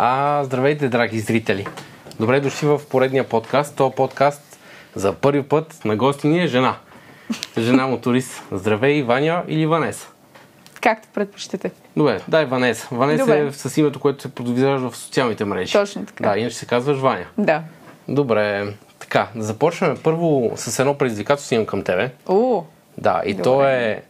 А, здравейте, драги зрители! Добре дошли в поредния подкаст. То подкаст за първи път на гости ни е жена. Жена моторист. Здравей, Ваня или Ванеса? Както предпочитате. Добре, дай Ванеса. Ванеса Добре. е с името, което се продвиждаш в социалните мрежи. Точно така. Да, иначе се казваш Ваня. Да. Добре, така, да започнем първо с едно предизвикателство имам към тебе. О, Да, и Добре. то е...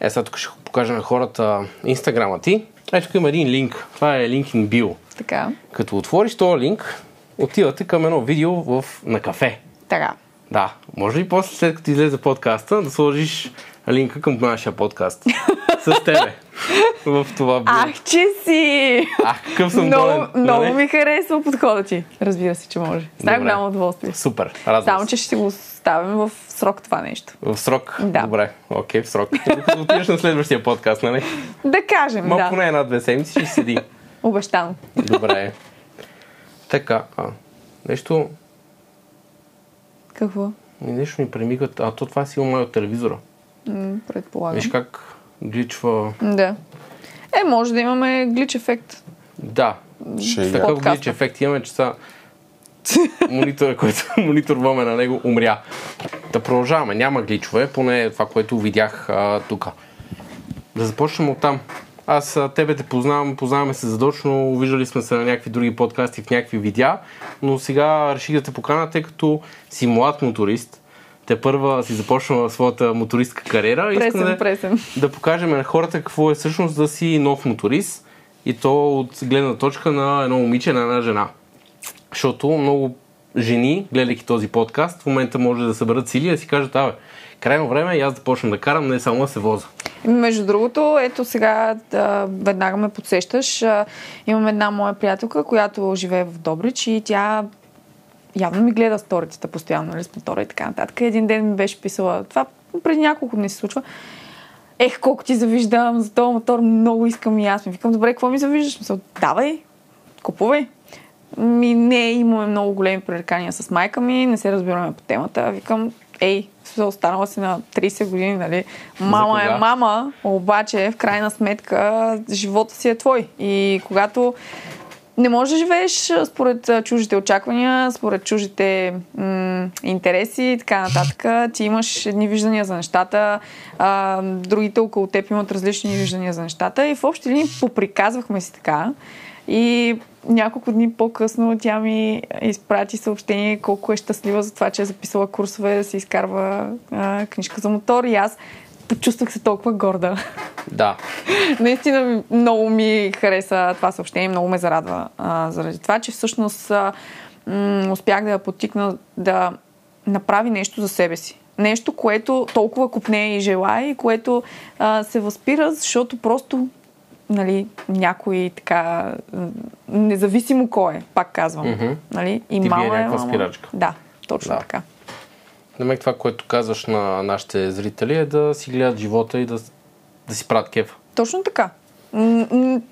Е, сега тук ще покажа на хората инстаграма ти. Ето тук има един линк. Това е линк in bio. така. Като отвориш този линк, отивате към едно видео в, на кафе. Така. Да, може ли после, след като излезе подкаста, да сложиш линка към нашия подкаст? С тебе. В това видео. Ах, че си! Ах, какъв съм много, долен. много нали? ми харесва подхода ти. Разбира се, че може. С най Добре. голямо удоволствие. Супер, радвам Само, че ще го ставим в срок това нещо. В срок? Да. Добре, окей, в срок. Отидеш на следващия подкаст, нали? Да кажем, Ма да. поне една-две седмици ще седи. Обещано. Добре. Така, а, нещо, Какво? нещо ми премигат. А, то това си има от телевизора. М, предполагам. Виж как гличва. Да. Е, може да имаме глич ефект. Да, Ще такъв Подкаста. глич ефект имаме, че са монитора, който мониторваме на него, умря. Да продължаваме. Няма гличове, поне това, което видях тук. Да започнем от там. Аз тебе те познавам, познаваме се задочно, виждали сме се на някакви други подкасти в някакви видеа, но сега реших да те покана, тъй като си млад моторист. Те първа си започнала своята мотористка кариера. Искам Пресен, да, пресен. да покажем на хората какво е всъщност да си нов моторист и то от гледна точка на едно момиче, на една жена. Защото много жени, гледайки този подкаст, в момента може да съберат сили и да си кажат, абе, крайно време е и аз да почна да карам, не само да се воза. Между другото, ето сега да, веднага ме подсещаш. Имам една моя приятелка, която живее в Добрич и тя явно ми гледа сторицата постоянно, нали, с мотора и така нататък. Един ден ми беше писала, това преди няколко дни се случва. Ех, колко ти завиждам за този мотор, много искам и аз. Ми викам, добре, какво ми завиждаш? Мисъл, давай, купувай. Ми не, имаме много големи пререкания с майка ми, не се разбираме по темата. Викам, ей, останала си на 30 години, нали? Мама е мама, обаче в крайна сметка живота си е твой. И когато не можеш да живееш според чужите очаквания, според чужите м- интереси и така нататък. Ти имаш едни виждания за нещата, а, другите около теб имат различни виждания за нещата и в общи линии поприказвахме си така. И няколко дни по-късно тя ми изпрати съобщение колко е щастлива за това, че е записала курсове да си изкарва а, книжка за мотор и аз почувствах се толкова горда. Да, Наистина много ми хареса това съобщение, много ме зарадва а, заради това, че всъщност а, м- успях да я потикна да направи нещо за себе си. Нещо, което толкова купне и желая и което а, се възпира, защото просто нали, някой така, независимо кой е, пак казвам. Мгм. Нали, и Ти бие е, някаква мама- спирачка. Да, точно Да. така. на мен това, което казваш на нашите зрители е да си гледат живота и да, да си правят кеф. Точно така.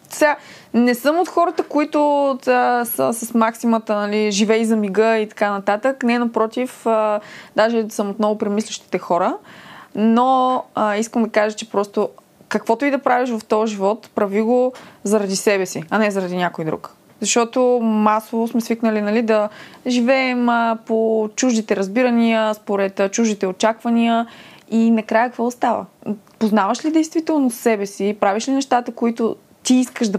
Сега, не съм от хората, които а, са с максимата, нали, живей за мига и така нататък. Не, напротив, а, даже съм от много премислящите хора. Но а, искам да кажа, че просто каквото и да правиш в този живот, прави го заради себе си, а не заради някой друг. Защото масово сме свикнали нали, да живеем а, по чуждите разбирания, според а, чуждите очаквания и накрая какво остава? Познаваш ли действително себе си? Правиш ли нещата, които ти искаш да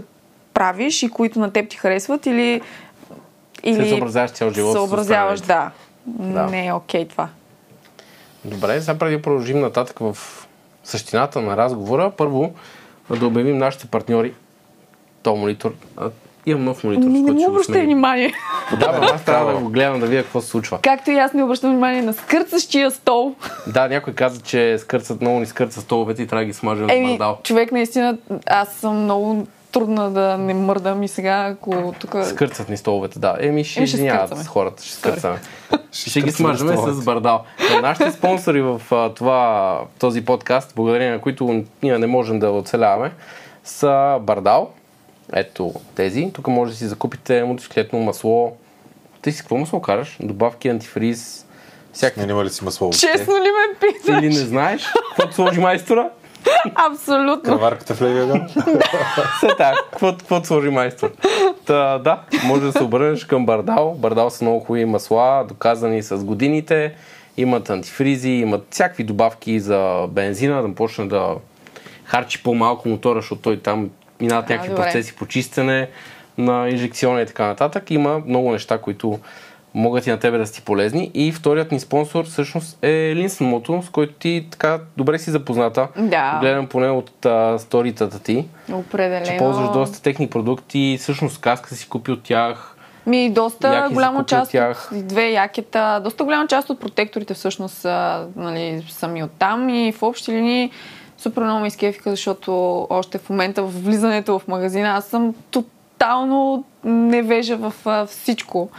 правиш и които на теб ти харесват или... Се съобразяваш цял живот Съобразяваш, да. Да. Не е окей това. Добре, сега преди продължим нататък в същината на разговора, първо да обявим нашите партньори. То монитор. А, имам нов монитор. Ми не му обръщай внимание. Да, бе, аз трябва да го гледам да видя какво се случва. Както и аз не обръщам внимание на скърцащия стол. Да, някой каза, че скърцат много ни скърцат столовете и трябва да ги смажем с Еми, мандал. човек наистина, аз съм много трудна да не мърдам и сега, ако тук... Скърцат ни столовете, да. Еми ще Еми, ще извиняват с хората, ще скърцаме. Ще ги скърцаме смажем столовете. с бардал. Но нашите спонсори в това, този подкаст, благодарение на които ние не можем да оцеляваме, са Бардал. Ето тези. Тук може да си закупите мотоциклетно масло. Ти си какво масло караш? Добавки, антифриз, всякакви. Сменила ли си масло? Честно ли ме питаш? Или не знаеш? Какво сложи майстора? Абсолютно. Краварката в левия гъл? Все така. Какво, какво сложи майстор? Та, да, може да се обърнеш към Бардал. Бардал са много хубави масла, доказани с годините. Имат антифризи, имат всякакви добавки за бензина, да почне да харчи по-малко мотора, защото той там минават някакви добре. процеси по чистене на инжекциона и така нататък. Има много неща, които могат и на тебе да си полезни. И вторият ни спонсор всъщност е Linson Moto, с който ти така добре си запозната. Да. Гледам поне от а, сторитата ти, Определено. че ползваш доста техни продукти. Всъщност каска си купи от тях. Ми, доста голяма част от тях. от две якета, доста голяма част от протекторите всъщност са, нали, са ми оттам и в общи линии супер много ме изкефиха, защото още в момента в влизането в магазина аз съм тотално невежа в всичко.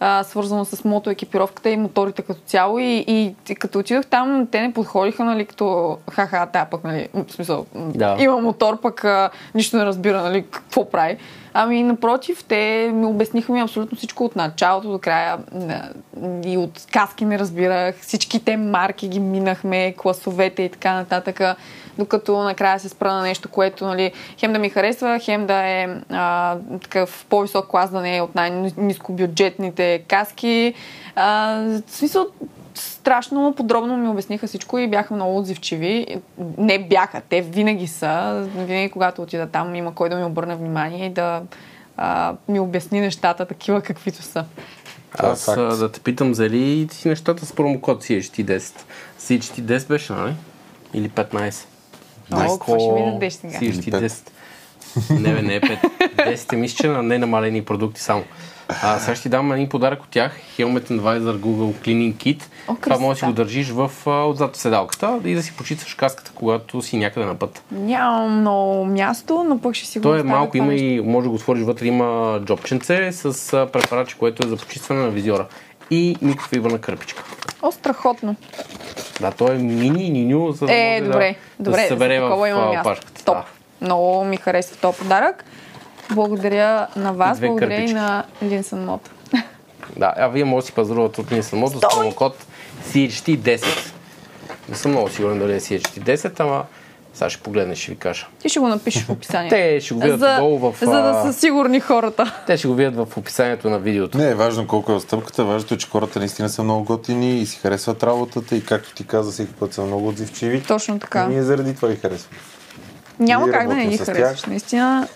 А, свързано с мотоекипировката и моторите като цяло. И, и, и като отидох там, те не подходиха, нали, като ха-ха, тя пък, нали, в смисъл, Да. има мотор, пък а, нищо не разбира, нали, какво прави. Ами, напротив, те ми обясниха ми абсолютно всичко от началото до края. И от каски не разбирах. Всичките марки ги минахме, класовете и така нататък. Докато накрая се спра на нещо, което, нали, хем да ми харесва, хем да е а, такъв по-висок клас, да не е от най-низкобюджетните каски. А, в смисъл, страшно подробно ми обясниха всичко и бяха много отзивчиви. Не бяха, те винаги са. Винаги, когато отида там, има кой да ми обърне внимание и да а, ми обясни нещата такива, каквито са. Е Аз факт. а, да те питам, зали си нещата с промокод CHT10? CHT10 беше, нали? Или 15? О, какво ще ми дадеш сега? CHT10. Не, бе, не е 5. 10 е мисля, че на ненамалени продукти само. А, сега ще ти дам един подарък от тях. Helmet Advisor Google Cleaning Kit. О, Това може да си го държиш в, отзад в седалката и да си почистваш каската, когато си някъде на път. Нямам много място, но пък ще си го То е малко, има и, може да го отвориш вътре, има джобченце с а, препаратче, което е за почистване на визиора. И микрофибърна кърпичка. О, страхотно. Да, то е мини ниню, за да Е, може добре, да, добре, да се събере в такова има а, място. опашката. Топ. Да. Много ми харесва този подарък. Благодаря на вас, две благодаря и кърпички. на Линсън Мото. Да, а вие може да си пазарувате от Nissan Moto с промокод CHT10. Не съм много сигурен дали е CHT10, ама сега ще погледнеш, ще ви кажа. Ти ще го напишеш в описанието. Те ще го видят за, долу в... за да са сигурни хората. Те ще го видят в описанието на видеото. Не е важно колко е стъпката, важното е, че хората наистина са много готини и си харесват работата и както ти каза, всеки път са много отзивчиви. Точно така. И ние заради това ги харесваме. Няма Ние как да не ги харесваш. Наистина.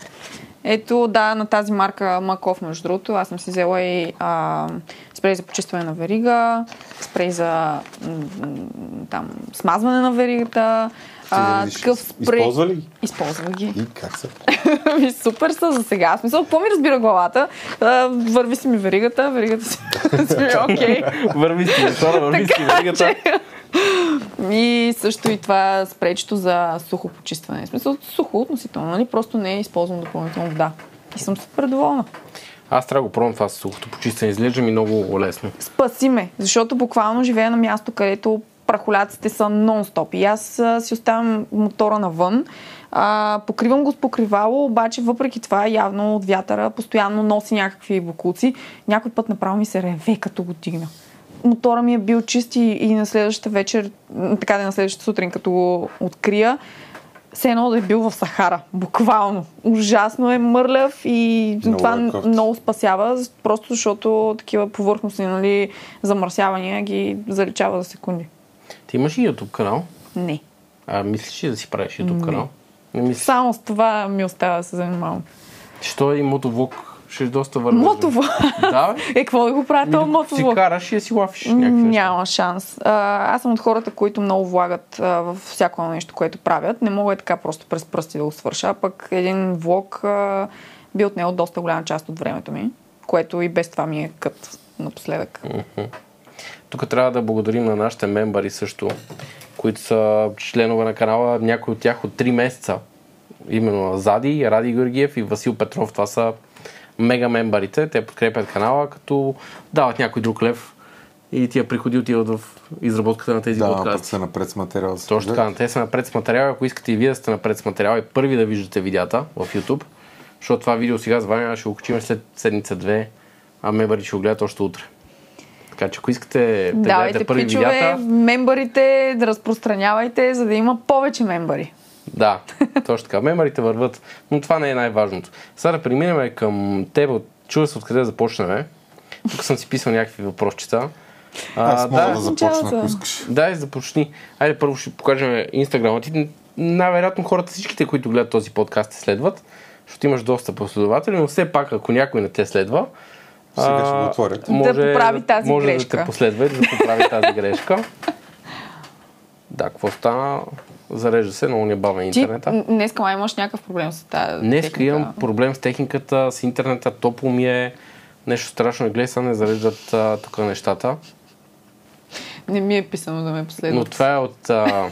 Ето, да, на тази марка Маков, между другото, аз съм си взела и а, спрей за почистване на верига, спрей за м, м, там, смазване на веригата, а, такъв. Използва ли ги? Използвах ги. И как са? Ми, супер са за сега. В смисъл, какво ми разбира главата? А, върви си ми веригата, веригата си. си ми, Окей. Върви си мотора, върви си веригата. И също и това спречето за сухо почистване. В смисъл, сухо относително, нали? Просто не е използвам допълнително вода. И съм супер доволна. Аз трябва да го пробвам това с сухото почистване. Изглежда ми много лесно. Спаси ме, защото буквално живея на място, където прахоляците са нон-стоп. И аз а, си оставям мотора навън, а, покривам го с покривало, обаче въпреки това явно от вятъра постоянно носи някакви бокуци. Някой път направо ми се реве, като го дигна. Мотора ми е бил чист и, и на следващата вечер, така да е на следващата сутрин, като го открия, все едно да е бил в Сахара. Буквално. Ужасно е мърляв и Много това е много спасява, просто защото такива повърхностни нали, замърсявания ги заличава за секунди. Ти имаш и YouTube канал? Не. А мислиш ли да си правиш YouTube канал? Не мислиш. Само с това ми остава да се занимавам. Що е и мотовлог? Ще е доста вървеш. Мотово. Да, бе. Е, какво да го правя Си мотово? караш и си лафиш някакви неща. Няма шанс. А, аз съм от хората, които много влагат а, в всяко нещо, което правят. Не мога е така просто през пръсти да го свърша. Пък един влог а, би отнел доста голяма част от времето ми, което и без това ми е кът напоследък. Тук трябва да благодарим на нашите мембари също, които са членове на канала, някои от тях от 3 месеца. Именно Зади, Ради Георгиев и Васил Петров. Това са мега мембарите. Те подкрепят канала, като дават някой друг лев и тия приходи отиват в изработката на тези Да, подкасти. са напред с материал. да се Точно така, те са напред с материал. Ако искате и вие да сте напред с материал и първи да виждате видеята в YouTube, защото това видео сега с Ваня ще го качим след седмица-две, а мембари ще го гледат още утре. Така че ако искате да Давайте гледате първи пичове, видеята, мембарите, да разпространявайте, за да има повече мембари. Да, точно така. Мемарите върват, но това не е най-важното. Сега да преминем към теб. Чува се откъде да започнем. Тук съм си писал някакви въпросчета. Аз мога да, да, започна, ако началото. искаш. Да, и започни. Айде първо ще покажем инстаграма ти. Най-вероятно хората, всичките, които гледат този подкаст, те следват, защото имаш доста последователи, но все пак, ако някой не те следва, Сега ще го а, отворят. Може, поправи тази може грешка. да те последва и да поправи тази грешка. Да, какво стана? Зарежда се, много ни е бавен Ти интернета. днеска май имаш някакъв проблем с тази Днес техника. имам проблем с техниката, с интернета, топло ми е, нещо страшно. Гледай, сега не зареждат а, тук нещата. Не ми е писано да ме последват. Но това е от... А...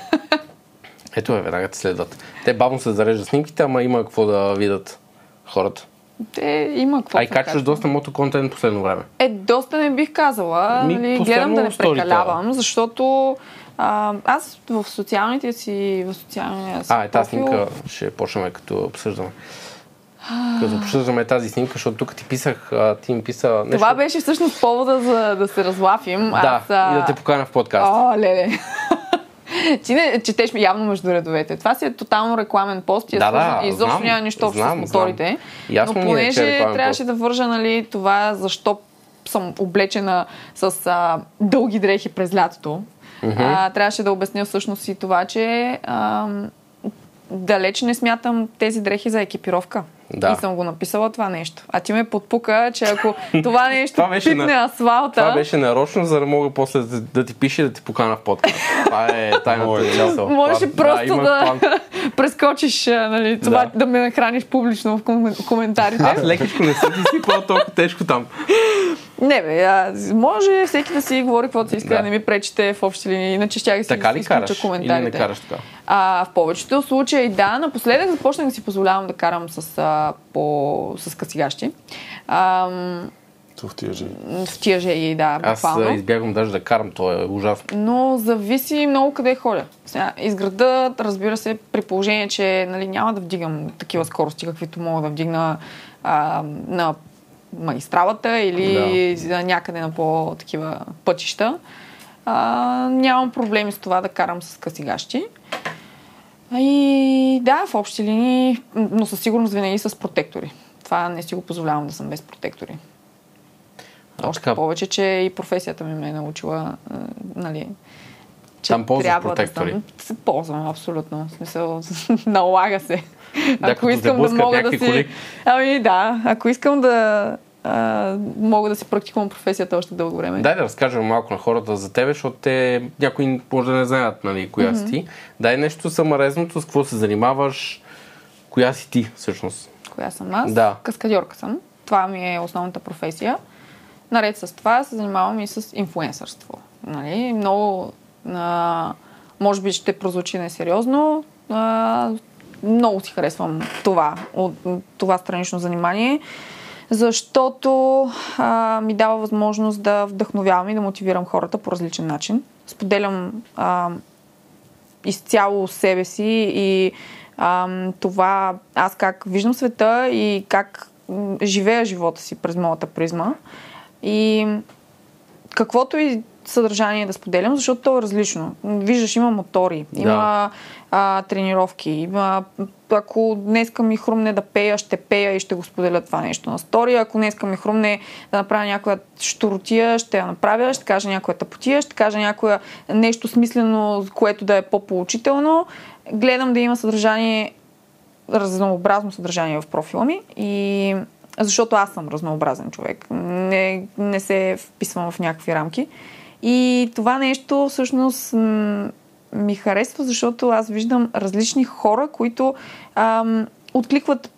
Ето е, веднага те следват. Те бавно се зареждат снимките, ама има какво да видят хората. Те има какво А и да качваш доста мотоконтент последно време. Е, доста не бих казала. Ми, нали, гледам да не прекалявам, защото а, аз в социалните си, в социалния си А, е тази профил, снимка ще почнем като обсъждаме. Като обсъждаме тази снимка, защото тук ти писах, а, ти ми писа нещо. Това беше всъщност повода за да се разлафим. Да, аз, а... и да те поканя в подкаст. О, леле. Ти не четеш явно между редовете. Това си е тотално рекламен пост и, е Да, да, и изобщо няма нищо общо с моторите. знам. Но е, е понеже рекламен трябваше да вържа нали, това, защо съм облечена с а, дълги дрехи през лятото, а, трябваше да обясня всъщност и това, че а, далеч не смятам тези дрехи за екипировка. Да. И съм го написала това нещо. А ти ме подпука, че ако това нещо Това беше пипне на- асфалта... Това беше нарочно, за да мога после да, да ти пише и да ти покана в подкаст. Това е тайната мисъл. Можеше просто да, план. прескочиш, нали, това Да. да. ме нахраниш публично в ком- коментарите. Аз лекичко не съм ти сипал толкова тежко там. Не бе, а, може всеки да си говори каквото си иска, Да. да. не ми пречите в общи линии, иначе ще да си Така ли караш? Или коментарите. не караш така? А, в повечето случаи да, напоследък започнах да си позволявам да карам с, а, по, с касигащи. Ам, В тия жени. в тия жеги, да, Аз буквално. а, избягвам даже да карам, то е ужасно. Но зависи много къде ходя. Сега, из града, разбира се, при положение, че нали, няма да вдигам такива скорости, каквито мога да вдигна а, на магистралата или да. някъде на по-такива пътища. А, нямам проблеми с това да карам с късигащи. И да, в общи линии, но със сигурност винаги с протектори. Това не си го позволявам да съм без протектори. А, Още така, повече, че и професията ми ме е научила, а, нали, че Там трябва протектори? Да съм, ползвам, абсолютно. В смисъл, налага се. Да, като те блъскат някакви си... коли. Ами да, ако искам да а, мога да си практикувам професията още дълго време. Дай да разкажем малко на хората за тебе, защото те някои може да не знаят нали, коя си ти. Дай нещо самарезното, с какво се занимаваш, коя си ти всъщност. Коя съм аз? Да. Каскадьорка съм. Това ми е основната професия. Наред с това се занимавам и с инфуенсърство. Нали? Много, а, може би ще прозвучи несериозно, а, много си харесвам това, от, това странично занимание, защото а, ми дава възможност да вдъхновявам и да мотивирам хората по различен начин. Споделям а, изцяло себе си и ам, това аз как виждам света и как живея живота си през моята призма. И каквото и съдържание да споделям, защото то е различно. Виждаш, има мотори, Да. има а, тренировки, има... Ако днеска ми хрумне да пея, ще пея и ще го споделя това нещо на стори. Ако днеска ми хрумне да направя някоя штуротия, ще я направя, ще кажа някоя тъпотия, ще кажа някоя нещо смислено, което да е по-поучително. Гледам да има съдържание, разнообразно съдържание в профила ми и защото аз съм разнообразен човек. Не, не се вписвам в някакви рамки. И това нещо всъщност ми харесва, защото аз виждам различни хора, които ам, откликват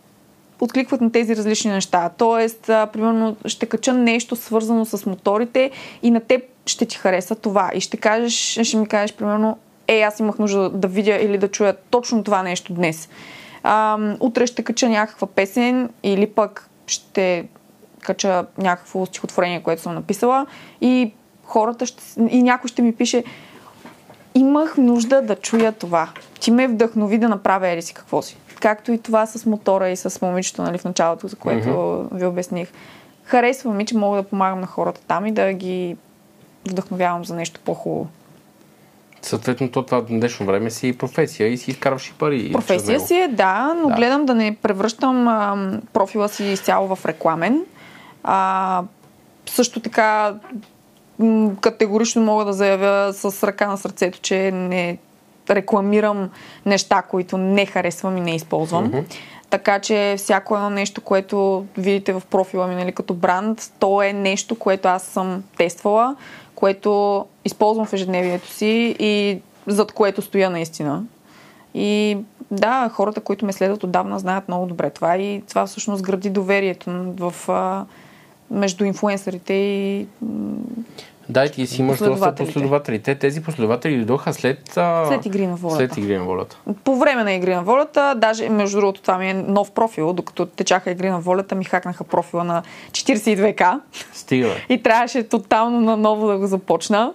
откликват на тези различни неща. Тоест, а, примерно, ще кача нещо свързано с моторите и на теб ще ти хареса това. И ще кажеш, ще ми кажеш, примерно, е, аз имах нужда да видя или да чуя точно това нещо днес. А, утре ще кача някаква песен или пък ще кача някакво стихотворение, което съм написала и хората ще, и някой ще ми пише имах нужда да чуя това. Ти ме вдъхнови да направя ели си какво си. Както и това с мотора и с момичето нали, в началото, за което mm-hmm. ви обясних. Харесва ми, че мога да помагам на хората там и да ги вдъхновявам за нещо по-хубаво. Съответно, то това днешно време си и професия и си изкарваш и пари. Професия си е, да, но Да. гледам да не превръщам а, профила си изцяло в рекламен. А, също така категорично мога да заявя с ръка на сърцето, че не рекламирам неща, които не харесвам и не използвам. Така че всяко едно нещо, което видите в профила ми нали, като бранд, то е нещо, което аз съм тествала, което използвам в ежедневието си и зад което стоя наистина. И да, хората, които ме следват отдавна, знаят много добре това и това всъщност гради доверието в, между инфуенсърите и Да, и ти си имаш доста последователи. Те, тези последователи дойдоха след... а, След Игри на волята. След игри на волята. по време на Игри на волята, даже между другото това ми е нов профил, докато течаха Игри на волята, ми хакнаха профила на 42к Стига, и трябваше тотално наново да го започна.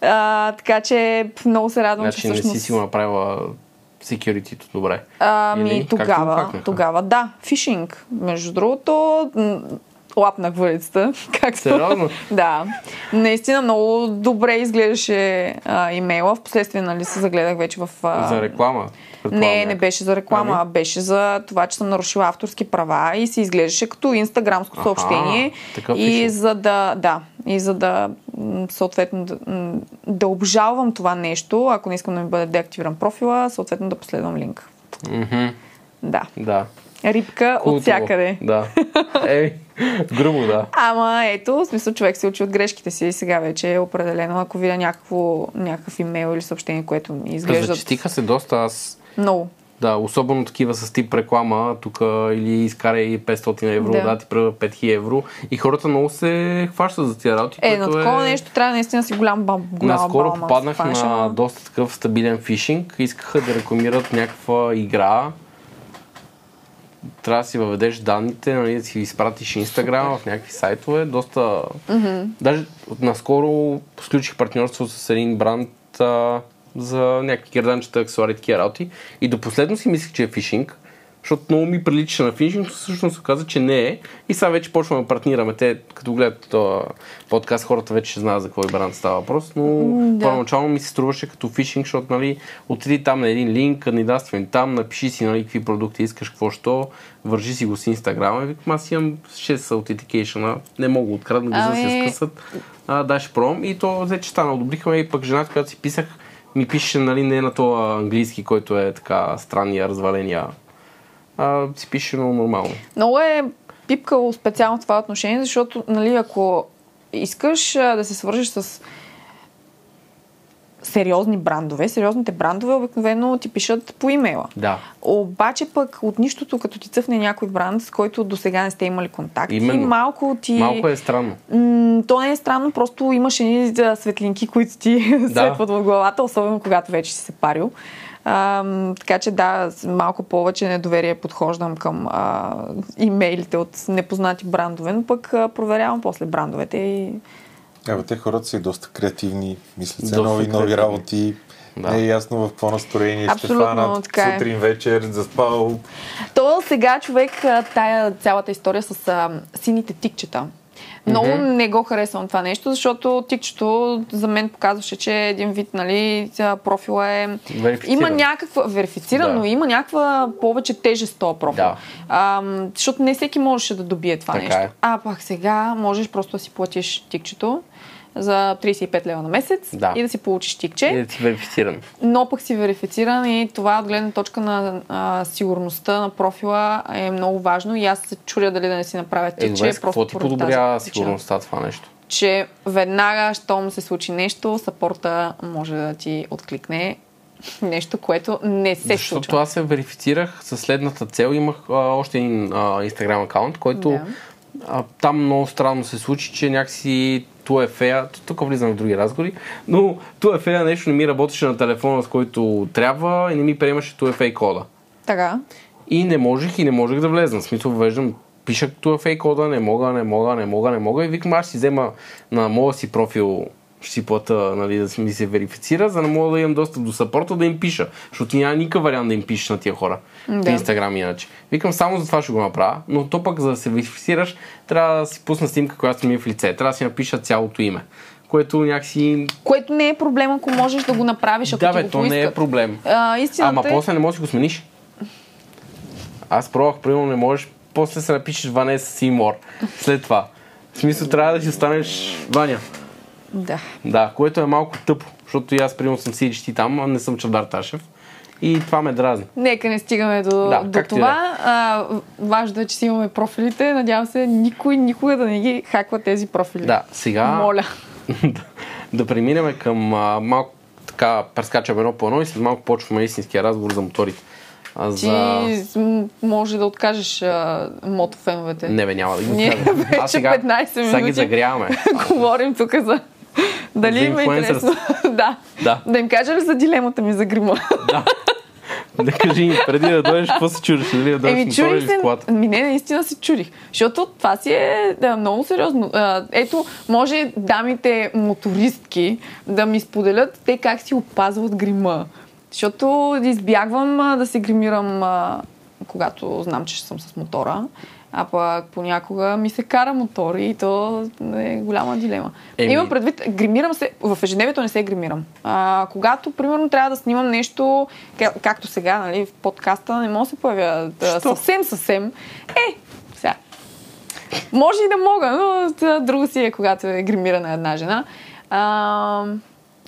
А, така че много се радвам, Значи че не всъщност... си си го направила security добре. Ами Или? Тогава, тогава, да, фишинг. Между другото, лапнах въдицата. Както... Сериозно? да. Наистина много добре изглеждаше а, имейла. Впоследствие, нали, се загледах вече в... А... За реклама. Не, не беше за реклама, Ами? а беше за това, че съм нарушила авторски права и се изглеждаше като инстаграмско Аха, съобщение. такъв и фишинг. за да, да, и за да съответно да, да обжалвам това нещо, ако не искам да ми бъде деактивиран профила, съответно да последвам линк. Мгм, Да. Да. Рибка Култово. от всякъде. Да. Ей, грубо, да. Ама ето, в смисъл човек се учи от грешките си и сега вече е определено, ако видя някакво, някакъв имейл или съобщение, което ми изглежда Зачистиха се доста. Аз много. Да, особено такива с тип реклама, тук или изкарай 500 евро, Да. да, ти преведа 5000 евро. И хората много се хващат за тия работи. Е, на такова нещо трябва наистина си голям бам, голяма Наскоро балма попаднах на доста такъв стабилен фишинг. Искаха да рекламират някаква игра. Трябва да си въведеш данните, нали, да си изпратиш Инстаграм в някакви сайтове. Доста... Mm-hmm. Даже наскоро сключих партньорство с един бранд а, за някакви герданчета, аксесуари и такива работи. И до последно си мислех, че е фишинг. Защото много ми прилича на фишинг, но всъщност се оказа, че не е. И сега вече почваме да партнираме. Те, като гледат този подкаст, хората вече ще знаят за кой бранд става въпрос. Но да. първоначално ми се струваше като фишинг, защото нали, отиди там на един линк, кандидатствай там, напиши си нали, какви продукти искаш, какво що, вържи си го с Инстаграма. И викам, аз имам 6 authentication не мога открадна го, за да се Ами- скъсат. А, даш пром. И то взе, че стана. Одобриха ме и пък жената, която си писах, ми пише нали, не на този английски, който е така странния, разваления. А, си пише много нормално. Много е пипкало специално в това отношение, защото, нали, ако искаш а, да се свържеш с сериозни брандове, сериозните брандове обикновено ти пишат по имейла. Да. Обаче пък от нищото, като ти цъфне някой бранд, с който до сега не сте имали контакти, Именно. малко ти... Малко е странно. М, то не е странно, просто имаш едни светлинки, които ти светват в главата, особено когато вече си се парил. А, така че да, малко повече недоверие подхождам към а, имейлите от непознати брандове, но пък а, проверявам после брандовете и Абе, те хората са и доста креативни, мислят се Доста нови, нови работи. Да. Не е ясно в какво настроение ще Абсолютно, фанат така е. сутрин, вечер, заспал. То сега човек, тая цялата история с а, сините тикчета. Много mm-hmm. не го харесвам това нещо, защото тикчето за мен показваше, че един вид, нали, профила е... Има някаква... Верифициран, Да. но има някаква повече тежест този профил. Да. Ам, защото не всеки можеше да добие това Така нещо. е. А пак сега можеш просто да си платиш тикчето за 35 лева на месец Да. и да си получиш тикче И да си верифициран. но пък си верифициран и това от гледна точка на а, сигурността на профила е много важно и аз се чудя дали да не си направя Е, тикче. добре, с какво ти подобрява сигурността това нещо? Че веднага, щом се случи нещо, сапорта може да ти откликне нещо, което не се Защото случва. аз се верифицирах със следната цел. Имах а, още един а, Instagram акаунт, който Да. а, там много странно се случи, че някакси Туефея, тук влизам в други разговори, но Туефея нещо не ми работеше на телефона, с който трябва и не ми приемаше Туефей кода. Така. И не можех и не можех да влезна. В смисъл, въвеждам, пишах Туефей кода, не мога, не мога, не мога, не мога и викам, аз си взема на моя си профил ще си плата, нали, да си ми се верифицира, за да мога да имам достъп до сапорта да им пиша. Защото няма никакъв вариант да им пишеш на тия хора. Да. В Инстаграм иначе. Викам, само за това ще го направя, но то пък за да се верифицираш, трябва да си пусна снимка, която ми е в лице. Трябва да си напиша цялото име. което някакси... Което не е проблем, ако можеш да го направиш, ако Да, ти бе, го то не е проблем. А, истината Ама е... после не можеш да го смениш. Аз пробвах, примерно не можеш, после се напишеш Ванеса Симор. След това. В смисъл трябва да си останеш Ваня. Да. Да, което е малко тъпо, защото и аз примерно съм сидиш там, а не съм Чавдар Ташев. И това ме дразни. Нека не стигаме до, Да, до това. А, важно е, че си имаме профилите. Надявам се никой никога да не ги хаква тези профили. Да, сега Моля. да, да преминем към а, малко така прескачаме едно по едно и след малко почваме истинския разговор за моторите. А, Ти за... м- може да откажеш а, мотофеновете. Не бе, няма да ги Ние вече А 15 Сега ги минути. загряваме. Говорим тук за... Дали им е интересно? да. Да. Да им кажа ли за дилемата ми за грима? да. Да кажи им, преди да дойдеш, какво се чудиш? Дали да дойдеш Еми, чудих се. Ми не, наистина се чудих. Защото това си е да, много сериозно. Ето, може дамите мотористки да ми споделят те как си опазват грима. Защото избягвам а, да се гримирам, а, когато знам, че ще съм с мотора. А пък понякога ми се кара мотор и то е голяма дилема. Еми- Имам предвид, гримирам се, в ежедневието не се гримирам. А, когато, примерно, трябва да снимам нещо, ка- както сега, нали, в подкаста, не мога да се появя да, съвсем, съвсем. Е, сега. Може и да мога, но това друго си е, когато е гримирана една жена. А,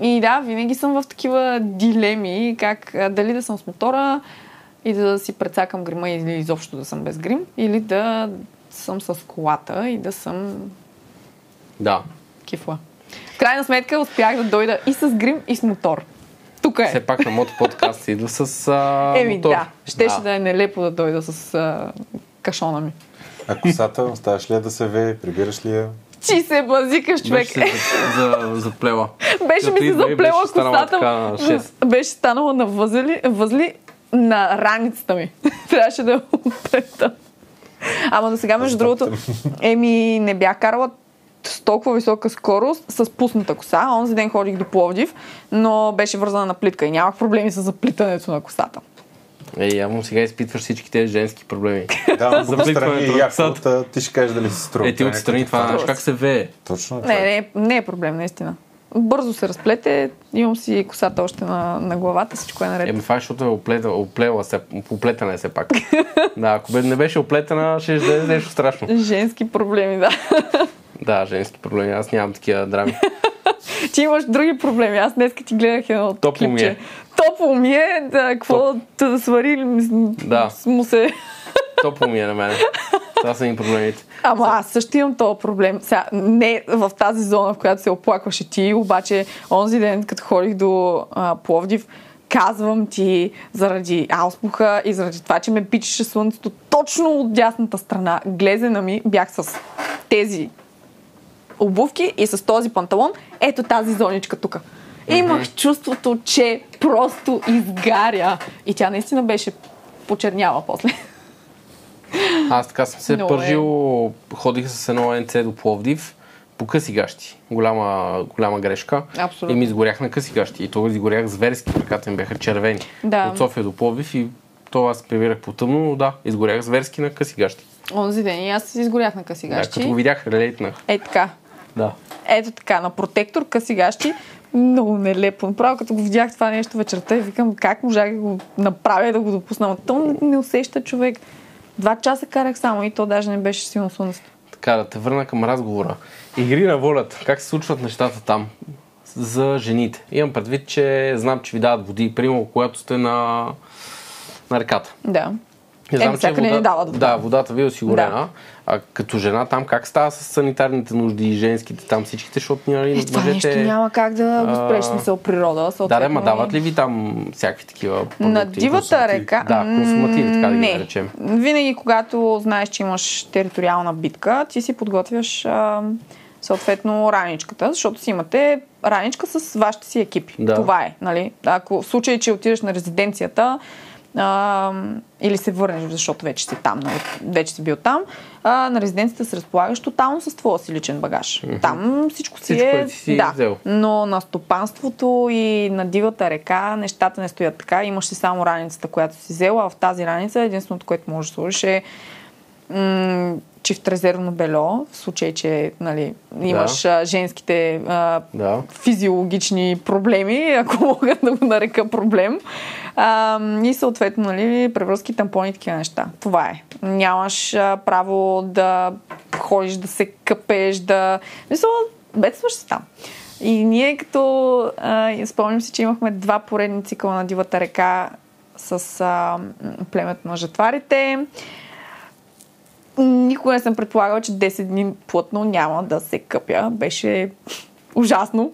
и да, винаги съм в такива дилеми, как дали да съм с мотора и да си прецакам грима или изобщо да съм без грим, или да съм с колата и да съм Да. кифла. В крайна сметка успях да дойда и с грим, и с мотор. Тук Все е. пак на мотоподкаст си идва с а, Еми мотор. да, щеше да. е нелепо да дойда с а, кашона ми. А косата, оставаш ли я да се вее, прибираш ли я? Ти се базикаш, човек. Беше се за, за, заплела. Беше ми се заплела беше косата. така. Беше станала на възли, възли на раницата ми. Трябваше да я оплета. Ама до сега, между другото, еми не бях карала с толкова висока скорост с пусната коса. Онзи ден ходих до Пловдив, но беше вързана на плитка и нямах проблеми с заплитането на косата. Ей, явно сега изпитваш всички тези женски проблеми. Да, За страни плитването е на яко, косата. та ти ще кажеш дали си струва. Е, ти отстрани това, знаеш как се вее. Точно това. Не, не, е- не е проблем, наистина. Бързо се разплете, имам си косата още на, на главата, всичко е наред. Еми, това е, защото е оплета, оплела се, оплетена е все пак. да, ако бе не беше оплетена, ще да е нещо страшно. Женски проблеми, да. Да, женски проблеми, аз нямам такива драми. Ти имаш други проблеми. Аз днес ти гледах едно Топло ми е. Топло ми е, да, какво да, да свари Да. му се... Топло ми е на мен. Това са им проблемите. Ама аз също имам този проблем. Сега, не в тази зона, в която се оплакваше ти, обаче онзи ден, като ходих до а, Пловдив, казвам ти заради ауспуха и заради това, че ме пичеше слънцето точно от дясната страна. Глезена ми бях с тези обувки и с този панталон. Ето тази зоничка тук. Имах чувството, че просто изгаря. И тя наистина беше почерняла после. Аз така съм се Много е. пържил, ходих с едно НЦ до Пловдив по къси гащи. Голяма, голяма грешка. Абсолютно. И ми изгорях на къси гащи. И то изгорях зверски, ръката ми бяха червени. Да. От София до Пловдив и то аз прибирах по тъмно, но да, изгорях зверски на къси гащи. Онзи ден и аз се изгорях на къси Да, гащи. като го видях, релейтнах. Е така. Да. Ето така, на протектор, къси гащи. Много нелепо. Направо като го видях това нещо вечерта и викам как можах да го направя да го допусна. Но то не усеща човек. Два часа карах само и то даже не беше силно слънцето. Така, да те върна към разговора. Игри на волята. Как се случват нещата там? За жените. Имам предвид, че знам, че ви дават води. Примерно, когато сте на, на реката. Да. Не Еми, всяка не ни дават вода. Да, водата ви е осигурена. Да. А като жена там как става с санитарните нужди и женските там всичките, защото нали, Е, това мъжете... нещо няма как да го спреш на се природа. Да, да, ма дават ли ви там всякакви такива продукти? На дивата река. Да, консумативи, така да ги не. наречем. Винаги, когато знаеш, че имаш териториална битка, ти си подготвяш а, съответно раничката, защото си имате раничка с вашите си екипи. Да. Това е. Нали? Ако в случай, че отидеш на резиденцията, а, или се върнеш, защото вече си там, нали? вече си бил там, а, на резиденцията се разполагаш тотално с твоя си личен багаж. Там всичко си Всичко е... си да. взел. Но на стопанството и на дивата река нещата не стоят така. Имаш си само раницата, която си взела, а в тази раница единственото, което можеш да сложиш е м- чифт резервно бело, в случай, че нали, имаш а, женските а, Да. физиологични проблеми, ако мога да го нарека проблем. А, и съответно, нали, превръзки, тампони и такива неща. Това е. Нямаш а, право да ходиш, да се къпеш, да... Мисля, бедстваш се там. И ние като... А, спомням си, че имахме два поредни цикъла на Дивата река с а, племето на жетварите. Никога не съм предполагала, че 10 дни плътно няма да се къпя. Беше ужасно.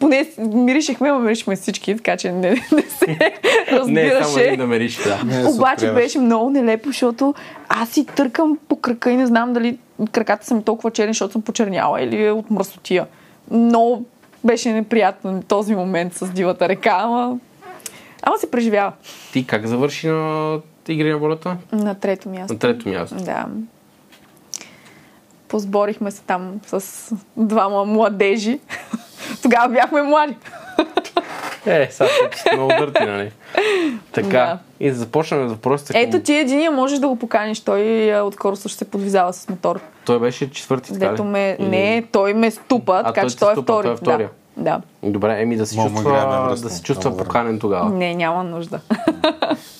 Поне миришехме, ама миришехме всички, така че не, не се Не, само разбираше. един да мериш, да. Не, Обаче отпряваш. беше много нелепо, защото аз си търкам по крака и не знам дали краката са ми толкова черни, защото съм почерняла или е от мръсотия. Много беше неприятно този момент с дивата река, ама, ама се преживява. Ти как завърши на игри на волята? На трето място. На трето място. Да. Позборихме се там с двама младежи. Тогава бяхме млади. Е, сега много дърти, нали? Така. Да. И да започнем с въпросите. към- Ето ти единия можеш да го поканиш. Той а, отскоро също се подвизава с мотор. Той беше четвърти, така? Дето ме... Или- Не, той ме ступа, така той че те той е ступа, втори. той е втория. Да. Добре, еми да се чувства, да се чувства поканен тогава. Не, няма нужда.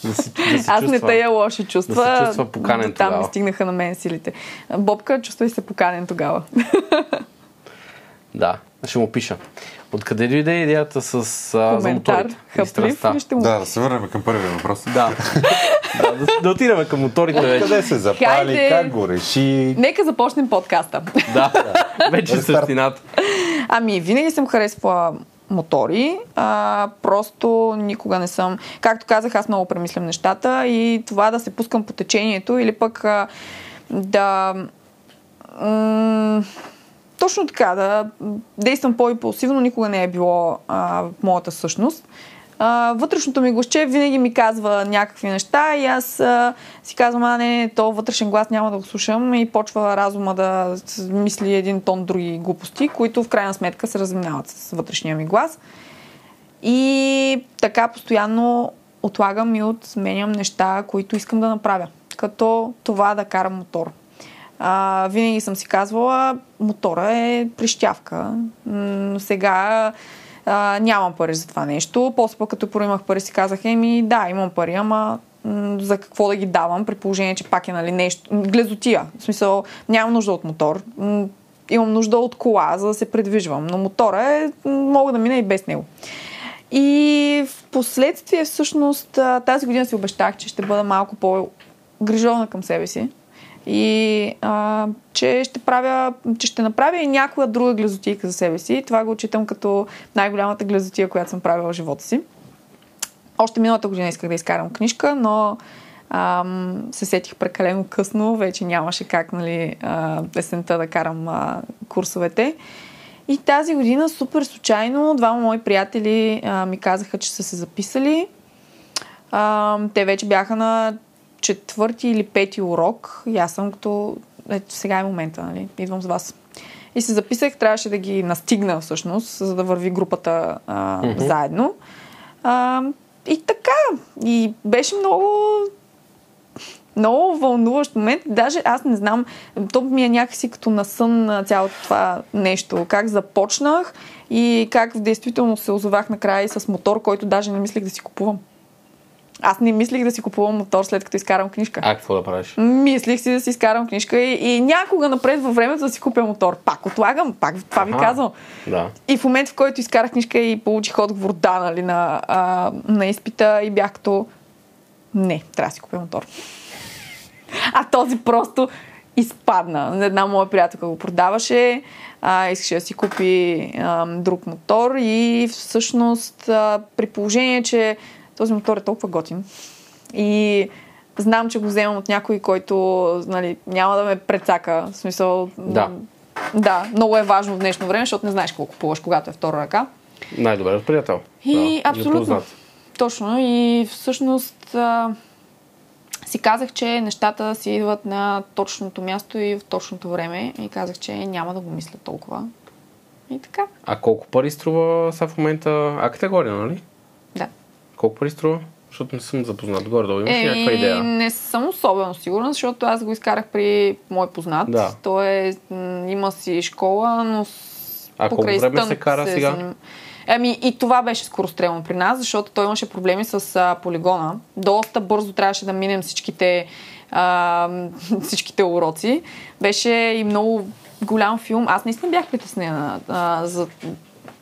Да се, да се Аз не чувства. тая лоши чувства. да се чувства поканен там тогава. ми стигнаха на мен силите. Бобка, чувствай се поканен тогава. Да, ще му пиша. Откъде дойде идеята с а, за моторите? и Хаплив ли ще му... Да, да се върнем към първия въпрос. Да. да, да, да отидем към моторите вече. Къде се запали, Хайде. как го реши? Нека започнем подкаста. Да, вече Рестарт. същината. Ами, винаги съм харесвала мотори, а, просто никога не съм. Както казах, аз много премислям нещата и това да се пускам по течението или пък а, да. М- точно така, да действам по-импулсивно, никога не е било а, моята същност. А, вътрешното ми гласче винаги ми казва някакви неща и аз а, си казвам, а не, то вътрешен глас няма да го слушам и почва разума да мисли един тон други глупости, които в крайна сметка се разминават с вътрешния ми глас. И така постоянно отлагам и отменям неща, които искам да направя. Като това да карам мотор. А, винаги съм си казвала, мотора е прищявка. Сега а, нямам пари за това нещо. После пък като проимах пари си казах, еми да, имам пари, ама за какво да ги давам, при положение, че пак е нали, нещо, глезотия. В смисъл, нямам нужда от мотор. Имам нужда от кола, за да се предвижвам. Но мотора е, мога да мина и без него. И в последствие, всъщност, тази година си обещах, че ще бъда малко по-грижовна към себе си. И а, че ще правя, че ще направя и някоя друга глезотийка за себе си. Това го отчитам като най-голямата глезотия, която съм правила в живота си. Още миналата година исках да изкарам книжка, но ам, се сетих прекалено късно. Вече нямаше как, нали, а, есента да карам а, курсовете. И тази година, супер случайно, двама мои приятели а, ми казаха, че са се записали. А, те вече бяха на четвърти или пети урок. И аз съм като... Ето сега е момента, нали? Идвам с вас. И се записах, трябваше да ги настигна всъщност, за да върви групата а, Мгм. заедно. А, и така. И беше много много вълнуващ момент. Даже аз не знам, то ми е някакси като на сън на цялото това нещо. Как започнах и как в действителност се озовах накрая и с мотор, който даже не мислех да си купувам. Аз не мислих да си купувам мотор след като изкарам книжка. А, какво да правиш? Мислих си да си изкарам книжка и, и някога напред във времето да си купя мотор. Пак отлагам, пак това ви Аха. казвам. Да. И в момент, в който изкарах книжка и получих отговор да, нали, на, а, на изпита и бях като не, трябва да си купя мотор. А този просто изпадна. Една моя приятелка го продаваше, а, искаше да си купи а, друг мотор и всъщност а, при положение, че този мотор е толкова готин и знам, че го вземам от някой, който нали, няма да ме прецака. В смисъл, Да. да, много е важно в днешно време, защото не знаеш какво купуваш, когато е втора ръка. Най-добре приятел. И да, абсолютно. Точно. И всъщност а, си казах, че нещата си идват на точното място и в точното време. И казах, че няма да го мисля толкова. И така. А колко пари струва сега в момента А категория, нали? Колко пари струва? Защото не съм запознат. Горе-долу имаш ли някаква Е, идея? не съм особено сигурна, защото аз го изкарах при мой познат. Да. Той е, има си школа, но А колко време се кара сега? заним- Ами и това беше скорострелно при нас, защото той имаше проблеми с а, полигона. Доста бързо трябваше да минем всичките, а, всичките уроци. Беше и много голям филм. Аз наистина бях притеснена а, за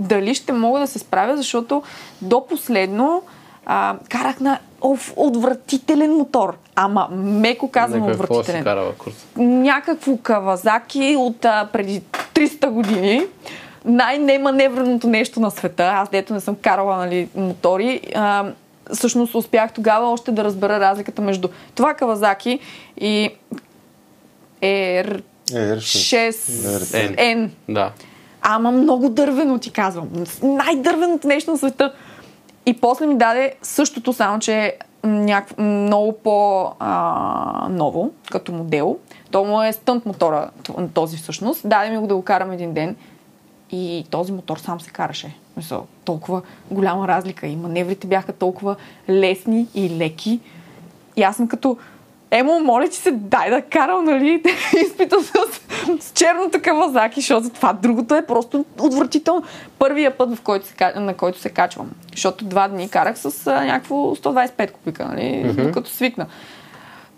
дали ще мога да се справя, защото до последно а, карах на оф, отвратителен мотор. Ама меко казвам си отвратителен карава курс? някакво кавазаки от а, преди 300 години. Най-неманевреното нещо на света. Аз дето не съм карала нали, мотори. А, всъщност успях тогава още да разбера разликата между това кавазаки и R6 Е, R6. N. N. Да. Ама много дървено ти казвам. Най-дървеното нещо на света. И после ми даде същото, само че някакво, много по-ново, като модел. То му е стънт мотора, този всъщност. Даде ми го да го карам един ден. И този мотор сам се караше. Мисъл, толкова голяма разлика. И маневрите бяха толкова лесни и леки. И аз съм като, Емо, моля ти се, дай да карам, нали, изпита с, с черното кавазаки, защото това другото е просто отвратително. Първия път, в който се, на който се качвам. Защото два дни карах с а, някакво 125 кубика, нали, mm-hmm. докато свикна.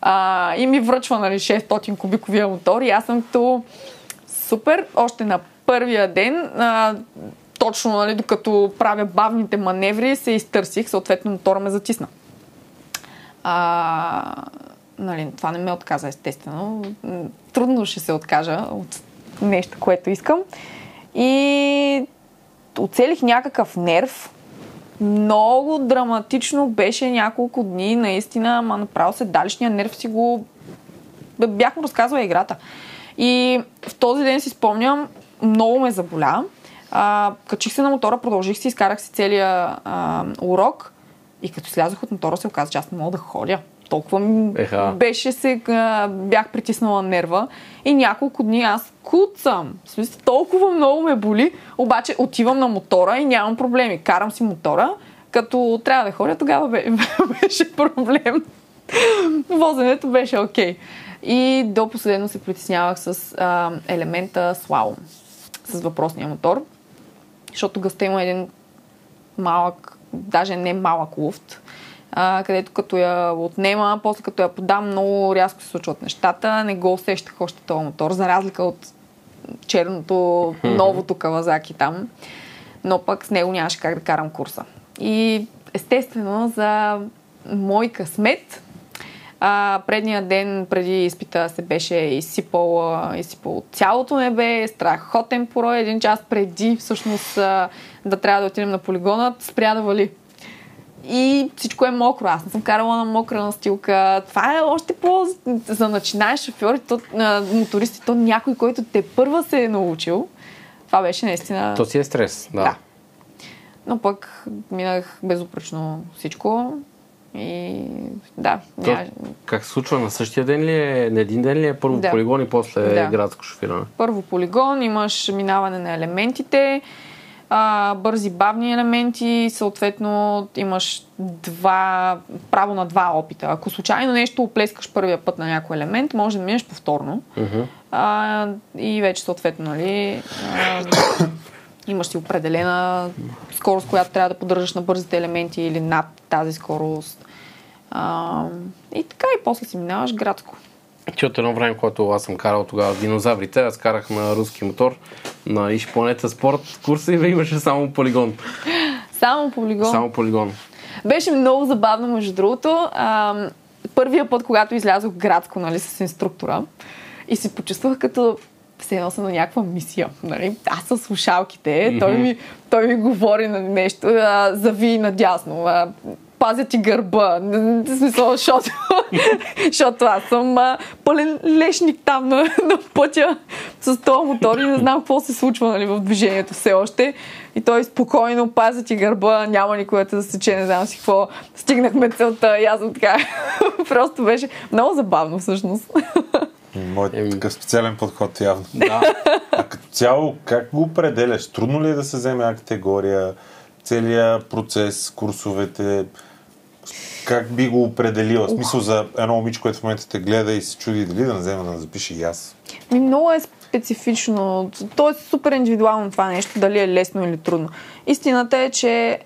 А, и ми връчва, нали, 600 кубиковия мотор и аз съм като супер, още на първия ден, а, точно, нали, докато правя бавните маневри, се изтърсих, съответно мотора ме затисна. А, нали, това не ме отказа, естествено. Трудно ще се откажа от нещо, което искам. И оцелих някакъв нерв. Много драматично беше няколко дни, наистина, ама направо се далишния нерв си го... Бях му разказвала играта. И в този ден си спомням, много ме заболя. А, качих се на мотора, продължих си, изкарах си целия а, урок. И като слязох от мотора, се оказа, че аз не мога да ходя. Толкова Еха. беше се, а, бях притиснала нерва и няколко дни аз куцам. В смисъл, толкова много ме боли, обаче отивам на мотора и нямам проблеми. Карам си мотора, като трябва да ходя, тогава бе- беше проблем. Возенето беше окей. И до последно се притеснявах с а, елемента слалом, с въпросния мотор, защото гъста има един малък, даже не малък луфт, а, където като я отнема, после като я подам, много рязко се случват нещата. Не го усещах още този мотор, за разлика от черното, новото Кавазаки там. Но пък с него нямаше как да карам курса. И естествено, за мой късмет, а, предния ден преди изпита се беше изсипал, изсипал цялото небе, страхотен порой. Един час преди всъщност да трябва да отидем на полигона, спря да вали. И всичко е мокро. Аз не съм карала на мокра настилка. Това е още по... За начинаеш шофьори, то, а, мотористи, то някой, който те първа се е научил. Това беше наистина... То си е стрес, да. Да. Но пък минах безупречно всичко. И да, То, ня... как се случва? На същия ден ли е? На един ден ли е? Първо Да. полигон и после Да. градско шофиране? първо полигон, имаш минаване на елементите, а, бързи бавни елементи, съответно имаш два, право на два опита. Ако случайно нещо оплескаш първия път на някой елемент, може да минеш повторно. Мгм. А, и вече съответно, нали, а, имаш си определена скорост, която трябва да поддържаш на бързите елементи или над тази скорост. А, и така, и после си минаваш градско. Че от едно време, когато аз съм карал тогава динозаврите, аз карах на руски мотор на Иш Планета Спорт курса и имаше само полигон. Само полигон. Само полигон. Беше много забавно, между другото. А, първия път, когато излязох градско, нали, с инструктора и се почувствах като все съм на някаква мисия. Нали? Аз с слушалките, той, ми, той ми говори на нещо, а, зави надясно, а, пазя ти гърба. В смисъл, защото, защото аз съм а, пълен лешник там на, на пътя с този мотор и не знам какво се случва нали, в движението все още. И той спокойно пазя ти гърба, няма никой да те засече, не знам си какво. Стигнахме целта и аз така. Просто беше много забавно всъщност. Моят Еми. такъв специален подход явно. Да. А като цяло, как го определяш? Трудно ли е да се вземе една категория, целият процес, курсовете? Как би го определила? В смисъл за едно момиче, което в момента те гледа и се чуди дали да взема да запише и аз. Ми, много е специфично. То е супер индивидуално това нещо, дали е лесно или трудно. Истината е, че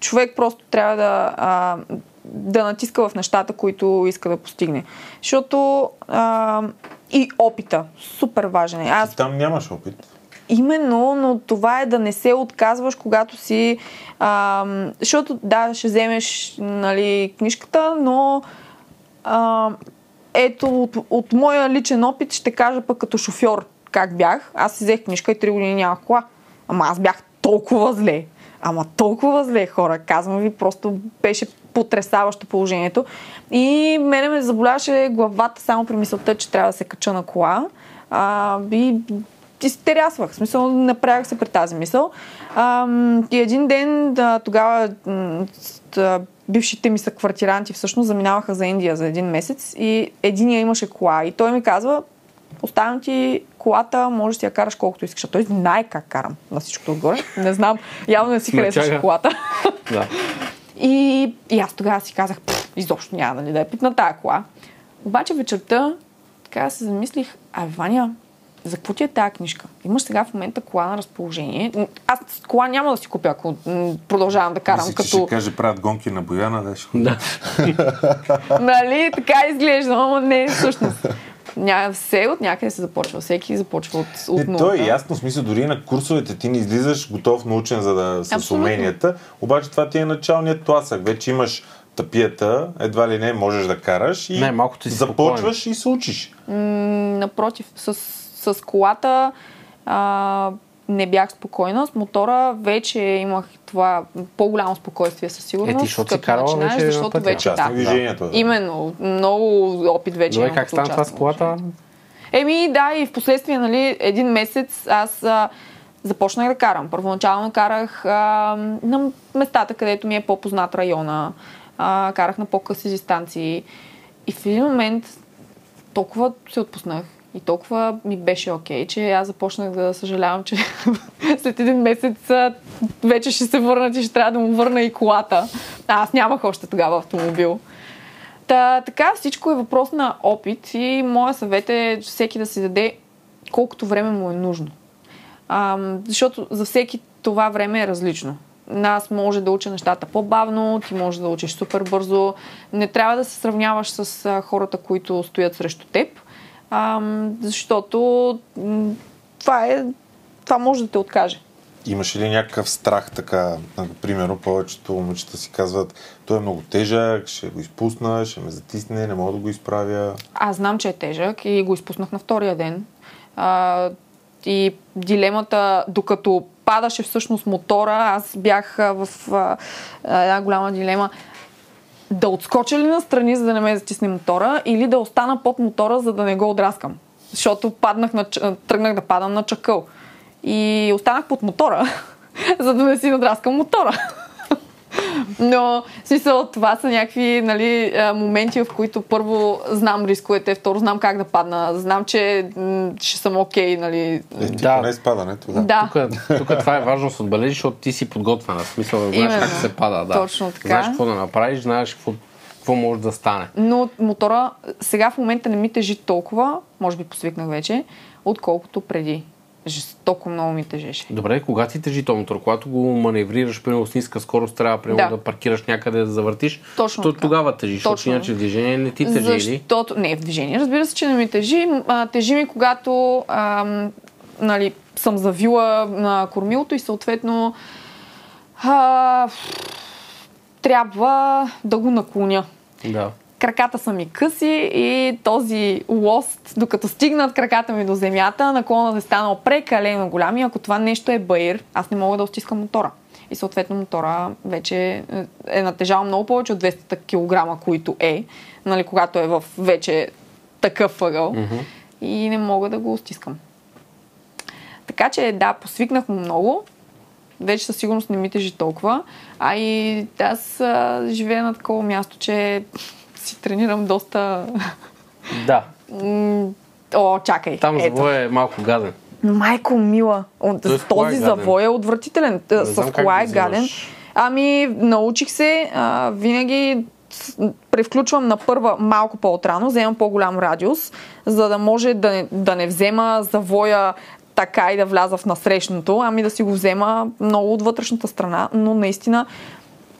човек просто трябва да, а, да натиска в нещата, които иска да постигне. Защото а, и опита. Супер важен е. Аз Ти там нямаш опит. Именно, но това е да не се отказваш, когато си... А, защото, да, ще вземеш нали, книжката, но а, ето, от, от моя личен опит ще кажа пък като шофьор как бях. Аз си взех книжка и 3 години нямах кола. Ама аз бях толкова зле. Ама толкова зле, хора. Казвам ви, просто беше потрясаващо положението. И мене ме заболяваше главата само при мисълта, че трябва да се кача на кола. А, и изтерясвах. В смисъл, направях се при тази мисъл. А, и един ден да, тогава да, бившите ми са квартиранти всъщност заминаваха за Индия за един месец и единия имаше кола и той ми казва оставям ти колата, можеш да я караш колкото искаш. А той знае как карам на всичкото отгоре. Не знам, явно не си харесваше колата. Да. И, и аз тогава си казах, "Пф, изобщо няма нали, да я питна тая кола. Обаче вечерта така се замислих, а Ваня, за какво ти е тази книжка? Имаш сега в момента кола на разположение. Аз кола няма да си купя, ако продължавам да карам Мисля, като... ще каже, правят гонки на Бояна, да ще Да. Нали, така изглежда, ама не всъщност. Ня, все от някъде се започва. Всеки започва от, от Не, нулата. то е ясно, в смисъл, дори на курсовете ти не излизаш готов научен за да с Абсолютно. уменията, обаче това ти е началният тласък. Вече имаш тъпията, едва ли не можеш да караш и Не, малко ти си започваш и се учиш. М, напротив, с, с колата а, не бях спокойна. С мотора вече имах това по-голямо спокойствие със сигурност. Е, ти защото си карала вече защото пътя. вече да. движението. Да. Именно, много опит вече Добре, имам как стана това с колата? Еми, да, и в последствие, нали, един месец аз а, започнах да карам. Първоначално карах а, на местата, където ми е по-познат района. А, карах на по-къси дистанции. И в един момент толкова се отпуснах и толкова ми беше окей, че аз започнах да съжалявам, че след един месец вече ще се върнат и ще трябва да му върна и колата. А, аз нямах още тогава автомобил. Та, така всичко е въпрос на опит и моя съвет е всеки да си даде колкото време му е нужно. А, защото за всеки това време е различно. Аз може да уча нещата по-бавно, ти може да учиш супер бързо. Не трябва да се сравняваш с хората, които стоят срещу теб, а, защото това, е, това може да те откаже. Имаш ли някакъв страх така? Примерно, повечето момичета си казват, той е много тежък, ще го изпусна, ще ме затисне, не мога да го изправя. Аз знам, че е тежък и го изпуснах на втория ден. А, и дилемата, докато падаше всъщност мотора, аз бях в а, една голяма дилема да отскоча ли настрани, за да не ме затисне мотора, или да остана под мотора, за да не го отраскам. Защото паднах на, тръгнах да падам на чакъл. И останах под мотора, за да не си надраскам мотора. Но, в смисъл, това са някакви нали, моменти, в които първо знам рисковете, второ знам как да падна, знам, че м, ще съм окей, нали. Е, ти Да. поне с падането, да. Да. Тук, тук това е важно да се отбележиш, защото ти си подготвена. В смисъл, знаеш Именно. как се пада. Да. Точно така. Знаеш какво да направиш, знаеш какво, какво може да стане. Но мотора сега в момента не ми тежи толкова, може би посвикнах вече, отколкото преди. Жестоко много ми тежеше. Добре, кога ти тежи този мотор? Когато го маневрираш, примерно с ниска скорост, трябва примерно да, Да. паркираш някъде да завъртиш. Точно то така. тогава тежи, защото иначе в движение не ти тежи. или? Защото... Не, в движение. Разбира се, че не ми тежи. А, тежи ми, когато ам, нали, съм завила на кормилото и съответно а, трябва да го наклоня. Да. Краката са ми къси и този лост, докато стигнат краката ми до земята, наклонът е станал прекалено голям и ако това нещо е баир, аз не мога да стискам мотора. И съответно мотора вече е натежал много повече от 200 кг, които е, нали, когато е в вече такъв ъгъл Мгм. и не мога да го стискам. Така че да, посвикнах му много. Вече със сигурност не ми тежи толкова. А и аз а, живея на такова място, че си тренирам доста... Да. О, чакай. Там ето. завой е малко гаден. Майко мила, от, Той с е този гаден. завой е отвратителен. Т- Не С кола е гаден. Ами, научих се а, винаги превключвам на първа малко по-отрано, вземам по-голям радиус, за да може да не, да не взема завоя така и да вляза в насрещното, ами да си го взема много от вътрешната страна, но наистина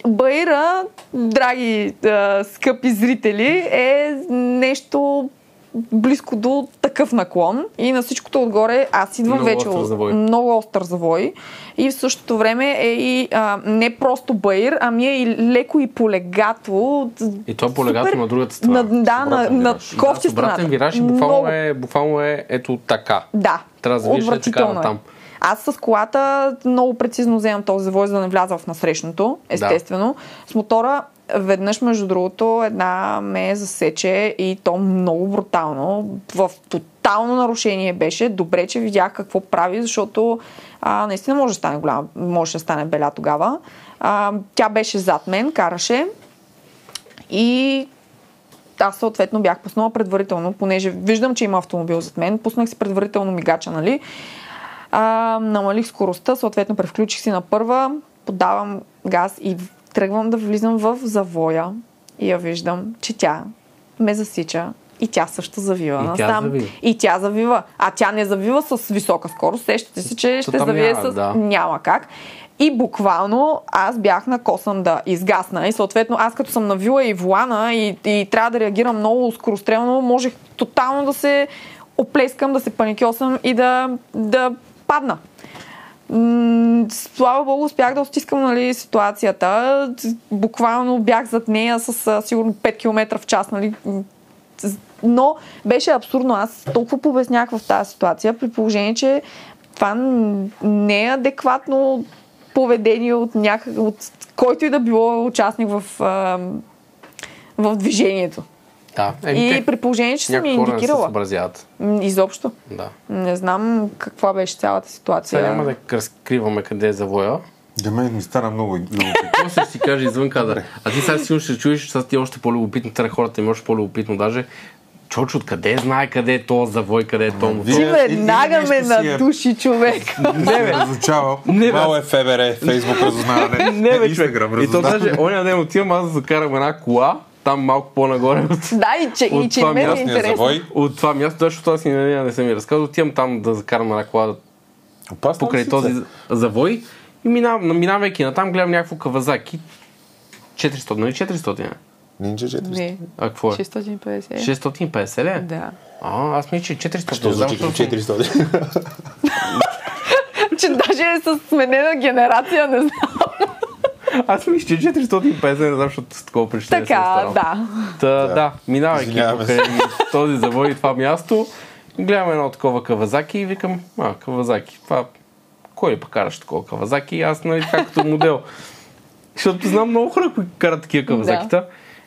Баира, драги а, скъпи зрители, е нещо близко до такъв наклон и на всичкото отгоре аз идвам Много вече остър завой. много остър завой и в същото време е и а, не просто баир, ами е и леко и полегато. И то е полегато на другата страна. На, да, на, на кофти да, страната. вираж и буквално Много- е, буквално е ето така. Да, Трябва да завиеш е така отвратително натам. Аз с колата много прецизно вземам този завой, за да не вляза в насрещното, естествено. С мотора веднъж, между другото, една ме засече и то много брутално. В тотално нарушение беше. Добре, че видях какво прави, защото а, наистина може да стане голяма, може да стане беля тогава. А, тя беше зад мен, караше и аз съответно бях пуснала предварително, понеже виждам, че има автомобил зад мен, пуснах си предварително мигача, нали? А, намалих скоростта, съответно превключих си на първа, подавам газ и тръгвам да влизам в завоя и я виждам, че тя ме засича и тя също завива. И тя завива. И тя завива. А тя не завива с висока скорост. Сещате се, че ще там завие няма, с... да. Няма как. И буквално аз бях на косъм да изгасна и съответно аз като съм навила и волана и, и трябва да реагирам много скорострелно, можех тотално да се оплескам, да се паникьосам и да, да падна. Слава Богу, успях да стискам нали, ситуацията. Буквално бях зад нея с сигурно 5 км в час. Нали. Но беше абсурдно. Аз толкова побеснях в тази ситуация, при положение, че това не е адекватно поведение от, някак, от който и да било участник в, в движението. Да. Еми, И те- при положение, че съм я хора не се индикирала. съобразяват. Изобщо. Да. Не знам каква беше цялата ситуация. Сега няма да разкриваме къде е завоя. За мен ми стана много любопитно. После ще си кажа извън кадър. А ти сега сигурно ще чуеш, сега ти е още по-любопитно, тър хората им е още по-любопитно даже. Чочо, откъде знае къде е то завой, къде е то мотор? Ти веднага ме си е- надуши човек. Не, бе. Разучавал. Не, бе. Мало е ФБР, Фейсбук разузнаване. Не, бе, човек. Инстаграм И то даже, оня ден отивам аз да закарам една кола, там малко по-нагоре да, и че, и От че това мен е интересно. от това място, защото аз и нея не съм ми разказал. Отивам там да закарам една кола Опасно покрай този завой и минавам, минавайки натам, гледам някакво кавазаки. 400, нали 400? е? Нинджа 400. Не, А какво е? 650. 650 ли? е? Да. А, аз мисля, че 400. Що Не звучи като защото- 400? Че даже е с сменена генерация, не знам. Аз мисля, че 450, не знам, защото с такова причина Така, да. Та, да. да, минавайки покрай този завой и това място, гледам едно такова кавазаки и викам, а, кавазаки, това, кой ли пък караш такова кавазаки? Аз, нали, така като модел. Защото знам много хора, които карат такива кавазакита.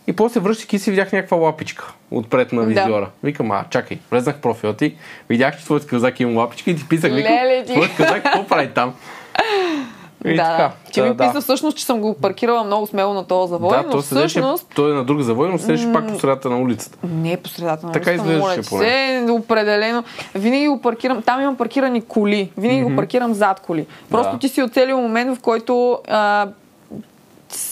И после връщайки си видях някаква лапичка отпред на Да. визиора. Викам, а, чакай, влезнах в профила ти, видях, че твоят казак има лапичка и ти писах, викам, твоят казак какво прави там? И да, така. Та, ми писа всъщност, че съм го паркирала много смело на този завой, да, но то седеше, всъщност той е на друг завой, но седеше пак по средата на улицата. не е по средата на Така улицата, моля ти поне. се, определено. Винаги го паркирам, там имам паркирани коли, винаги го паркирам зад коли. Просто Да. ти си оцелил момент, в който а,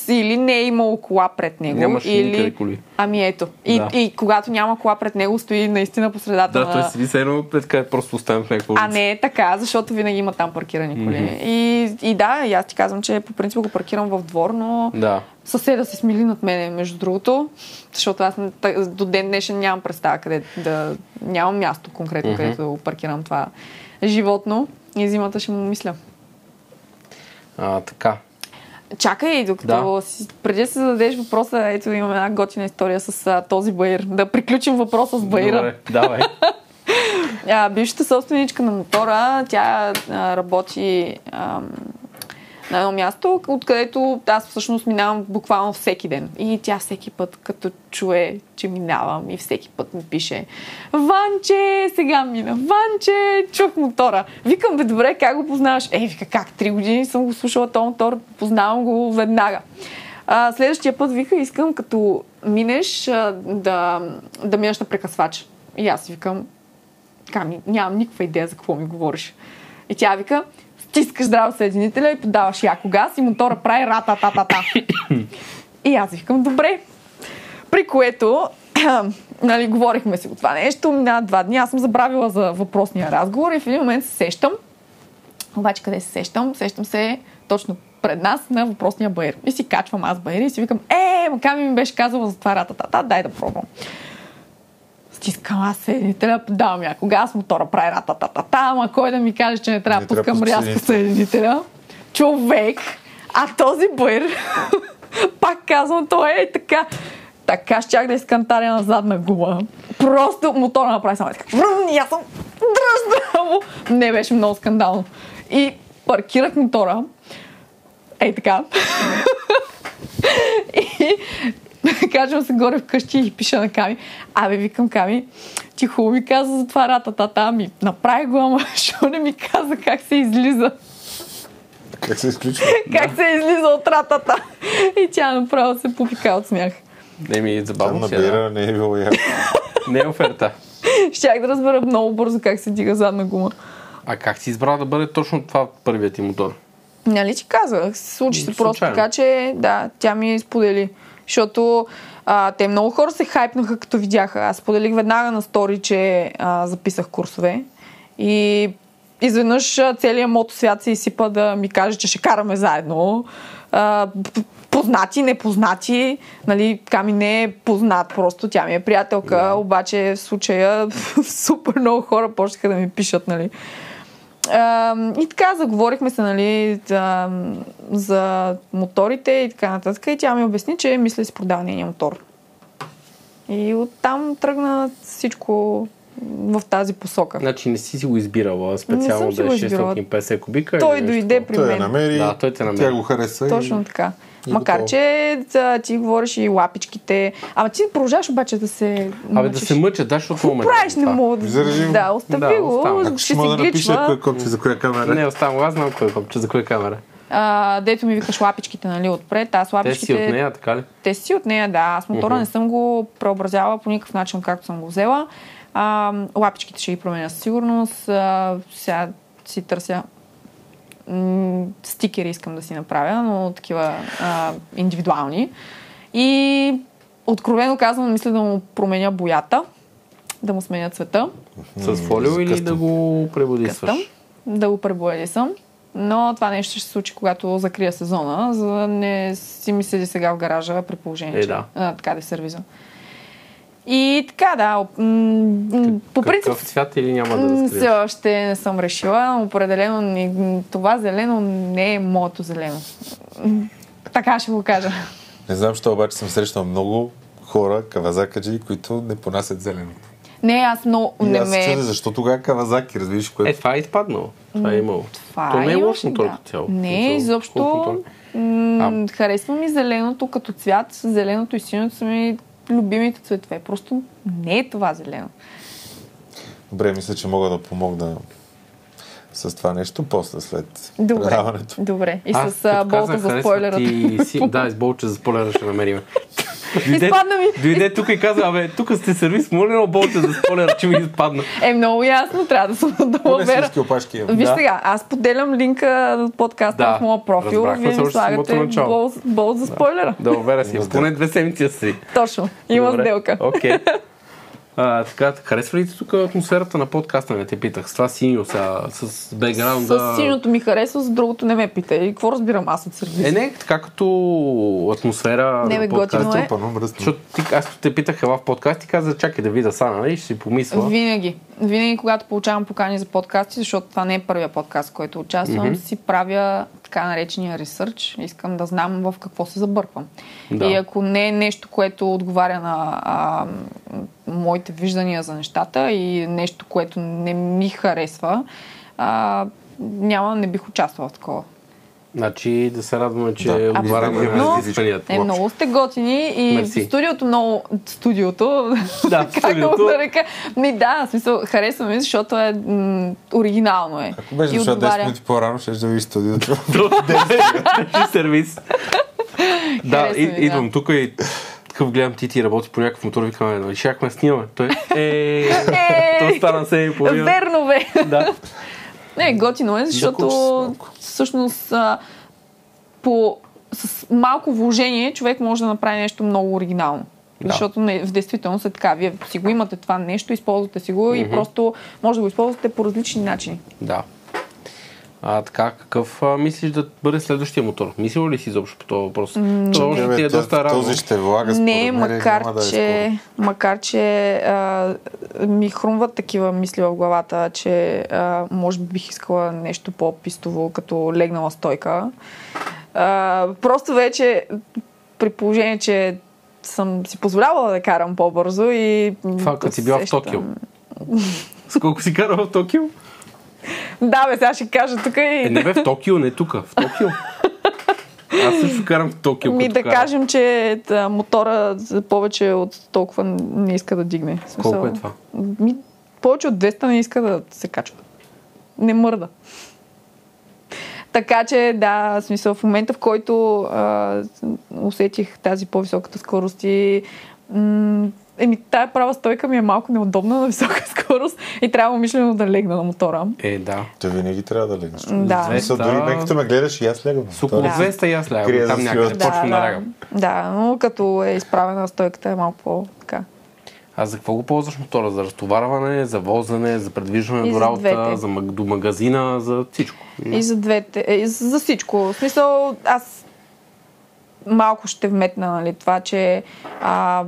или не е имало кола пред него, Нямаше или... коли. Ами ето. И, Да. и когато няма кола пред него, стои наистина по средата Да, на... той седи се едно, къде просто оставям в някаква А не е така, защото винаги има там паркирани коли. И, и да, и аз ти казвам, че по принцип го паркирам в двор, но Да. съседа се смили над мене, между другото, защото аз до ден днешен нямам представа къде да... Нямам място конкретно, Мгм. където паркирам това животно. И зимата ще му мисля. А, така. Чакай, докато Да. си, преди да си зададеш въпроса, ето имам една готина история с а, този баир. Да приключим въпроса с баира. Добре, давай. А, бившата собственичка на мотора, тя а, работи ам, на едно място, откъдето аз всъщност минавам буквално всеки ден. И тя всеки път, като чуе, че минавам и всеки път ми пише Ванче, сега мина, Ванче, чух мотора. Викам, бе, добре, как го познаваш? Е, вика, как? Три години съм го слушала този мотор, познавам го веднага. А, следващия път вика, искам като минеш да, да минеш на прекъсвач. И аз викам, така нямам никаква идея за какво ми говориш. И тя вика, стискаш здраво съединителя и подаваш яко газ и мотора прави ра та та та И аз викам, добре. При което, нали, говорихме си от това нещо, на два дни, аз съм забравила за въпросния разговор и в един момент се сещам, обаче къде се сещам? Сещам се точно пред нас на въпросния баер. И си качвам аз баер и си викам, е, Маками ми беше казала за това ратата, дай да пробвам. Стискам аз съединителя, давам я. Кога аз мотора прави ратата, ама кой да ми каже, че не трябва Не да трябва пускам да рязко съединителя? Човек, а този бър, пак казвам, той е така. Така щях да изкантаря на задна гума. Просто мотора направи само така. И аз съм дръждаво. Не беше много скандално. И паркирах мотора. Ей така. И кажем се горе вкъщи и пиша на Ками. Абе, викам Ками, ти хубаво ми каза за това ратата. Ами, направи го, ама що не ми каза как се излиза. Как се изключва? Как се излиза от ратата. И тя направо се попика от смях. Не ми е забавно на си, е, да. бира не е било яко. Не е оферта. Щях да разбера много бързо как се дига задна гума. А как си избрал да бъде точно това първият ти мотор? Нали ти казах? Случи се просто така, че да, тя ми сподели. Защото а, те много хора се хайпнаха, като видяха. Аз споделих веднага на стори, че а, записах курсове. И изведнъж целият мотосвят се изсипа да ми каже, че ще караме заедно. А, познати, непознати. Нали, Ками не е познат просто, тя ми е приятелка, обаче в случая супер много хора почнаха да ми пишат, нали. И така, заговорихме се, нали, за, за моторите и така нататък. И тя ми обясни, че мисля си продава нейния мотор. И оттам тръгна всичко в тази посока. Значи не си си го избирала специално да е го избирала. 650 кубика. Той дойде при Той я мен. намери, Да, той те намери. тя го хареса Точно и... така. И Макар, готово. че да, ти говориш и лапичките. Ама ти продължаваш обаче да се Абе да се мъчат, да, защото ме Правиш, не мога да... Заради- Да, остави Да, го. Ако ще си да гличва. кой копче за коя камера. Не, оставам, аз знам кой е копче, за коя камера. А, дето ми викаш лапичките, нали, отпред. Аз Те лапичките... си от нея, така ли? Те си от нея, да. Аз мотора Мгм. не съм го преобразяла по никакъв начин, както съм го взела. А, лапичките ще ги променя със сигурност. А, сега си търся м- стикери искам да си направя, но такива а, индивидуални. И откровено казвам, мисля да му променя боята, да му сменя цвета, С фолио или къстъм. да го къстъм, пребодисваш? да го пребояди съм. Но това нещо ще се случи, когато закрия сезона, за да не си ми седи сега в гаража при положение, Е, че да. а, така да сервиза. И така, да. м- м- По принцип, Какъв цвят или няма да разкриеш? все още не съм решила. но Определено не, това зелено не е моето зелено. Така ще го кажа. Не знам, що обаче съм срещал много хора, кавазакаджи, които не понасят зеленото. Не, аз много И не аз ме... чудя, защо тогава кавазаки, разбираш, Е, което... това е изпаднало. Това е имало. Това То не е лош имаше, мотор да. като цяло. Не, Като изобщо. м- Харесва ми зеленото като цвят. Зеленото и синьото са ми любимите цветове. Просто не е това зелено. Добре, мисля, че мога да помогна с това нещо после, след Добре. предаването. Добре. И Аз, с болта за спойлера. Ти, си, да, с болче за спойлера ще намерим. Изпадна ми. Дойде тук и каза, абе, тук сте сервис, моля едно болче за спойлера, че ми изпадна. Е, много ясно. Трябва да съм да вера. всички опашки. Виж Да. сега, аз поделям линка на подкаста Да, в моя профил. разбрахме Вие ми слагате бол, бол за спойлера. Да, уверя си, поне две седмици си. Точно. Има Добре. сделка. Окей. А, така, харесва ли ти тук атмосферата на подкаста, не те питах? С това синьо сега, с бекграунда. С синьото ми харесва, с другото не ме питай. Какво разбирам аз от сервис? Е, не, така като атмосфера Не, бе, на подкаста. готино е. Защото ти, аз те питах ела в подкаст и каза, чакай да видя Сана, нали? Ще си помисля. Винаги. Винаги, когато получавам покани за подкасти, защото това не е първия подкаст, който участвам, Мгм. си правя така наречения ресърч. Искам да знам в какво се забърквам. Да. И ако не е нещо, което отговаря на а, моите виждания за нещата и нещо, което не ми харесва, а, няма, не бих участвала в такова. Значи да се радваме, че Да, на изискванията. Е, много сте готини и Мерси. студиото много... Студиото, Да, как студиото. да река. Ми да, в смисъл, харесва ми, защото е м- оригинално е. Ако беше дошла 10 отговаря. минути по-рано, ще да видиш студиото. сервис. да, Хареса и, ми, да. идвам тук и такъв гледам ти ти работи по някакъв мотор, викам, нали, шахме снимаме. Той е, Е, то стана се и половина. Верно бе! Да. Не, готино е, защото всъщност по, с малко вложение човек може да направи нещо много оригинално. Да. Защото не, в действителност е така. Вие си го имате това нещо, използвате си го и просто може да го използвате по различни начини. Да. А така, какъв а, мислиш да бъде следващия мотор? Мислил ли си изобщо по този въпрос? То още Бе, ти е доста рано. Този ще влага според Не, мен, макар няма да е че, макар че а, ми хрумват такива мисли в главата, че а, може би бих искала нещо по-пистово, като легнала стойка. А, просто вече при положение, че съм си позволявала да карам по-бързо и... Това като си била в Токио. С колко си карал в Токио? Да, бе, сега ще кажа тук и... Е, не бе в Токио, не тук. В Токио. Аз също карам в Токио. Ми да карам. кажем, че та, мотора повече от толкова не иска да дигне. Смисъл, Колко е това? Ми, повече от 200 не иска да се качва. Не мърда. Така че, да, смисъл, в момента, в който а, усетих тази по-високата скорост и м- Еми, тая права стойка ми е малко неудобна на висока скорост и трябва умишлено да легна на мотора. Е, да. Те винаги трябва да легнеш. Да. Смисъл, дори не като ме гледаш и аз лягам. С около Да. 200 и аз лягам. Крия Там за някъде силата. почвам да, да, лягам. да, но като е изправена стойката е малко по-така. А за какво го ползваш мотора? За разтоварване, за возене, за предвижване И до за работа, двете. за маг- до магазина, за всичко. И за двете, е, за за всичко. В смисъл, аз малко ще вметна нали, това, че а,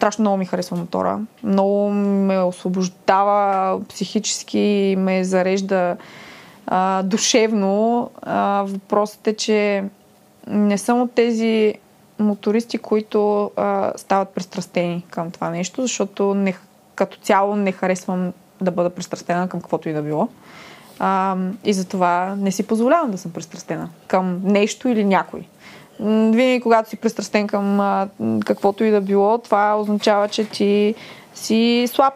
страшно много ми харесва мотора. Много ме освобождава психически, ме зарежда а, душевно. А, въпросът е, че не съм от тези мотористи, които а, стават пристрастени към това нещо, защото не, като цяло не харесвам да бъда пристрастена към каквото и да било. А, и затова не си позволявам да съм пристрастена към нещо или някой. Винаги, когато си пристрастен към а, каквото и да било, това означава, че ти си слаб,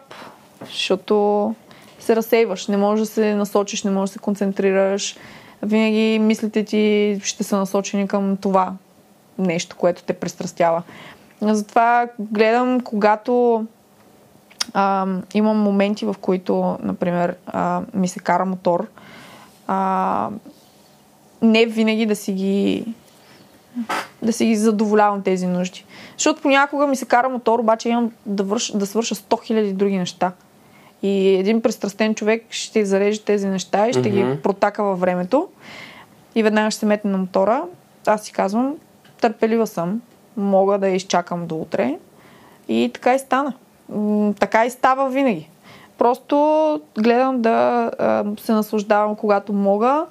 защото се разсейваш, не можеш да се насочиш, не можеш да се концентрираш. Винаги мислите ти ще са насочени към това нещо, което те пристрастява. Затова гледам, когато а, имам моменти, в които, например, а, ми се кара мотор, а, не винаги да си ги да си задоволявам тези нужди. Защото понякога ми се кара мотор, обаче имам да, върш, да свърша 100 000 други неща. И един пристрастен човек ще зареже тези неща и ще Мгм. ги протака във времето. И веднага ще се метне на мотора. Аз си казвам, търпелива съм, мога да изчакам до утре. И така и стана. Така и става винаги. Просто гледам да се наслаждавам, когато мога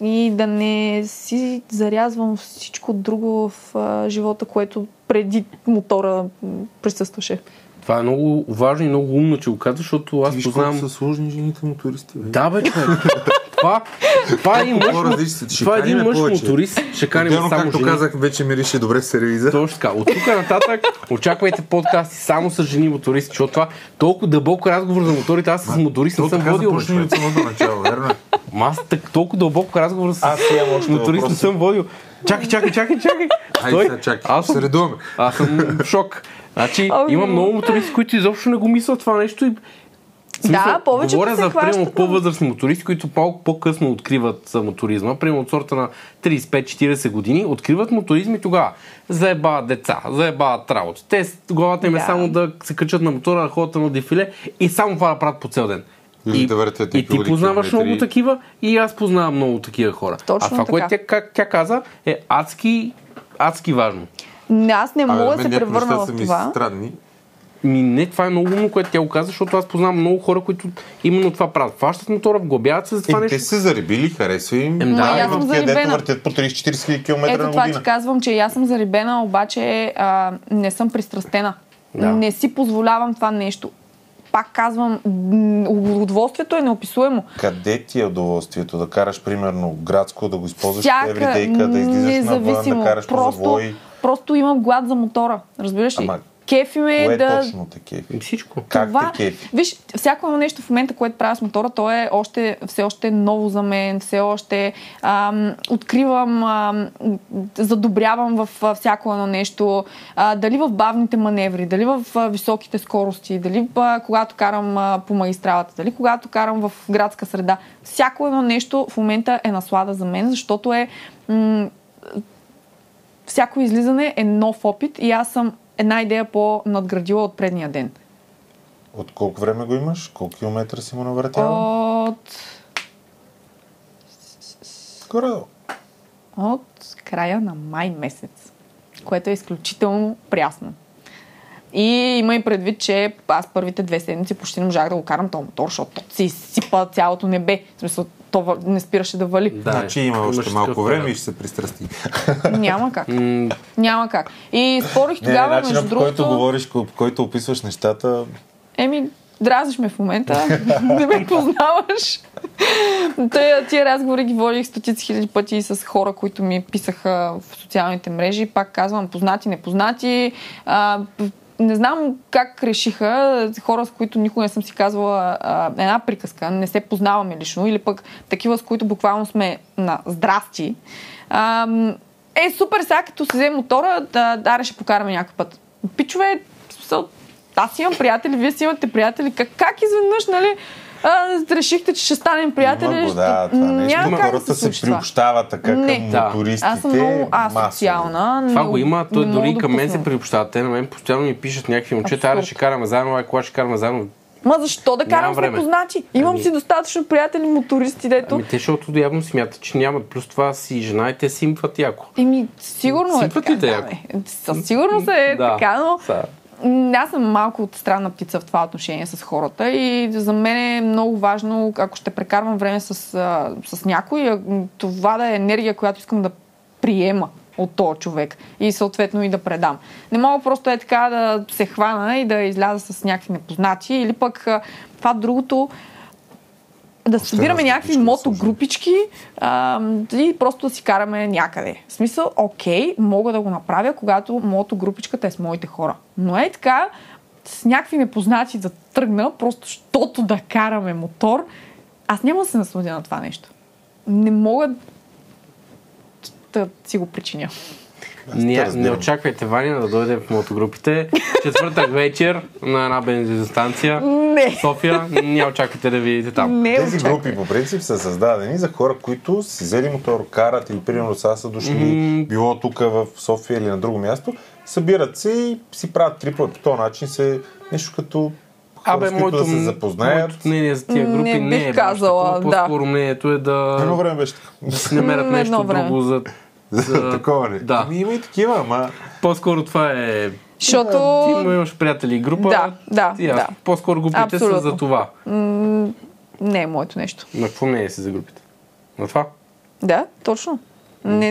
и да не си зарязвам всичко друго в а, живота, което преди мотора присъстваше. Това е много важно и много умно, че го казваш, защото аз Виж познавам... са сложни жените мотористи. Бе. Да, бе, човек. това, това е един мъж, това е един мъж моторист. Ще каним Отделно, само както жени. казах, вече мирише добре в сервиза. Точно така. От тук нататък очаквайте подкасти само с жени мотористи, защото това толкова дълбок разговор за моторите, аз с моторист не съм водил. бе, започна и човек. от самото начало, верно е. Аз так, толкова дълбок разговор с Аз моторист не съм водил. Чакай, чакай, чакай, чакай. Айде Стой. сега, чакай. Аз съм, Се редуваме. аз съм в шок. Значи, имам много мотористи, които изобщо не го мислят това нещо и смисъл, Да, повечето Говоря за примерно по-възрастни мотористи, които по- по-късно откриват моторизма, примерно от сорта на 35-40 години, откриват моторизми тогава. Заебават деца, заебават работи. Те главата им е Да. само да се качат на мотора, да ходят на дефиле и само това да правят по цел ден. Или да въртят и и ти познаваш километри. много такива и аз познавам много такива хора. Точно а това, което тя, как, тя каза, е адски, адски важно. Не, Аз не мога да се превърна в това. странни. Ми не, това е много умно, което тя го каза, защото аз познавам много хора, които именно това правят. Фащат мотора, вглобяват се за това Е, те нещо. са зарибили, харесва им. Ем, да, и аз съм зарибена. въртят по 30-40 хиляди км Ето на това ти казвам, че аз съм зарибена, обаче а, не съм пристрастена. Да. Не си позволявам това нещо. Пак казвам, удоволствието е неописуемо. Къде ти е удоволствието да караш, примерно, градско, да го използваш Всяка, евридейка, да излизаш навън, да караш по просто, завой? просто имам глад за мотора. Разбираш ли? Ама, Кефи ме Кое да... точно те кефи? Всичко. Как това... те кефи? Виж, всяко едно нещо в момента, което правя с мотора, то е още, все още ново за мен, все още ам, откривам, ам, задобрявам в всяко едно нещо. А, дали в бавните маневри, дали в а, високите скорости, дали а, когато карам а, по магистралата, дали когато карам в градска среда. Всяко едно нещо в момента е наслада за мен, защото е м- всяко излизане е нов опит и аз съм една идея по-надградила от предния ден. От колко време го имаш? Колко километра си му навъртял? От, Горе. от края на май месец, което е изключително прясно. И има и предвид, че аз първите две седмици почти не можах да го карам този мотор, защото то си изсипа цялото небе. В смисъл, то не спираше да вали. Да, значи има още малко време и ще се пристрасти. Няма как. Няма как. И спорих Не, тогава, начинът между по който другото... говориш, по който описваш нещата, Еми, дразниш ме в момента. не ме познаваш. Тия, тия разговори ги водих стотици хиляди пъти с хора, които ми писаха в социалните мрежи. Пак казвам, познати, непознати. А, не знам как решиха хора, с които никога не съм си казвала а, една приказка, не се познаваме лично, или пък такива, с които буквално сме на здрасти. А, е, супер, сега като се вземе мотора, да, да, ще покараме някой път. Пичове, аз имам приятели, вие си имате приятели. Как, как изведнъж, нали, а, решихте, че ще станем приятели? има го, да, това нещо. Няма как Хората да се, се приобщават така Не. към Да. мотористите. Аз съм много асоциална. Това го има, той дори да към мен се приобщават. Те на мен постоянно ми пишат някакви момчета, аре ще караме заедно, ай, кога ще караме заедно. Ма защо да карам с време. непознати? Имам Ами- си достатъчно приятели мотористи, дето. Ами те, защото явно смятат, че нямат. Плюс това си жена и те симпват яко. Еми, сигурно е Симпатите така. Да, яко. Със сигурност е Да. така, но Са. Аз съм малко от странна птица в това отношение с хората и за мен е много важно, ако ще прекарвам време с, с някой, това да е енергия, която искам да приема от този човек и съответно и да предам. Не мога просто е така да се хвана и да изляза с някакви непознати или пък това другото да събираме някакви мотогрупички а, и просто да си караме някъде. В смисъл, окей, мога да го направя, когато мотогрупичката е с моите хора. Но е така, с някакви непознати да тръгна, просто защото да караме мотор, аз няма да се насладя на това нещо. Не мога да си го причиня. Не, не очаквайте Ваня да дойде в мотогрупите. Четвъртък вечер на една бензиностанция Не. в София. Не очаквайте да видите там. Не Тези очаквам. групи по принцип са създадени за хора, които си взели мотор, карат или примерно сега са дошли, Мгм. било тук в София или на друго място, събират се и си правят трипове по този начин се нещо като хора, Абе, моето, да се запознаят. моето мнение за тия групи Не не, бих е казала, баш такова. По-скоро мнението е да, Едно време беше да си намерят нещо друго за... за... Такова ли? Да. Ами има и такива, ама По-скоро това е... Защото... Ти имаш приятели и група. Да, да, и аз. да. По-скоро групите Абсолютно. са за това. м, Не е моето нещо. На какво мнение си за групите? На това? Да, точно. Не,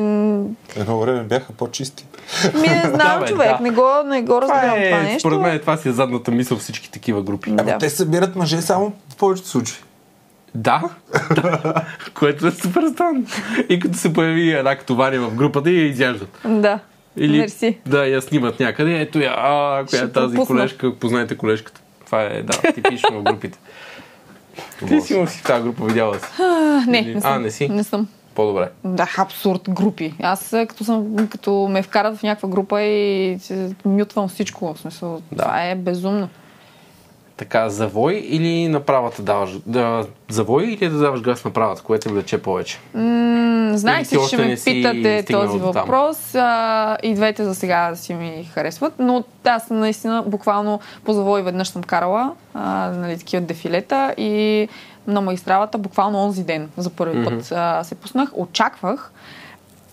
едно време бяха по-чисти. ми не знам, Да, бе, човек. да. Не го, не го разбирам това, е, нещо. според мен това си е задната мисъл всички такива групи. Да. Ама те събират мъже само в повечето случаи. Да, да. което е супер странно. И като се появи една като Ваня в групата и я изяждат. Да. Или Мерси. да я снимат някъде. Ето я, а, коя е тази пропусна. колежка, познайте колежката. Това е, да, типично в групите. Ти си имал си в тази група, видяла си. А, не, Или- не съм. А, не си? Не съм. По-добре. Да, абсурд групи. Аз а, като, съм, като ме вкарат в някаква група и мютвам всичко. В смисъл, Да. това е безумно. Така, завой или направата даваш? Да, завой или да даваш газ на правата, което те влече повече? М, още ще ме питате този въпрос. А, и двете за сега си ми харесват, но аз съм наистина буквално по завой веднъж съм карала а, нали, такива дефилета и на магистралата буквално онзи ден за първи път а, се пуснах. Очаквах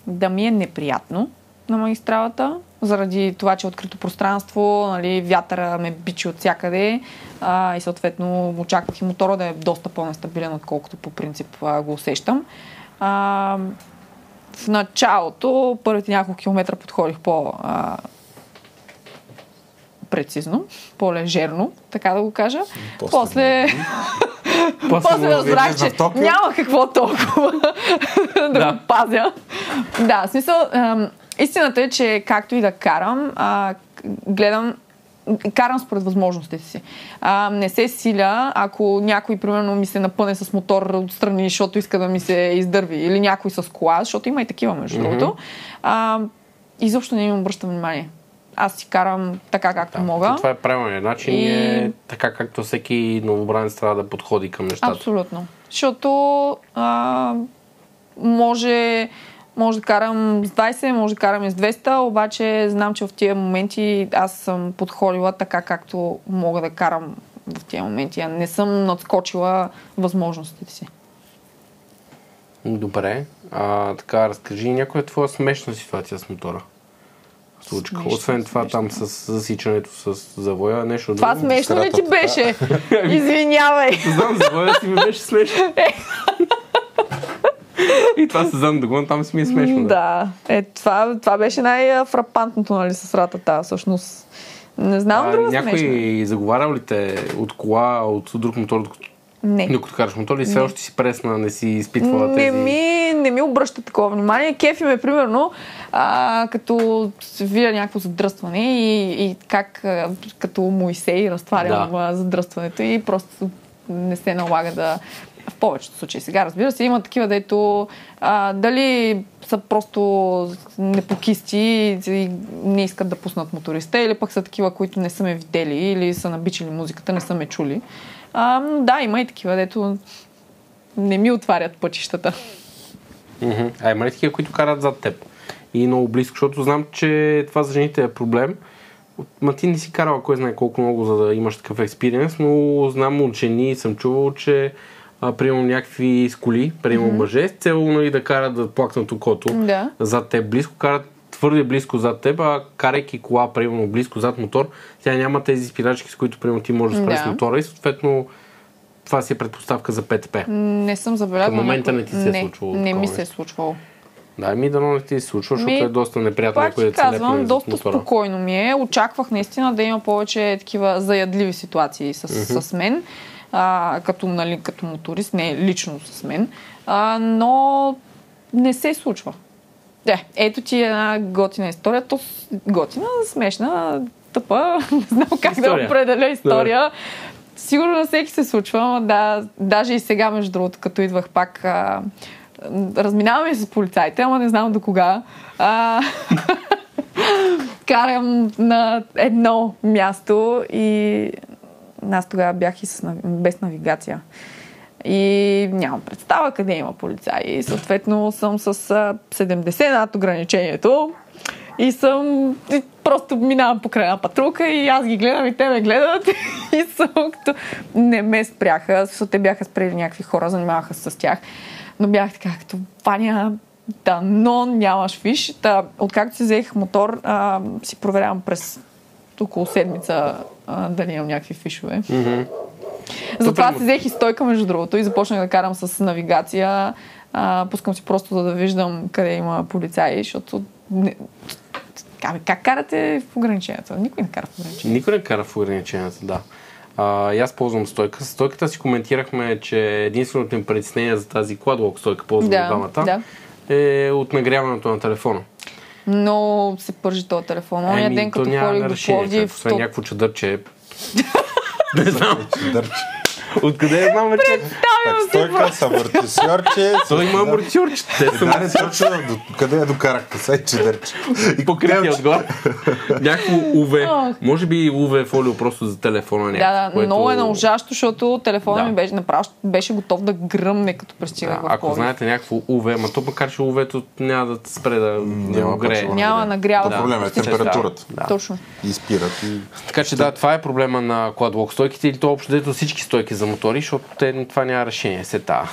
да ми е неприятно на магистралата, заради това, че е открито пространство, нали, вятъра ме бичи от всякъде а, и съответно очаквах и мотора да е доста по-нестабилен, отколкото по принцип а, го усещам. А, в началото, първите няколко километра подходих по а, прецизно, по-лежерно, така да го кажа. После- После, После разбрах, че няма какво толкова да, Да. го пазя. Да, в смисъл, ам, истината е, че както и да карам, а, гледам карам според възможностите си. А, не се силя, ако някой, примерно, ми се напъне с мотор отстрани, защото иска да ми се издърви, или някой с кола, защото има и такива, между Мгм. другото. А, изобщо не им обръщам внимание. Аз си карам така, както Да, мога. Това е правилният начин и... е така, както всеки новобранец трябва да подходи към нещата. Абсолютно. Защото а, може Може да карам с 20, може да карам и с 200, обаче знам, че в тия моменти аз съм подходила така, както мога да карам в тия моменти. А не съм надскочила възможностите си. Добре. А, така, разкажи някоя твоя смешна ситуация с мотора. Случка. Смешна, Освен това смешна. там с засичането с завоя, нещо Това друго. смешно ли ти беше? Извинявай. Знам, завоя си ми беше смешно. И това с Зан Догон там си ми е смешно. Да, е, това, това беше най-фрапантното, нали, с ратата, всъщност. Не знам А, друга някой смешна. заговарял ли те от кола, от друг мотор, докато, Не. докато караш мотор или все още си пресна, не си изпитвала Не тези... ми, не ми обръща такова внимание. Кефи ме, примерно, а, като видя някакво задръстване и, и как а, като Моисей разтварям Да. да. задръстването и просто не се налага да... В повечето случаи сега, разбира се, има такива, дето а, дали са просто непокисти и не искат да пуснат моториста, или пък са такива, които не са ме видели или са набичали музиката, не са ме чули. А, да, има и такива, дето не ми отварят пътищата. А има ли такива, които карат зад теб? И много близко, защото знам, че това за жените е проблем. Ма ти не си карала кой знае колко много, за да имаш такъв експириенс, но знам от жени и съм чувал, че а, примерно някакви с коли, примерно мъже, с цел нали, да карат да плакнат окото Да. зад теб близко, карат твърде близко зад теб, а карайки кола, примерно близко зад мотор, тя няма тези спирачки, с които примерно ти можеш да спреш Да. мотора и съответно това си е предпоставка за ПТП. Не съм забелязала. Към момента не ти се е не, случвало Не ми се е случвало. Да, ми дано не ти се случва, защото Ми, е доста неприятно ти да лепне казвам, доста мотора. спокойно ми е. Очаквах наистина да има повече такива заядливи ситуации с, с мен, а, като, нали, като моторист, не лично с мен, а, но не се случва. Де, ето ти една готина история. То готина, смешна, тъпа, не знам как История. да определя история. Сигурно на всеки се случва, ама да, даже и сега, между другото, като идвах пак, а, разминаваме се с полицайите, ама не знам до кога. А, карам на едно място и аз тогава бях и с, без навигация. И нямам представа къде има полицаи. Съответно съм с а, 70 над ограничението. И съм... И просто минавам покрай една патрулка и аз ги гледам и те ме гледат. И съм като... Не ме спряха, защото те бяха спрели някакви хора, занимаваха се с тях. Но бях така като Ваня, да, но нямаш фиш. Та, откакто си взех мотор, а, си проверявам през около седмица а, дали имам някакви фишове. Затова Супер. си взех и стойка, между другото, и започнах да карам с навигация. А, пускам си просто за да виждам къде има полицаи, защото... Не... Абе, как карате в ограничението? Никой не кара в ограничението. Никой не кара в ограниченията, да. А, и аз ползвам стойка. С стойката си коментирахме, че единственото им притеснение за тази кладлок стойка, ползвам Да, двамата, да. е от нагряването на телефона. Но се пържи този телефон. Оня ден, то като ходих до Пловдив, Освен то... някакво чадърче. не знам. Дърчи. Откъде я знам вече? Так, стойка с амортисьорче. Той има амортисьорче. Те са не точно. До къде я докарахте? Сега че дърчи. И покрити отгоре. Някакво UV. Ох. Може би UV фолио просто за телефона Да, някакво, да, което... много е наужащо, защото телефона Да. ми беше направо, беше готов да гръмне, като Да, в ако знаете някакво UV, ма то макар, че UV-то няма да спре да, няма го грее. Няма нагрява. Проблема е температурата. Да. Точно. И спират. И... Така че да, това е проблема на кладлок стойките или то общо дето всички стойки за мотори, защото те, това няма решение, се та.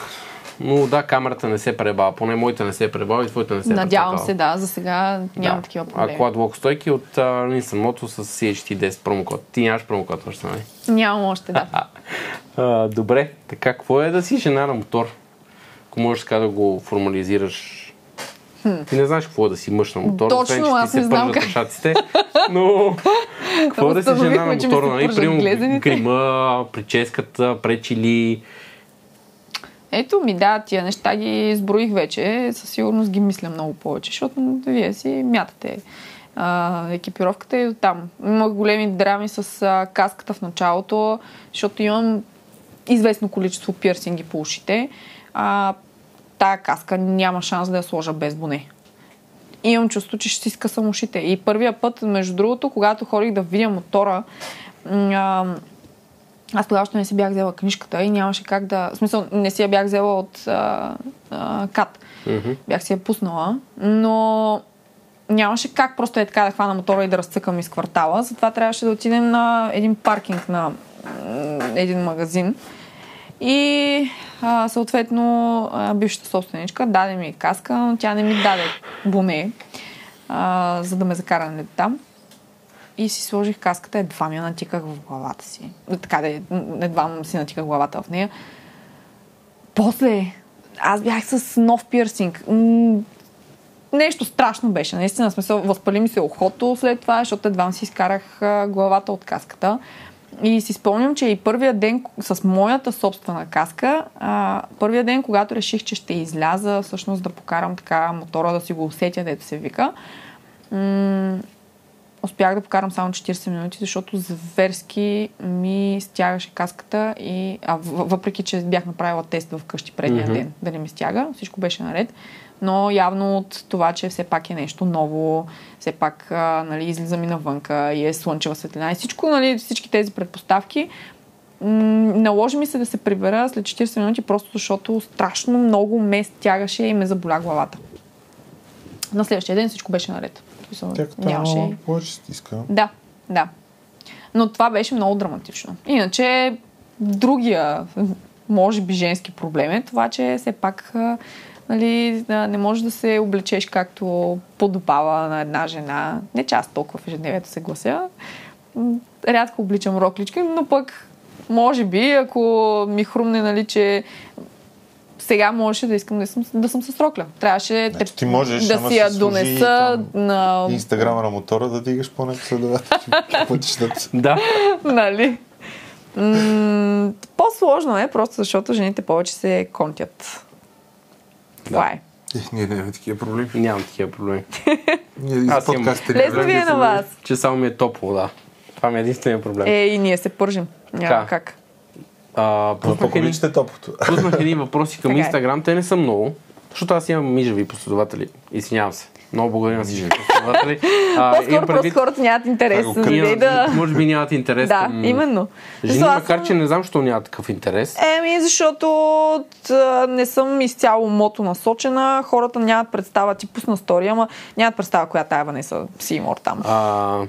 Но да, камерата не се пребава, поне моята не се пребава и твоята не се Надявам се, да. За сега нямам такива А проблеми. кладлок стойки от а, Nissan Moto с CHT10 промокод. Ти нямаш промокод още, нали? Нямам още, да. А, добре, така, какво е да си жена на мотор? Ако можеш така да го формализираш. Ти не знаеш какво е да си мъж на мотор, Точно, освен, че ти аз се не знам как. ушаците, но какво е да си жена на се нали? Примерно грима, прическата, пречили. Ето ми, да, тия неща ги изброих вече. Със сигурност ги мисля много повече, защото вие си мятате а, екипировката и там. Имах големи драми с а, каската в началото, защото имам известно количество пирсинги по ушите. А, тая каска няма шанс да я сложа без боне. Имам чувство, че ще си скъсам ушите. И първия път, между другото, когато ходих да видя мотора, а, аз тогава още не си бях взела книжката и нямаше как да... В смисъл, не си я бях взела от а, а, кат. Мгм. Бях си я пуснала, но нямаше как просто е така да хвана мотора и да разцъкам из квартала. Затова трябваше да отидем на един паркинг на един магазин. И а, съответно а, бившата собственичка даде ми каска, но тя не ми даде боне, а, за да ме закара нали, там. И си сложих каската, едва ми я натиках в главата си. Така да е, едва си натиках главата в нея. После, аз бях с нов пирсинг. Нещо страшно беше. Наистина, смисъл, възпали ми се ухото след това, защото едва си изкарах главата от каската. И си спомням, че и първия ден с моята собствена каска, а, първия ден, когато реших, че ще изляза всъщност да покарам така мотора, да си го усетя, дето се вика, м- успях да покарам само 40 минути, защото зверски ми стягаше каската и а, в- въпреки, че бях направила тест вкъщи предния Мгм. ден, дали ми стяга, всичко беше наред. Но явно от това, че все пак е нещо ново, все пак а, нали, излизам и навънка и е слънчева светлина и всичко, нали, всички тези предпоставки, наложи ми се да се прибера след 40 минути, просто защото страшно много ме стягаше и ме заболя главата. На следващия ден всичко беше наред. Смисъл, Тя като Нямаше. повече стиска. Да, да. Но това беше много драматично. Иначе, другия, може би женски проблем е това, че все пак нали, не можеш да се облечеш както подобава на една жена. Не че аз толкова в ежедневието се глася. Рядко обличам роклички, но пък може би, ако ми хрумне, нали, че сега можеше да искам да съм, да съм с рокля. Трябваше Значи те- ти можеш, да си я донеса на Инстаграма на мотора да дигаш по последователи пътищата. Да. нали? М- по-сложно е, просто защото жените повече се контят. Това е. Ех, ние нямаме такива проблеми. Нямам такива проблеми. Ние Аз имам. Лесно ви е на вас. Че само ми е топло, да. Това ми е единствения проблем. Е, и ние се пържим. Няма Така. как. А, пуснах, едни, топлото. пуснах едни въпроси към е. Инстаграм. Те не са много, защото аз имам мижави последователи. Извинявам се. Много благодаря на всички последователи. А, По-скоро просто хората нямат интерес. Нали, Имам- да... Може би нямат интерес. Да, към именно. Жени, Защото аз макар съм- че не знам, защо нямат такъв интерес. Еми, защото т, не съм изцяло мото насочена. Хората нямат представа, ти пусна стори, ама нямат представа коя тая Ванеса Симор там. А,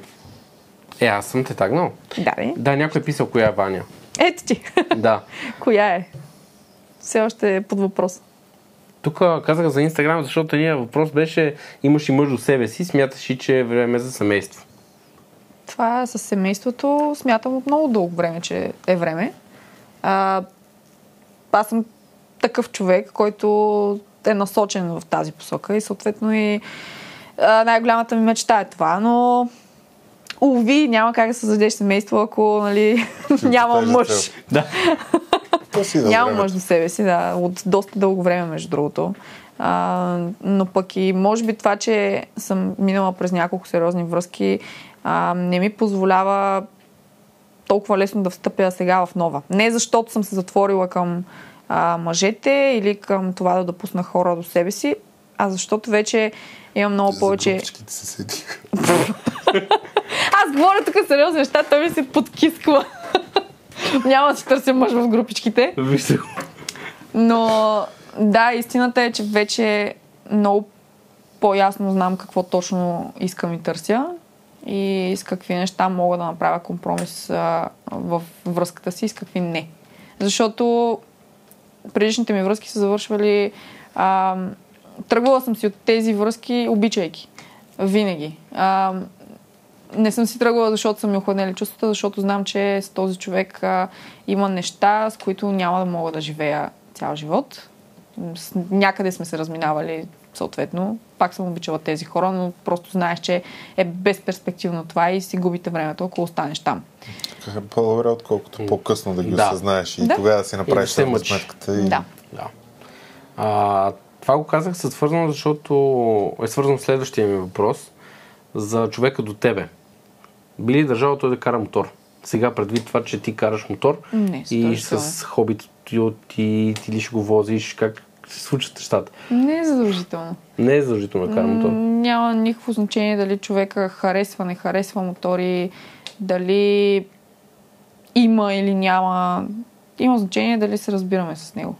е, аз съм те тагнал. Да, бе. Да, някой е писал коя е Ваня. Ето ти. Да. коя е? Все още е под въпрос. Тук казах за Инстаграм, защото един въпрос беше имаш и мъж до себе си, смяташ ли, че е време за семейство. Това с семейството смятам от много дълго време, че е време. А, аз съм такъв човек, който е насочен в тази посока и съответно и най-голямата ми мечта е това, но уви, няма как да създадеш семейство, ако нали, няма мъж. Да. Няма мъж до себе си, да, от доста дълго време, между другото. А, но пък и може би това, че съм минала през няколко сериозни връзки, а, не ми позволява толкова лесно да встъпя сега в нова. Не защото съм се затворила към а, мъжете или към това да допусна хора до себе си, а защото вече имам много За повече... се седиха. Аз говоря тук сериозни неща, той ми се подкисква. Няма да си търся мъж в групичките. Но да, истината е, че вече много по-ясно знам какво точно искам и търся и с какви неща мога да направя компромис а, в връзката си и с какви не. Защото предишните ми връзки са завършвали... А, тръгвала съм си от тези връзки, обичайки. Винаги. А, не съм си тръгвала, защото са ми охладнели чувствата, защото знам, че с този човек а, има неща, с които няма да мога да живея цял живот. С, някъде сме се разминавали, съответно. Пак съм обичала тези хора, но просто знаеш, че е безперспективно това и си губите времето, ако останеш там. Така е по-добре, отколкото по-късно да ги Да. осъзнаеш и Да. тогава да си И направиш сметката. И... Да. Да. А, това го казах със свързано, защото е свързано с следващия ми въпрос за човека до тебе. Би ли държал той да кара мотор? Сега предвид това, че ти караш мотор Не, и с хобито ти, ти ли ще го возиш, как се случат нещата? Не е задължително. Не е задължително да кара мотор. Няма никакво значение дали човека харесва, не харесва мотори, дали има или няма. Има значение дали се разбираме с него.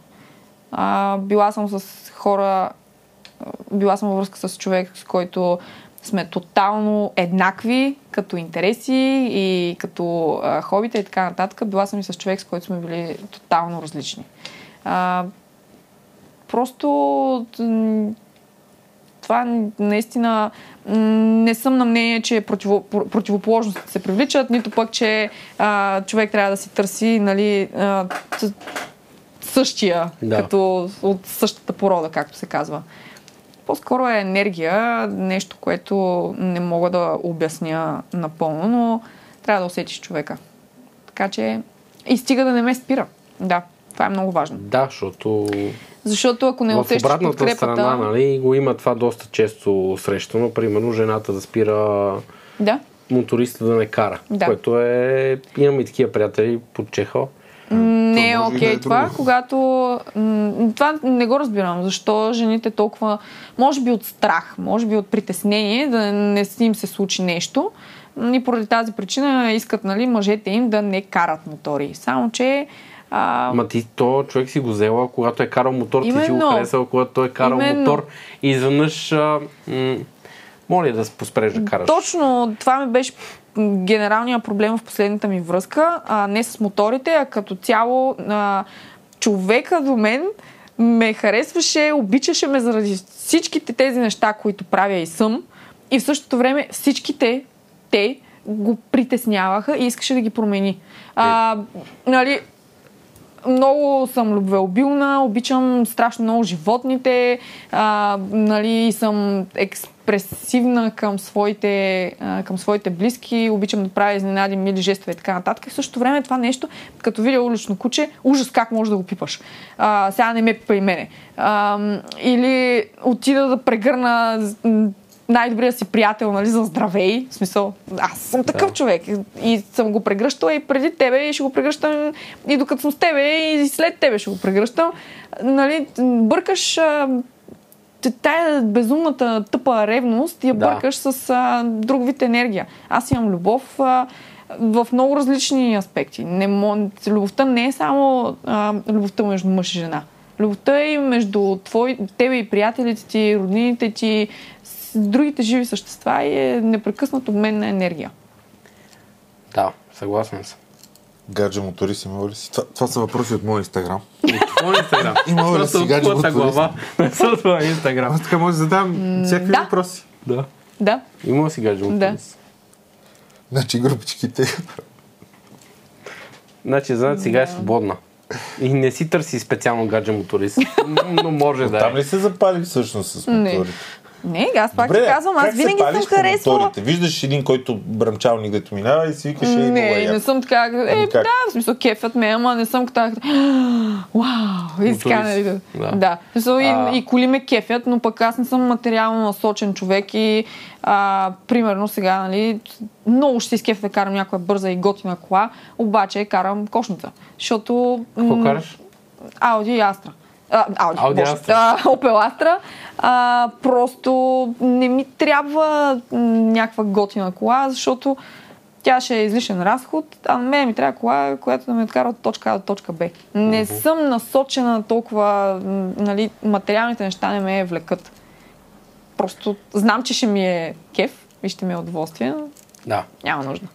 А, била съм с хора, била съм във връзка с човек, с който сме тотално еднакви като интереси и като а, хобита и така нататък. Била съм и с човек, с който сме били тотално различни. А, просто това наистина не съм на мнение, че противо, про- противоположностите се привличат, нито пък, че а, човек трябва да си търси нали, а, същия, Да. като от същата порода, както се казва. По-скоро е енергия, нещо, което не мога да обясня напълно, но трябва да усетиш човека. Така че и стига да не ме спира. Да, това е много важно. Да, защото Защото ако не в усещаш обратната подкрепата... страна нали, го има това доста често срещано. Примерно жената да спира Да, моториста да не кара. Да. Което е... Имам и такива приятели под Чеха. Не е окей да е това, когато... м, Това не го разбирам. Защо жените толкова... Може би от страх, може би от притеснение да не с им се случи нещо. И поради тази причина искат нали, мъжете им да не карат мотори. Само, че... А, Ма ти то човек си го взела, когато е карал мотор, ти си го Именно. харесал, когато той е карал Именно. мотор. И изведнъж... А, м- моля да поспреш да караш. Точно това ми беше м, генералният проблем в последната ми връзка. А, не с моторите, а като цяло а, човека до мен ме харесваше, обичаше ме заради всичките тези неща, които правя и съм. И в същото време всичките те го притесняваха и искаше да ги промени. А, нали, много съм любвеобилна, обичам страшно много животните, а, нали, съм експресивна към своите, а, към своите близки, обичам да правя изненади, мили жестове и така нататък. В същото време това нещо, като видя улично куче, ужас как можеш да го пипаш. А, сега не ме пипа и мене. А, или отида да прегърна най-добрия си приятел, нали, за здравей. В смисъл, аз съм такъв Да. човек и съм го прегръщала и преди тебе и ще го прегръщам и докато съм с тебе и след тебе ще го прегръщам. Нали, бъркаш а, тая безумната тъпа ревност я Да. бъркаш с а, друг вид енергия. Аз имам любов а, в много различни аспекти. Не, мо- любовта не е само а, любовта между мъж и жена. Любовта е между твой, тебе и приятелите ти, роднините ти, другите живи същества и е непрекъснат обмен на енергия. Да, съгласен съм. Гадже моторист имал ли си? Това, това са въпроси от моя инстаграм. Твой инстаграм. Има ли от сега твоята животворист? глава. Не са от твоя инстаграм. Аз така може да задам всякакви да. въпроси. Да. Да, Има си гадже Да. Значи групичките. Значи, знаете, сега е свободна. И не си търси специално гадже моторист. Но може да Там е. ли се запали всъщност с Не. моторите? Не, аз пак ти казвам, аз винаги съм харесвала. Виждаш един, който бръмчалник дето минава и си викаш, е Не, не съм така. Е, Ами как? да, в смисъл кефът ме, ама не съм така. Вау! И така, нали? Да. Да. смисъл, А. и, и коли ме кефят, но пък аз не съм материално насочен човек и а, примерно сега, нали, много ще изкефя да карам някоя бърза и готина кола, обаче карам кошница. Защото... Какво м, караш? Ауди и Астра. А, Ауди Боже. Астра. А, Opel Astra. А, просто не ми трябва някаква готина кола, защото тя ще е излишен разход, а на мен ми трябва кола, която да ме откара от точка А до точка Б. Не съм насочена толкова, нали, материалните неща не ме влекат. Просто знам, че ще ми е кеф и ще ми е удоволствие, но Да. няма нужда.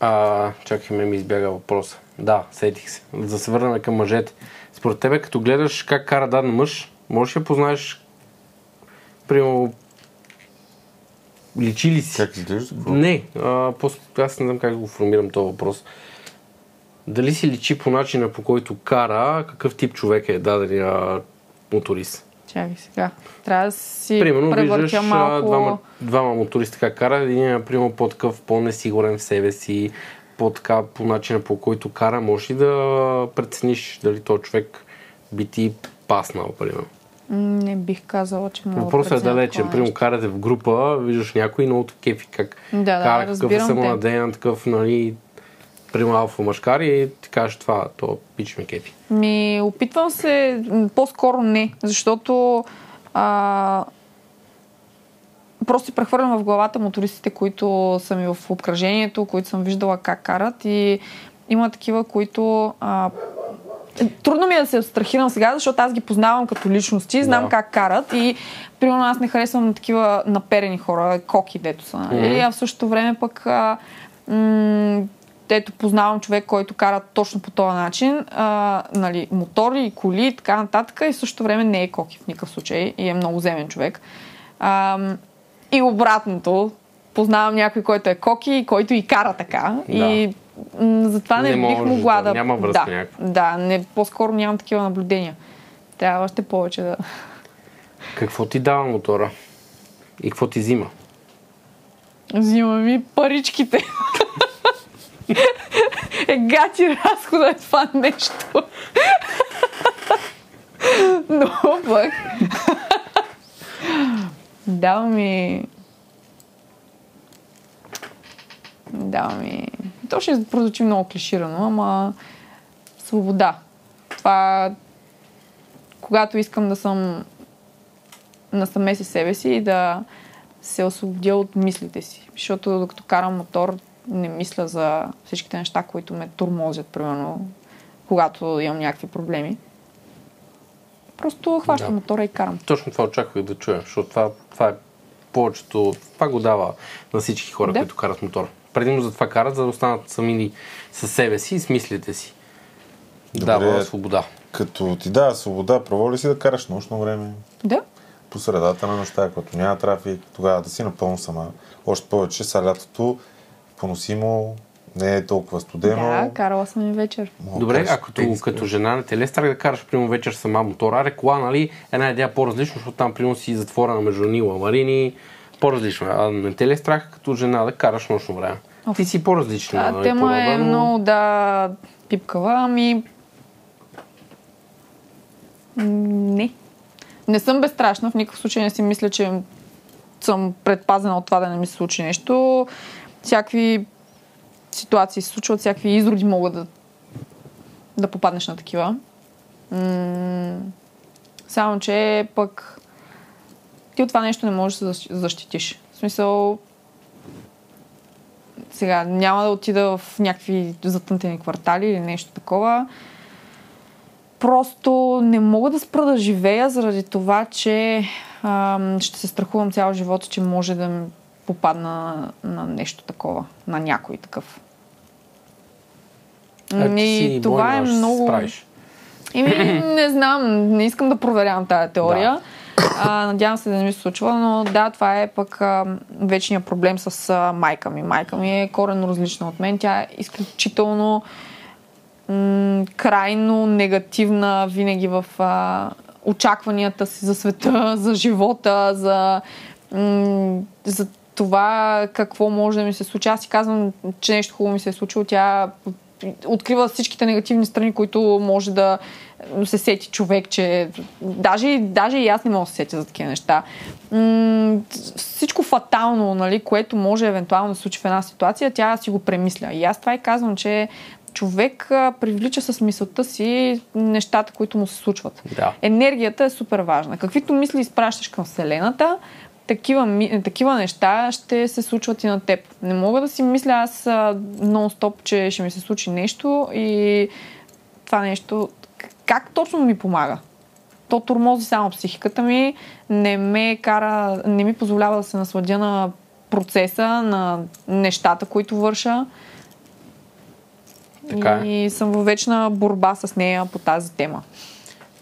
А, чакай, ме ми избяга въпроса. Да, сетих се. За да се върнем към мъжете. Според тебе, като гледаш как кара даден мъж, можеш ли да познаеш, примерно, личи ли си? Как изглежда? Не, а, просто аз не знам как го формирам този въпрос. Дали си личи по начина по който кара, какъв тип човек е дадения моторист? Чакай сега. Трябва да си Примерно виждаш малко... двама, двама моториста как карат, един е примерно по-такъв, по-несигурен в себе си, по-така по начина по който кара, можеш ли да прецениш дали този човек би ти паснал, примерно? Не бих казала, че мога Въпросът е далечен. Примерно карате в група, виждаш някой много кефи как Да, да, кара, какъв е самонадеян, такъв, нали, примерно алфа мъжкар и ти кажеш това, то пич ме кефи. Ми, опитвам се, по-скоро не, защото а, просто си прехвърлям в главата мотористите, които са ми в обкръжението, които съм виждала как карат и има такива, които а, Трудно ми е да се абстрахирам сега, защото аз ги познавам като личности, знам Да. как карат и примерно аз не харесвам такива наперени хора, коки, дето са. Нали? Мгм. А в същото време пък а, м- ето познавам човек, който кара точно по този начин, а, нали, мотори, коли и така нататък и в същото време не е коки в никакъв случай и е много земен човек. А, и обратното, познавам някой, който е коки и който и кара така. Да. И м, затова не, Не бих могла да- да... няма връзка да, някаква. да, не, по-скоро нямам такива наблюдения. Трябва още повече да... Какво ти дава мотора? И какво ти взима? Взима ми паричките. е гати разхода е това нещо. Но пък... Дава ми... Дава ми... То ще прозвучи много клиширано, ама... Свобода. Това... Когато искам да съм насаме си себе си и да се освободя от мислите си. Защото докато карам мотор, не мисля за всичките неща, които ме турмозят, примерно, когато имам някакви проблеми. Просто хващам Да. мотора и карам. Точно това очаквах да чуя, защото това, това е повечето, това го дава на всички хора, Да. които карат мотор. Предимно за това карат, за да останат сами със себе си и с мислите си. Добре. Дава свобода. Като ти дава свобода, право ли си да караш нощно време? Да? по средата на нощта, като няма трафик, тогава да си напълно сама. Още повече са лятото поносимо, не е толкова студено. Да, карала съм и вечер. Мога да Добре, караш а като, пенис, като жена не те ли страх да караш примерно вечер сама мотора? Аре кола, нали, една идея по-различно, защото там примерно си затворена между Нила Марини, по-различно. А не те ли е страх като жена да караш нощно време? Ти си по-различна. А, нали, тема е много да пипкава, ами... Не. Не съм безстрашна, в никакъв случай не си мисля, че съм предпазена от това да не ми се случи нещо. Всякакви ситуации се случват, всякакви изроди могат да, да попаднеш на такива. Само, че пък ти от това нещо не можеш да се защ- защитиш. В смисъл, сега няма да отида в някакви затънтени квартали или нещо такова. Просто не мога да спра да живея заради това, че ам, ще се страхувам цял живот, че може да попадна на нещо такова, на някой такъв. А ти И си това е много. справиш. Еми, не знам, не искам да проверявам тази теория. А, надявам се да не ми се случва, но да, това е пък а, вечният проблем с а, майка ми. Майка ми е коренно различна от мен. Тя е изключително м- крайно негативна винаги в а, очакванията си за света, за живота, за, м- за това какво може да ми се случи. Аз си казвам, че нещо хубаво ми се е случило. Тя открива всичките негативни страни, които може да се сети човек, че даже, даже и аз не мога да се сетя за такива неща. М- всичко фатално, нали, което може евентуално да се случи в една ситуация, тя си го премисля. И аз това и казвам, че човек привлича с мисълта си нещата, които му се случват. Да. Енергията е супер важна. Каквито мисли изпращаш към Вселената, такива, такива неща ще се случват и на теб. Не мога да си мисля аз нон-стоп, че ще ми се случи нещо и това нещо как точно ми помага? То тормози само психиката ми, не ме кара, не ми позволява да се насладя на процеса, на нещата, които върша. Така е. И съм във вечна борба с нея по тази тема.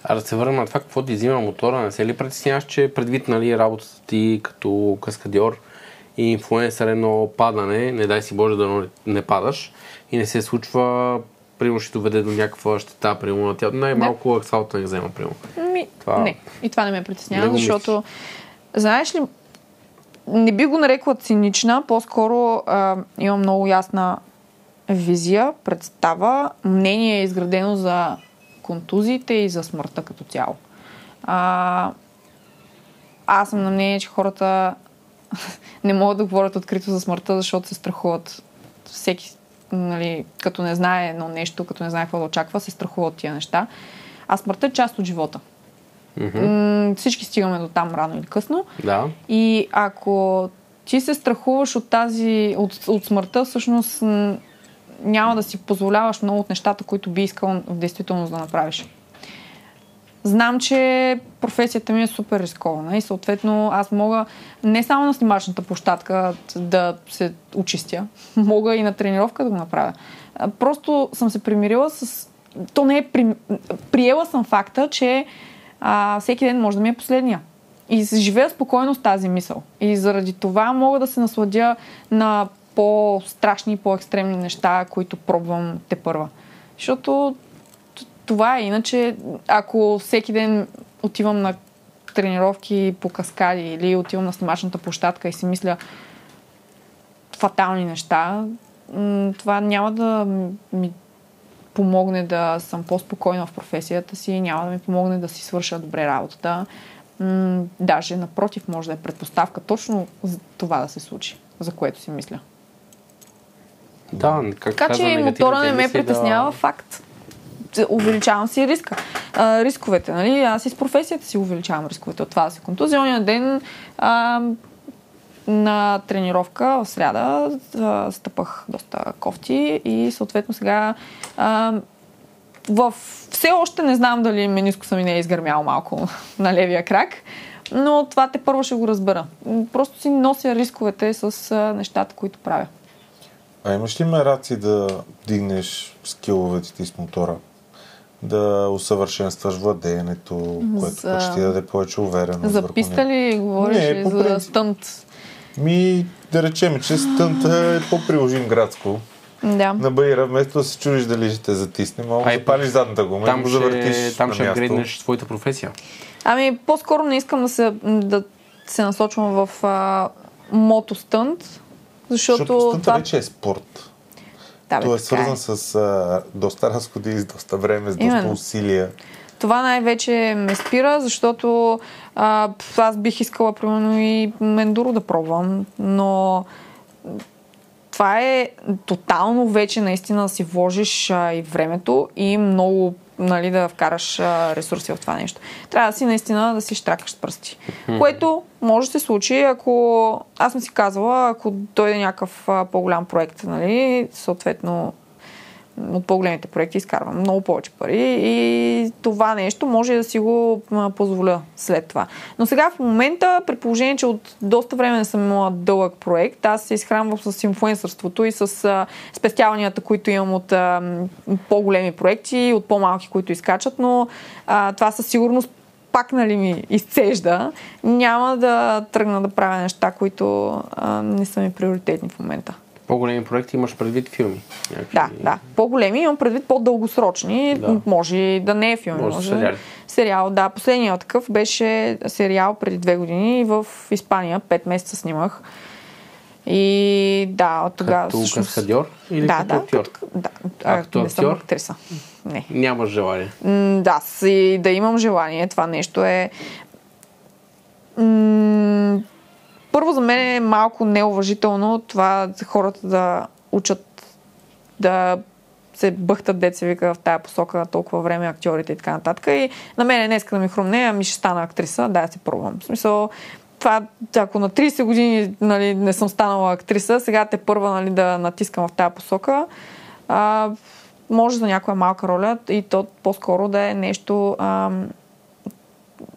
А да се върнем на това, какво ти взима мотора, не се ли притесняваш, че предвид нали, работата ти като каскадьор и инфлуенсър едно падане, не дай си Боже да не, не падаш и не се случва, примерно ще доведе до някаква щета, примерно на тялото, най-малко аксалта не взема, примерно. Ми, Това- Не, и това не ме притеснява, защото, знаеш ли, не би го нарекла цинична, по-скоро а, имам много ясна визия, представа, мнение е изградено за контузиите и за смъртта като цяло. А, аз съм на мнение, че хората не могат да говорят открито за смъртта, защото се страхуват. Всеки, нали, като не знае едно нещо, като не знае какво да очаква, се страхува от тия неща. А смъртта е част от живота. М- всички стигаме до там рано или късно. Да. И ако ти се страхуваш от тази, от, от смъртта, всъщност няма да си позволяваш много от нещата, които би искал в действителност да направиш. Знам, че професията ми е супер рискована и съответно аз мога не само на снимачната площадка да се очистя, мога и на тренировка да го направя. Просто съм се примирила с... То не е... При... Приела съм факта, че а, всеки ден може да ми е последния. И живея спокойно с тази мисъл. И заради това мога да се насладя на по-страшни по-екстремни неща, които пробвам те първа. Защото това е. Иначе, ако всеки ден отивам на тренировки по каскади или отивам на снимачната площадка и си мисля фатални неща, това няма да ми помогне да съм по-спокойна в професията си, няма да ми помогне да си свърша добре работата. Даже напротив, може да е предпоставка точно за това да се случи, за което си мисля. Да, как Така каза, че мотора не ме притеснява факт. Увеличавам си риска. А, рисковете, нали? Аз и с професията си увеличавам рисковете от това да се контузия. Оня ден а, на тренировка в сряда а, стъпах доста кофти и съответно сега а, в... все още не знам дали менискуса ми не е изгърмял малко на левия крак, но това те първо ще го разбера. Просто си нося рисковете с нещата, които правя. А имаш ли мераци да дигнеш скиловете ти с мотора? Да усъвършенстваш владеенето, което За- ще ти даде повече увереност. За писта ли говориш Не, по за принцип. стънт? Ми, да речем, че стънта е по-приложим градско. Да. На Баира, вместо да се чудиш дали ще те затисне, мога А да и запалиш задната гума и Там го завъртиш ще, там ще апгрейднеш своята професия. Ами, по-скоро не искам да се, да се насочвам в а, мотостънт, защото, Защото това... вече е спорт. Да, бе, Той е така свързан с а, доста разходи, с доста време, с доста Именно. усилия. Това най-вече ме спира, защото а, аз бих искала, примерно, и ендуро да пробвам, но това е тотално вече наистина да си вложиш а, и времето и много нали, да вкараш а, ресурси в това нещо. Трябва да си наистина да си штракаш с пръсти. Което може да се случи, ако аз съм си казала, ако дойде някакъв а, по-голям проект, нали, съответно от по-големите проекти изкарвам много повече пари и това нещо може да си го позволя след това. Но сега в момента, при положение, че от доста време не съм имала дълъг проект, аз се изхранвам с инфлуенсърството и с спестяванията, които имам от по-големи проекти, от по-малки, които изкачат, но това със сигурност пак нали ми изцежда, няма да тръгна да правя неща, които а, не са ми приоритетни в момента. По-големи проекти имаш предвид филми. Някакви... Да, да. По-големи имам предвид по-дългосрочни. Да. Може да не е филм. Може сериали. Сериал, да. Последният такъв беше сериал преди две години в Испания. Пет месеца снимах. И да, от тогава... Като всъщност- каскадьор или да, като да, актьор? като- да. А като не съм актьор? актриса. Не. Нямаш желание. М, Да, си, да имам желание. Това нещо е... М, първо за мен е малко неуважително това хората да учат да се бъхтат деца вика в тая посока толкова време актьорите и така нататък. И на мен днеска да ми хрумне, ами ще стана актриса, да, се пробвам. В смисъл, това, ако на 30 години нали, не съм станала актриса, сега те първа нали, да натискам в тази посока, а, може за някоя малка роля и то по-скоро да е нещо ам,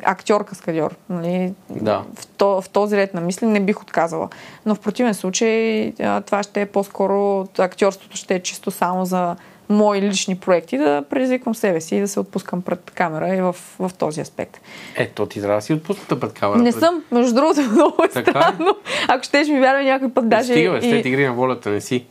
актьор-каскадьор. Нали? Да. В, то, в този ред на мисли не бих отказала. Но в противен случай това ще е по-скоро, актьорството ще е чисто само за мои лични проекти, да предизвиквам себе си и да се отпускам пред камера и в, в този аспект. Ето, ти трябва да си отпусната пред камера. Не пред... съм, между другото, много е Така е. странно. Ако щеш ми вярвай някой път даже... Стига, и- след игри на волята не си.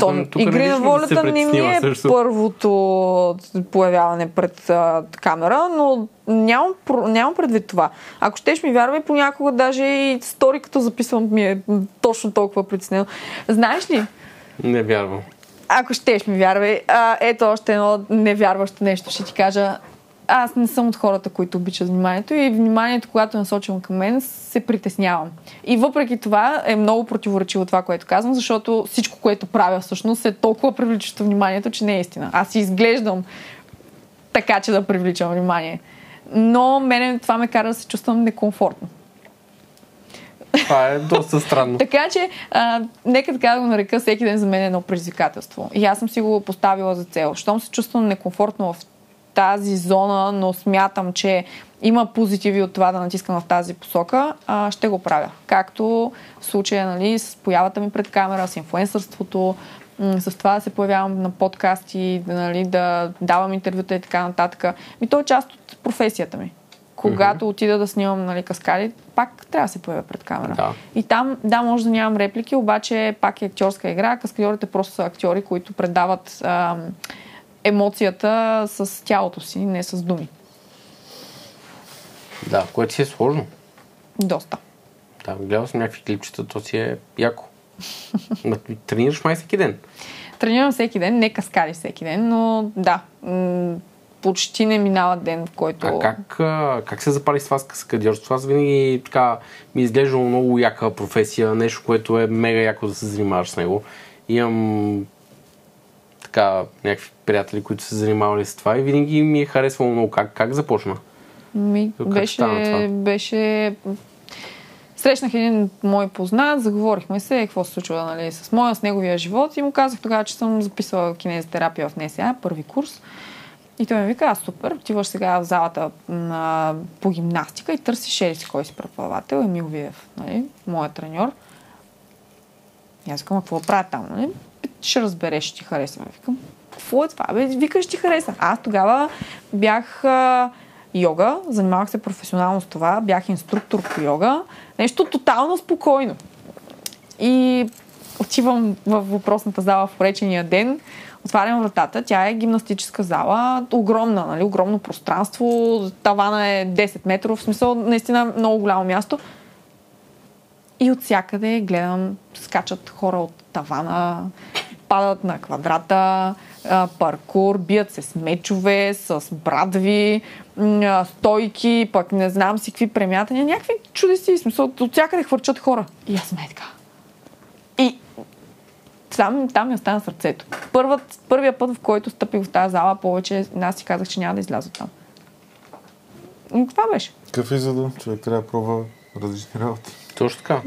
То, тук игри на волята не ми е също. първото появяване пред а, камера, но нямам, нямам предвид това. Ако щеш ми вярвай, понякога даже и стори, като записвам, ми е точно толкова притеснено. Знаеш ли, Не вярвам. ако щеш ми вярвай, а, ето още едно невярващо нещо ще ти кажа. Аз не съм от хората, които обичат вниманието и вниманието, когато е насочено към мен, се притеснявам. И въпреки това е много противоречиво това, което казвам, защото всичко, което правя всъщност е толкова привличащо вниманието, че не е истина. Аз си изглеждам така, че да привличам внимание. Но мене това ме кара да се чувствам некомфортно. Това е доста странно. Така че, а, нека така да го нарека, всеки ден за мен е едно предизвикателство. И аз съм си го поставила за цел. Щом се чувствам некомфортно в тази зона, но смятам, че има позитиви от това да натискам в тази посока, а, ще го правя. Както в случая нали, с появата ми пред камера, с инфуенсърството, с това да се появявам на подкасти, да, нали, да давам интервюта и така нататък. И то е част от професията ми. Когато отида да снимам нали, каскади, пак трябва да се появя пред камера. Да. И там, да, може да нямам реплики, обаче пак е актьорска игра. Каскадьорите просто са актьори, които предават ам, емоцията с тялото си, не с думи. Да, което си е сложно. Доста. Да, гледал съм някакви клипчета, то си е яко. Тренираш май всеки ден. Тренирам всеки ден, не каскади всеки ден, но да, м- почти не минава ден, в който... А как, как се запали с това с каскадьорство? Аз винаги така ми е изглеждало много яка професия, нещо, което е мега яко да се занимаваш с него. Имам така някакви приятели, които се занимавали с това и винаги ми е харесвало много. Как, как започна? Ми, Как беше, беше... Срещнах един мой познат, заговорихме се, какво се случва нали, с моя, с неговия живот и му казах тогава, че съм записала кинезитерапия в НСА, първи курс. И той ми вика, а супер, отиваш сега в залата на, по гимнастика и търсиш ели си кой си преподавател, Емил Виев, нали, моят треньор. И аз а какво правя там, нали? Ще разбереш, ще ти хареса. Викам, какво е това? Бе, викаш, ти хареса. Аз тогава бях а, йога, занимавах се професионално с това, бях инструктор по йога. Нещо тотално спокойно. И отивам в въпросната зала в уречения ден, отварям вратата, тя е гимнастическа зала, огромна, нали, огромно пространство, тавана е 10 метров, в смисъл наистина много голямо място. И от всякъде гледам, скачат хора от тавана, падат на квадрата, паркур, бият се с мечове, с брадви, стойки, пък не знам си какви премятания, някакви чудеси, в смисъл, от всякъде хвърчат хора. И аз сме така. И там, там ми остана сърцето. Първът, първия път, в който стъпих в тази зала, повече аз си казах, че няма да изляза там. И това беше. Какъв извод? Човек трябва да пробва различни работи. Точно така.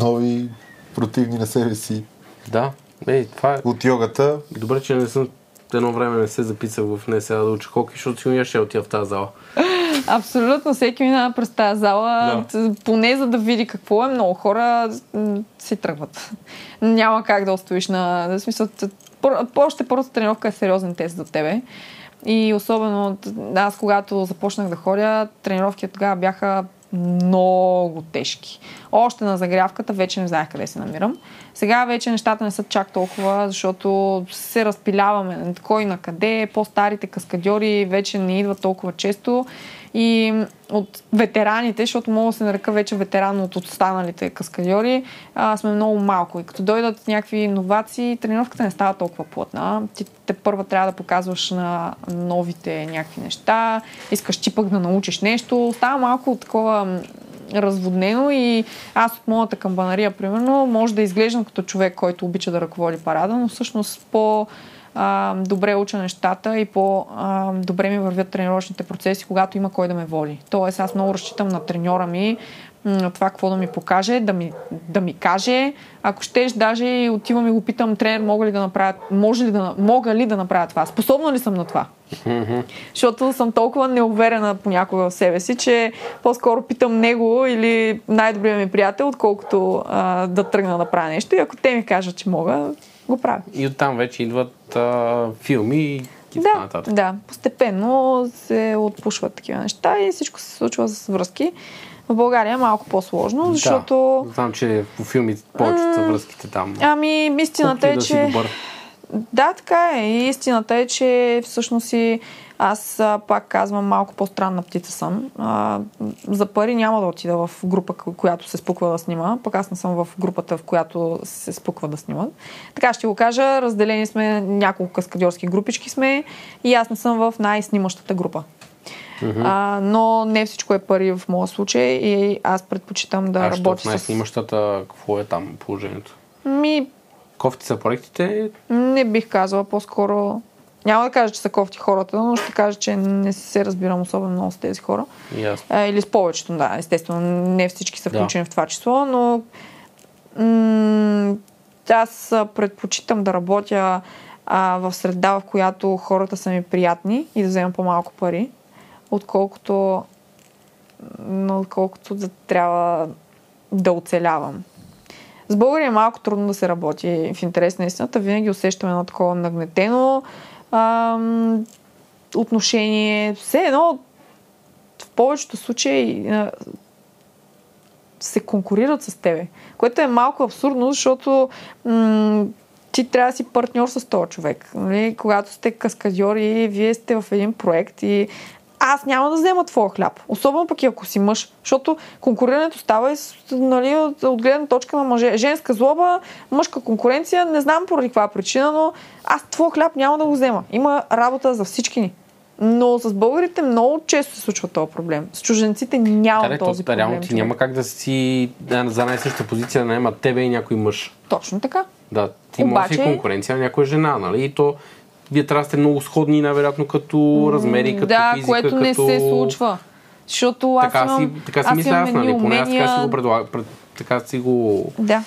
Нови, противни на себе си. Да. Ей, това е. От йогата Добре, че не съм едно време не се записах в НСА да уча хоки, защото сигурно ще отида в тази зала. Абсолютно, всеки минава през тази зала, да. поне за да види какво е. Много хора си тръгват. Няма как да устоиш на... В смисъл, още първата тренировка е сериозен тест за тебе. И особено аз, когато започнах да ходя, тренировките тогава бяха много тежки. Още на загрявката вече не знаех къде се намирам. Сега вече нещата не са чак толкова, защото се разпиляваме кой на къде, по-старите каскадьори вече не идват толкова често и от ветераните, защото мога да се нарека вече ветеран от останалите каскадьори, а, сме много малко. И като дойдат някакви иновации, тренировката не става толкова плътна. Ти те първа трябва да показваш на новите някакви неща, искаш ти пък да научиш нещо. Става малко такова разводнено и аз от моята камбанария, примерно, може да изглеждам като човек, който обича да ръководи парада, но всъщност по а, добре уча нещата и по-добре ми вървят тренировъчните процеси, когато има кой да ме води. Тоест, аз много разчитам на треньора ми, на това какво да ми покаже, да ми, да ми каже. Ако щеш, даже и отивам и го питам, тренер, мога ли да направя, може ли да, мога ли да направя това? Способна ли съм на това? Защото съм толкова неуверена понякога в себе си, че по-скоро питам него или най-добрия ми приятел, отколкото а, да тръгна да правя нещо. И ако те ми кажат, че мога, го правя. И оттам вече идват а, филми и Да, нататък. да, постепенно се отпушват такива неща и всичко се случва с връзки. В България е малко по-сложно, защото... Да, знам, че по филми повечето са връзките там. Ами, истината Колкото и е, да че... добър. Да, така е. И истината е, че всъщност и аз а, пак казвам, малко по-странна птица съм. А, за пари няма да отида в група, ко- която се спуква да снима, пък аз не съм в групата, в която се спуква да снимат. Така ще го кажа, разделени сме, няколко каскадьорски групички сме и аз не съм в най-снимащата група. А, но не всичко е пари в моя случай и аз предпочитам да а работя с... най-снимащата, какво е там положението? Ми, Кофти са проектите, не бих казала, по-скоро Няма да кажа, че са кофти хората, но ще кажа, че не се разбирам особено много с тези хора. Ясно. Или с повечето, да. Естествено, не всички са Да. включени в това число, но м- аз предпочитам да работя а, в среда, в която хората са ми приятни и да вземам по-малко пари, отколкото, отколкото да трябва да оцелявам. С българи е малко трудно да се работи в интерес на истината. Винаги усещаме едно такова нагнетено ам, отношение. Все едно в повечето случаи а, се конкурират с тебе. Което е малко абсурдно, защото м- ти трябва да си партньор с този човек. Нали? Когато сте каскадьори, вие сте в един проект и аз няма да взема твоя хляб. Особено пък и ако си мъж. Защото конкурирането става и нали, от, от гледна точка на мъже. Женска злоба, мъжка конкуренция, не знам поради каква причина, но аз твоя хляб няма да го взема. Има работа за всички ни. Но с българите много често се случва този проблем. С чужденците няма Да, този то, проблем. реално ти човек. няма как да си да, за най-същата позиция да наемат тебе и някой мъж. Точно така. Да, ти Обаче... може си конкуренция на някоя жена, нали? И то вие трябва да сте много сходни, най-вероятно, като размери, като да, физика, което като... не се случва. Защото аз Така имам, си, така си аз мисля аз, нали? Поне аз така си го предлагам. Пред, така си го... Да.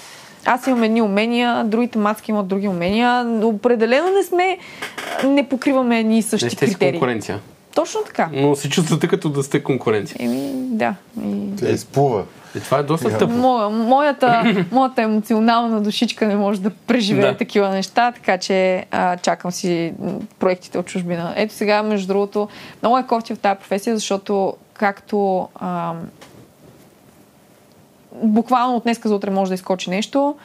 Аз имам едни умения, другите мацки имат други умения. но Определено не сме, не покриваме едни и същи Не сте си критерии. конкуренция. Точно така. Но се чувствате като да сте конкуренция. Еми, да. И... Тя изплува. И това е доста тъпо. Моя, моята, моята емоционална душичка не може да преживее Да. такива неща, така че а, чакам си проектите от чужбина. Ето сега, между другото, много е кофти в тази професия, защото както а, буквално от днеска за утре може да изкочи нещо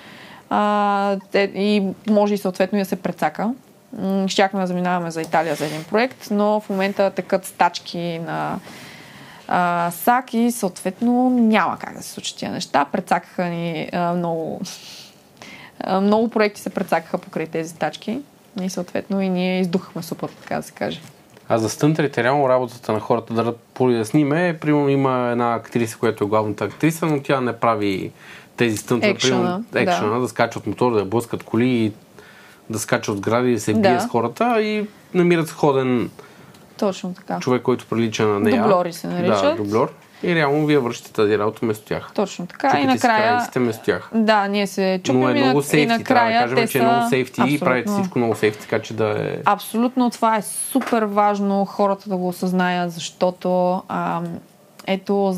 а, и може и съответно да се прецака. Щяхме да заминаваме за Италия за един проект, но в момента текат стачки на а, САК и съответно няма как да се случат тия неща. Прецакаха ни а, много а, много проекти се прецакаха покрай тези стачки и съответно и ние издухахме супата, така да се каже. А за стънтрите, реално работата на хората да поясниме, примерно има една актриса, която е главната актриса, но тя не прави тези стънтове, Екшъна, примерно да. екшъна, да. скачат мотор, да блъскат коли и да скачат от гради, да се бие Да. с хората и намират сходен Точно така. човек, който прилича на нея. Дублори се наричат. Да, дублер. И реално вие вършите тази работа вместо тях. Точно така. Чупите и си накрая... крайниците вместо тях. Да, ние се чупим Но е и, много и сейфти, трябва да накрая кажем, че е много сейфти и правите Абсолютно. всичко много сейфти, така че да е... Абсолютно това е супер важно хората да го осъзнаят, защото ам, ето,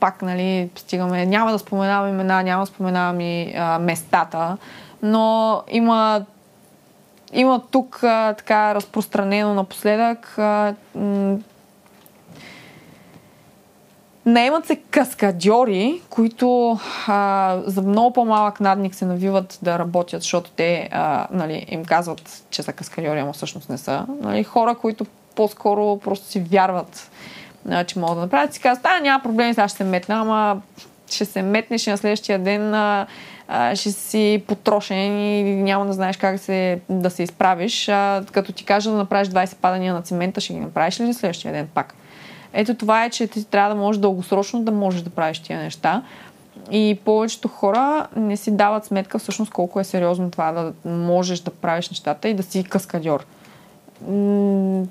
пак, нали, стигаме, няма да споменавам имена, няма да споменавам и а, местата, но има има тук а, така разпространено напоследък а, м- Наемат се каскадьори, които а, за много по-малък надник се навиват да работят, защото те а, нали, им казват, че са каскадьори, ама всъщност не са. Нали, хора, които по-скоро просто си вярват, а, че могат да направят. Си казват, а, няма проблем, сега ще се метна, ама ще се метнеш и на следващия ден а, а, ще си потрошен и няма да знаеш как се, да се изправиш. А, като ти кажа да направиш 20 падания на цимента, ще ги направиш ли на следващия ден пак? Ето това е, че ти трябва да можеш дългосрочно да можеш да правиш тия неща. И повечето хора не си дават сметка всъщност колко е сериозно това да можеш да правиш нещата и да си каскадьор.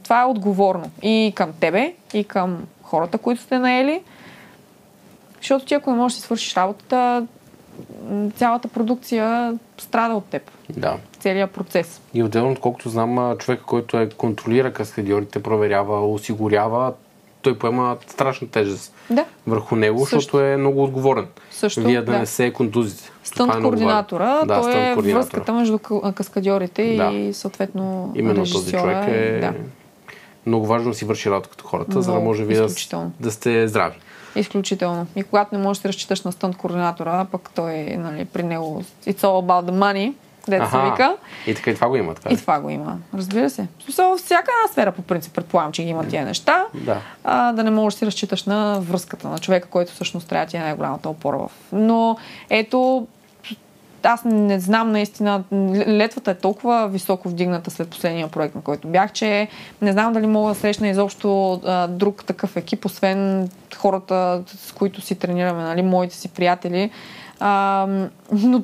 Това е отговорно и към тебе, и към хората, които сте наели. Защото ти ако не можеш да си свършиш работата, цялата продукция страда от теб. Да. Целият процес. И отделно, отколкото знам, а, човека, който е контролира каскадьорите, проверява, осигурява, той поема страшна тежест Да. върху него, Също. защото е много отговорен. Също, Вие да, да. не се контузите. Стънт е много координатора. Да, той е координатора. връзката между ка- каскадьорите Да. и съответно Именно този човек е Да, много важно да си върши работа като хората, за да Много, може вие да, да сте здрави. Изключително. И когато не можеш да се разчиташ на стънт координатора, пък той нали, при него it's all about the money, дето се вика. И така и това го има. Така. И това го има. Разбира се. Смисъл, всяка една сфера, по принцип, предполагам, че ги има тия неща. Да. А, да не можеш да си разчиташ на връзката на човека, който всъщност трябва ти е най-голямата опора в. Но ето, аз не знам наистина, летвата е толкова високо вдигната след последния проект, на който бях, че не знам дали мога да срещна изобщо а, друг такъв екип, освен хората, с които си тренираме, нали, моите си приятели. А, но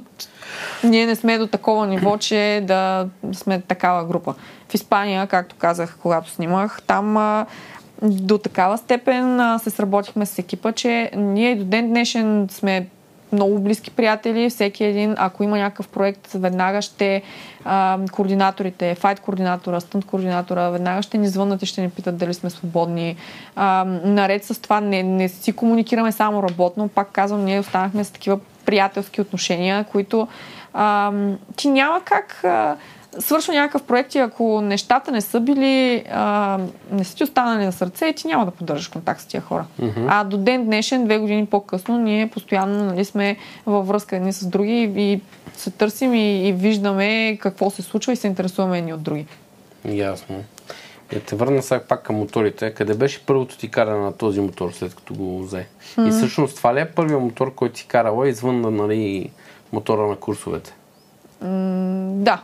ние не сме до такова ниво, че да сме такава група. В Испания, както казах, когато снимах, там а, до такава степен а, се сработихме с екипа, че ние до ден днешен сме много близки приятели. Всеки един, ако има някакъв проект, веднага ще а, координаторите, файт координатора, стънт координатора, веднага ще ни звъннат и ще ни питат дали сме свободни. А, наред с това не, не си комуникираме само работно. Пак казвам, ние останахме с такива приятелски отношения, които а, ти няма как а, свършва някакъв проект и ако нещата не са били, а, не са ти останали на сърце, ти няма да поддържаш контакт с тия хора. Mm-hmm. А до ден днешен, две години по-късно, ние постоянно нали, сме във връзка едни с други и се търсим и, и виждаме какво се случва и се интересуваме едни от други. Ясно. Я те върна сега пак към моторите. Къде беше първото ти каране на този мотор, след като го взе? Mm-hmm. И всъщност това ли е първият мотор, който си карала извън нали, мотора на курсовете? М- да,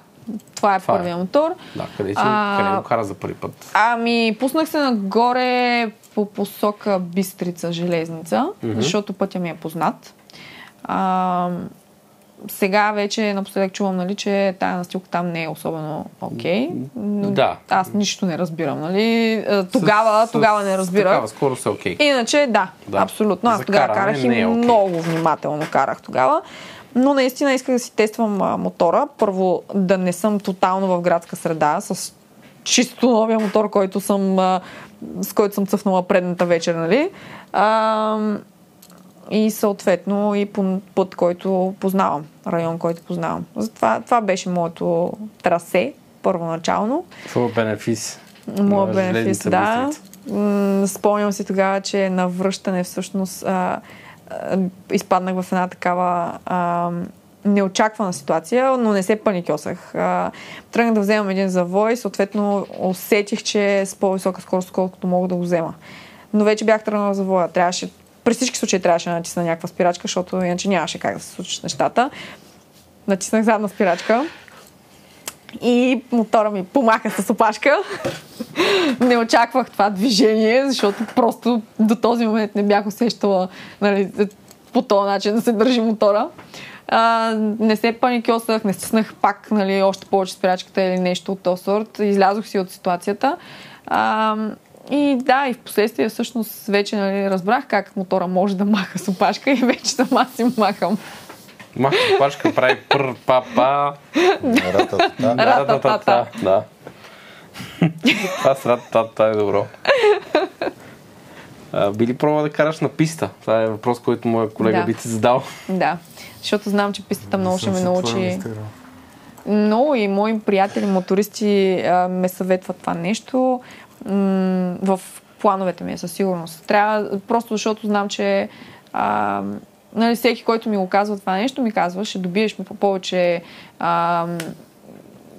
това е Това е. първия мотор. Да, къде, си, А, къде го кара за първи път? Ами, пуснах се нагоре по посока Бистрица, Железница, mm-hmm. защото пътя ми е познат. А, сега вече напоследък чувам, нали, че тая настилка там не е особено окей. но Да. Аз нищо не разбирам, нали? А, Тогава, С- тогава не разбирах. Тогава скоро са окей. Иначе, да, Да. абсолютно. Аз За тогава карах и е окей. много внимателно карах тогава. Но наистина исках да си тествам а, мотора. Първо да не съм тотално в градска среда с чисто новия мотор, който съм, а, с който съм цъфнала предната вечер, нали? А, и съответно и по път, който познавам, район, който познавам. Затова това беше моето трасе, първоначално. Твоя бенефис. Моя бенефис, да. М, Спомням си тогава, че на връщане всъщност а, изпаднах в една такава а, неочаквана ситуация, но не се паникьосах. А, тръгнах да вземам един завой, съответно усетих, че е с по-висока скорост, колкото мога да го взема. Но вече бях тръгнала завоя. Трябваше, при всички случаи трябваше да натисна някаква спирачка, защото иначе нямаше как да се случат нещата. Натиснах задна спирачка и мотора ми помаха с опашка. не очаквах това движение, защото просто до този момент не бях усещала нали, по този начин да се държи мотора. А, не се паникьосах, не стиснах пак нали, още повече спирачката или нещо от този сорт. Излязох си от ситуацията. А, и да, и в последствие всъщност вече нали, разбрах как мотора може да маха с опашка и вече сама си махам. Маха пачка прави пър, па, па. Ратата. Рататата. Да. Това с ратата е добро. А, би ли пробва да караш на писта? Това е въпрос, който моя колега Да. би ти задал. Да, защото знам, че пистата много ще ме научи. Много и мои приятели, мотористи а, ме съветват това нещо. М- в плановете ми е със сигурност. Трябва, просто защото знам, че а, нали, всеки, който ми го казва това нещо, ми казва, ще добиеш по повече а,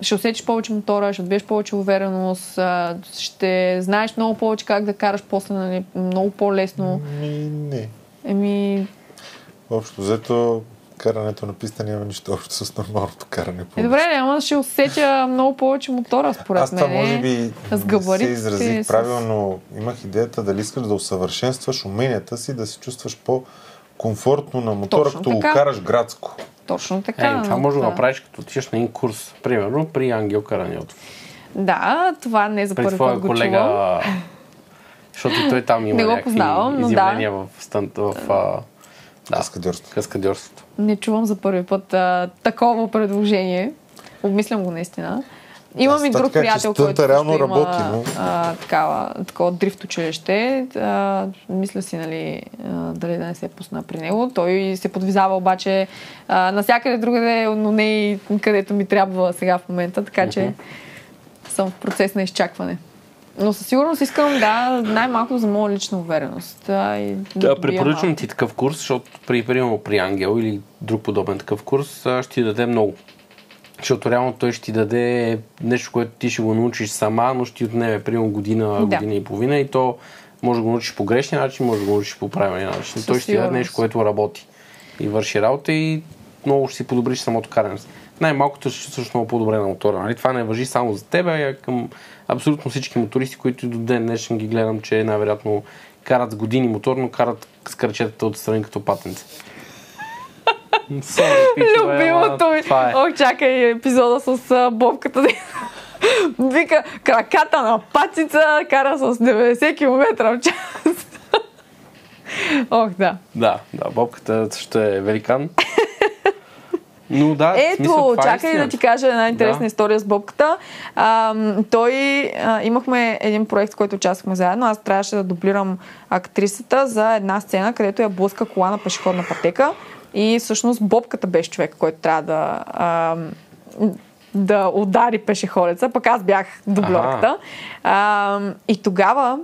ще усетиш повече мотора, ще добиеш повече увереност, ще знаеш много повече как да караш после, нали, много по-лесно. Ми, не. Еми, Общо взето, карането на писта няма нищо общо с нормалното каране. по е, добре, ама ще усетя много повече мотора, според Аз това мен. може би с се изразих с- правилно. Имах идеята дали искаш да усъвършенстваш уменията си, да се чувстваш по-комфортно на мотора, Точно като го караш градско. Точно така. Е, това но може да направиш като отидеш на един курс. Примерно при Ангел Караниотов. Да, това не е за първи път го колега. чувам. Защото той там има Не го познавам, но да. изявления в, стън, в а, да, Каскадьорство. каскадьорството. Не чувам за първи път а, такова предложение. Обмислям го наистина. Имам и друг така, приятел, който реално има работи, но- а, такава, такова дрифт училище. А, мисля си, нали, а, дали да не се пусна при него. Той се подвизава обаче а, навсякъде другаде, но не и където ми трябва сега в момента, така че съм в процес на изчакване. Но със сигурност искам да най-малко за моя лична увереност. Да, и Да, препоръчвам ти такъв курс, защото при, примерно при Ангел или друг подобен такъв курс а, ще ти даде много. Защото реално той ще ти даде нещо, което ти ще го научиш сама, но ще ти отнеме примерно година, Да. година и половина и то може да го научиш по грешния начин, може да го научиш по правилния начин. Със той ще ти даде нещо, което работи и върши работа и много ще си подобриш самото каране. Най-малкото ще чувстваш много по-добре на мотора. Нали? Това не въжи само за теб, а към абсолютно всички мотористи, които до ден днешен ги гледам, че най-вероятно карат с години мотор, но карат с кръчетата отстрани като патенце. Любимото ми. Е. Ох, чакай епизода с а, бобката. Вика, краката на пацица кара с 90 км в час. Ох, да. Да, да, бобката също е великан. Но да, Ето, смисъл, е чакай да истината. ти кажа една интересна Да. история с бобката. А, той, а, имахме един проект, в който участвахме заедно. Аз трябваше да дублирам актрисата за една сцена, където я блъска кола на пешеходна пътека. И всъщност бобката беше човек, който трябва да, а, да удари пешеходеца. Пък аз бях дублерката. А, и тогава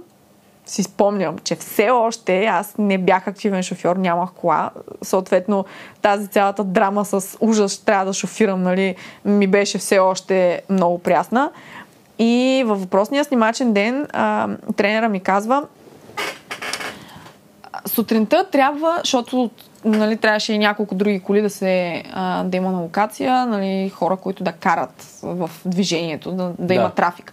си спомням, че все още аз не бях активен шофьор, нямах кола. Съответно, тази цялата драма с ужас, трябва да шофирам, нали, ми беше все още много прясна. И във въпросния снимачен ден а, тренера ми казва, сутринта трябва, защото нали, трябваше и няколко други коли да, се, а, да има на локация, нали, хора, които да карат в движението, да, да, Да. има трафик.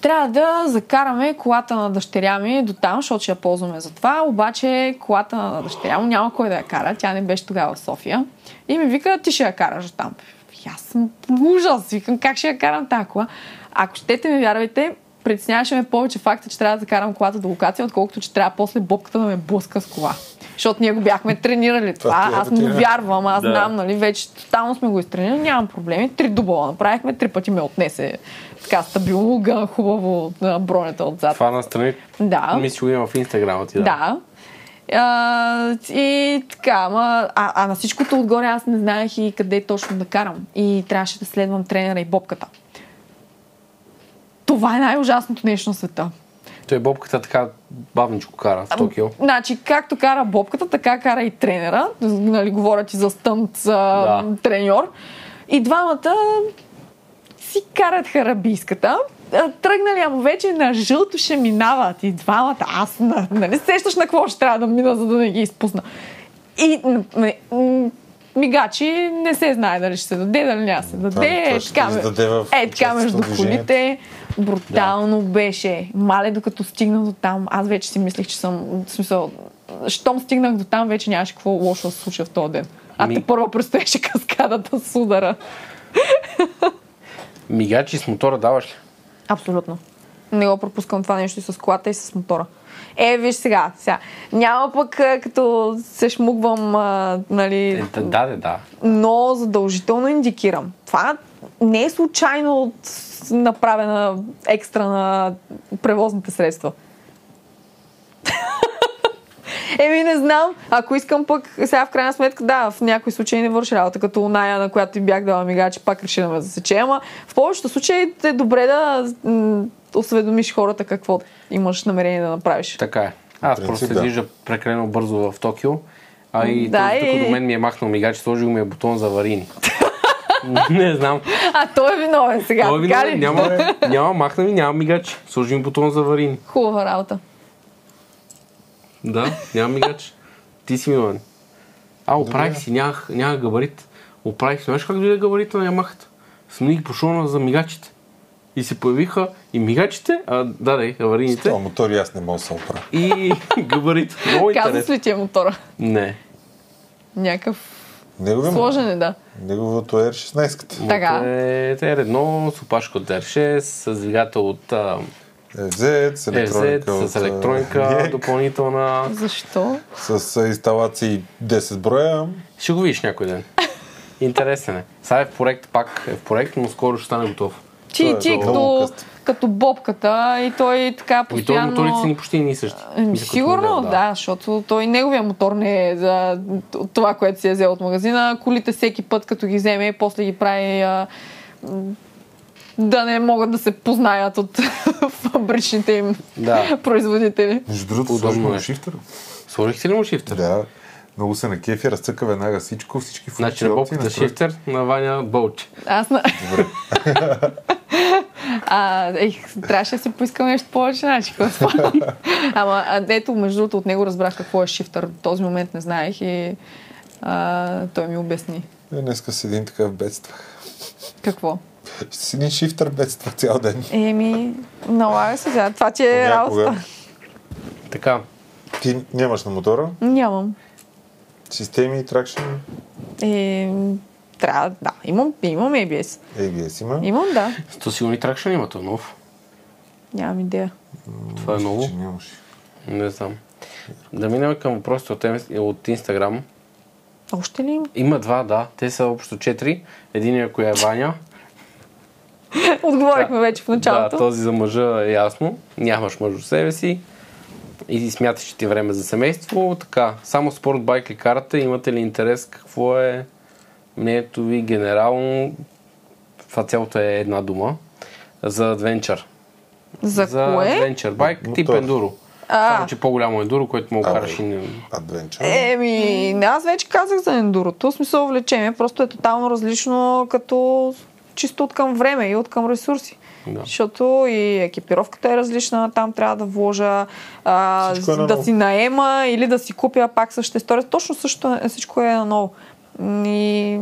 Трябва да закараме колата на дъщеря ми до там, защото ще я ползваме за това. Обаче колата на дъщеря му няма кой да я кара. Тя не беше тогава в София. И ми вика, ти ще я караш до там. И аз съм ужас. Викам, как ще я карам тази кола? Ако щете ме вярвайте, притесняваше ме повече факта, че трябва да закарам колата до локация, отколкото че трябва после бобката да ме блъска с кола. Защото ние го бяхме тренирали това. ти е Аз му вярвам, аз Да. знам, нали, вече тотално сме го изтренирали, нямам проблеми. Три дубла направихме, три пъти ме отнесе така стабилно, гъна хубаво на бронята отзад. Това настрани. Да. Мисля, го има в инстаграма ти. Да. Да. А, и така, ама, а, а на всичкото отгоре аз не знаех и къде точно да карам. И трябваше да следвам тренера и бобката. Това е най-ужасното нещо на света. Той бобката така бавничко кара, 100 кил. Значи, както кара бобката, така кара и тренера. Нали, говоря ти за стънт за Да. треньор. И двамата си карат харабийската. А, Тръгнали, ама вече на жълто ще минават и двамата. Аз, на- нали сещаш на какво ще трябва да мина, за да не ги изпусна. И м- м- м- мигачи не се знае дали ще се даде, дали няма се даде. това Е, така, ме- в е, така между в колите. Брутално беше. Мале, докато стигнах до там, аз вече си мислех, че съм... В смисъл, щом стигнах до там, вече нямаше какво лошо да се случи в този ден. А Ми- те първо предстоеше каскадата с удара. Мигачи с мотора даваш ли? Абсолютно. Не го пропускам това нещо и с колата и с мотора. Е, виж сега, сега. Няма пък като се шмугвам, а, нали, Е, да, да, да, да. но задължително индикирам. Това не е случайно от направена екстра на превозните средства. Еми, не знам. Ако искам пък, сега в крайна сметка, да, в някои случаи не върши работа, като оная, на която ти бях дала мигачи, пак реши да ме засече. Ама в повечето случаи е добре да м- осведомиш хората какво имаш намерение да направиш. Така е. Аз принцип, просто се да. движа прекалено бързо в Токио. А и Да, тук и- до мен ми е махнал мигач, сложил ми е бутон за аварийни. не знам. А, той е виновен сега, Той е виновен. ли? Няма, няма махна ми, няма мигач. Сложи ми бутон за аварийни. Хубава работа. Да, няма мигач. Ти си виновен. А, оправих си, нямах, нямах габарит. Оправих си. Знаеш как дойде габарита на Ямахата? Смених бушона за мигачите. И се появиха и мигачите, а, да, да, аварийните, Това мотор и аз не мога да се оправя. и габарит. Много Казва интересно. ли ти е мотора? Не. Някакъв Неговия, сложен е, да. неговото е R16. Така. Е, TR1 с опашка от R6, с двигател от FZ, с електроника. FZ, с от, електроника NIEC, допълнителна. Защо? С инсталации 10 броя. Ще го видиш някой ден. Интересен е. Сега е в проект, пак е в проект, но скоро ще стане готов. Ти, е ти като. Като бобката и той така И той постоянно... моторите са ни почти ни същи. Ами, Мисля, Сигурно, модел, да. защото той неговия мотор не е за това, което си е взел от магазина. Колите всеки път, като ги вземе, после ги прави а, да не могат да се познаят от фабричните им Да. производители. Между другото, Удобно сложихме е. му шифтър. Сложихте ли му шифтър? Да. Много се на кефи, разцъка веднага всичко, всички Значи функции, на опции, бобката шифтър, на Ваня болче. Аз на... а, ех, трябваше да си поискам нещо повече, значи, какво? Ама, а, ето, между другото, от него разбрах какво е шифтър. В този момент не знаех и а, той ми обясни. Е, днеска седим така в бедствах. Какво? Ще си един шифтър бедства цял ден. Еми, налага се сега. Това ти е работа. Така. Ти нямаш на мотора, Нямам. системи, тракшн, Е, трябва, да, имам, имам ABS. ABS има. Имам, да. То сигурно и тракшън има то нов. Нямам идея. Това е ново. Не знам. Да минем към въпросите от, от Инстаграм. Още ли има? Има два, да. Те са общо четири. Единия, коя е Ваня. Отговорихме Да. вече в началото. Да, този за мъжа е ясно. Нямаш мъж в себе си. И смяташ, че ти е време за семейство. Така, само спорт байк ли карате? Имате ли интерес? Какво е мнението ви генерално? Това цялото е една дума. За адвенчър. За, за кое? адвенчър байк, тип Мотор. ендуро. А. Само, че по-голямо ендуро, което мога караш и не... Адвенчър. Еми, аз вече казах за ендурото. В смисъл влечение просто е тотално различно като чисто от към време и от към ресурси. Да. Защото и екипировката е различна, там трябва да вложа, а, е да си наема или да си купя пак същата история. Точно също е- всичко е наново. И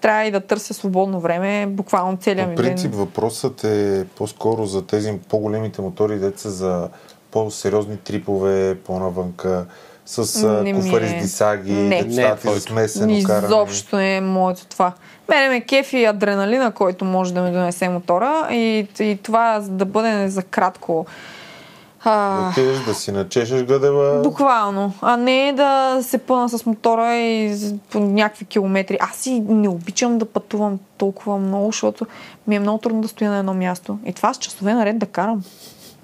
трябва и да търся свободно време, буквално целият ми По принцип ден. въпросът е по-скоро за тези по-големите мотори, деца за по-сериозни трипове, по-навънка, с Не ми куфари е. с дисаги, Не. Е децата твоето. смесено каране. Изобщо не е моето това. Мене ме кефи адреналина, който може да ми донесе мотора и, и това да бъде за кратко. Да А, отидеш да си начешеш гъдела. буквално. А не да се пъна с мотора и по някакви километри. Аз и не обичам да пътувам толкова много, защото ми е много трудно да стоя на едно място. И това с часове наред да карам.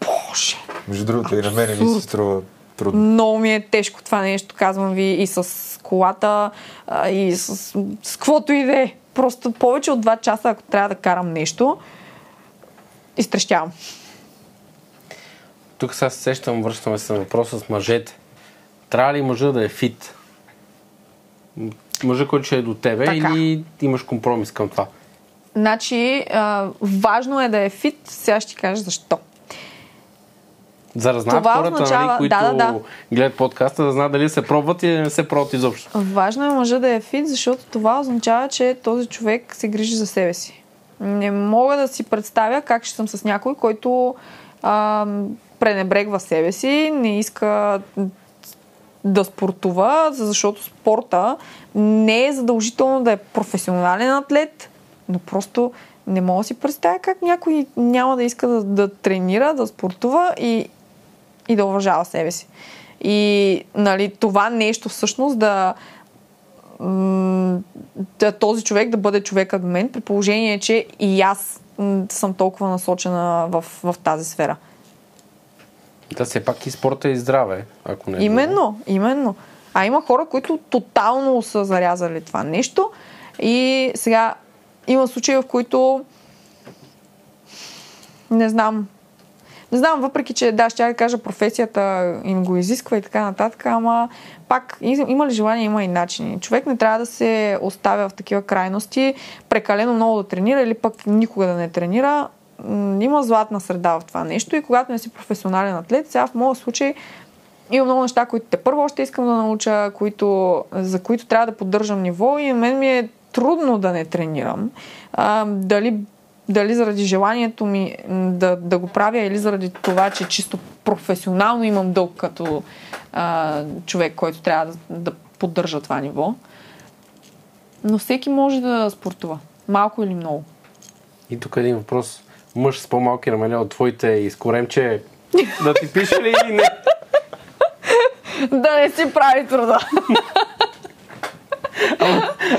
Боже! Между другото и на мене ми се Абсурд. струва трудно. Много ми е тежко това нещо, казвам ви, и с колата, и с, с каквото и да е. Просто повече от 2 часа, ако трябва да карам нещо, изтрещявам. Тук сега се сещам, връщаме се на въпроса с мъжете. Трябва ли мъжа да е фит? Мъжа, който ще е до тебе Така. или имаш компромис към това? Значи, а, важно е да е фит, сега ще ти кажа защо. За да знаят Това хората, означава- нали, които да, да, да. гледат подкаста, да знаят дали се пробват или не се пробват изобщо. Важно е мъжа да е фит, защото това означава, че този човек се грижи за себе си. Не мога да си представя как ще съм с някой, който а, пренебрегва себе си, не иска да спортува, защото спорта не е задължително да е професионален атлет, но просто не мога да си представя как някой няма да иска да, да тренира, да спортува и, и да уважава себе си. И нали, това нещо всъщност да, да този човек да бъде човека до мен, при положение, че и аз съм толкова насочена в, в тази сфера. Да, все пак и спорта е здраве, ако не е. Именно, именно. А има хора, които тотално са зарязали това нещо. И сега има случаи, в които не знам. Не знам, въпреки че да, ще я кажа, професията им го изисква и така нататък, ама пак и- има ли желание, има и начини. Човек не трябва да се оставя в такива крайности, прекалено много да тренира или пък никога да не тренира. Има златна среда в това нещо и когато не си професионален атлет, сега в моят случай има много неща, които те първо още искам да науча, които, за които трябва да поддържам ниво и мен ми е трудно да не тренирам. А, дали, дали заради желанието ми да, да го правя или заради това, че чисто професионално имам дълг като а, човек, който трябва да, да поддържа това ниво. Но всеки може да спортува. Малко или много. И тук един въпрос. Мъж с по-малки рамене от твоите и с коремче да ти пише ли или не? Да не си прави труда.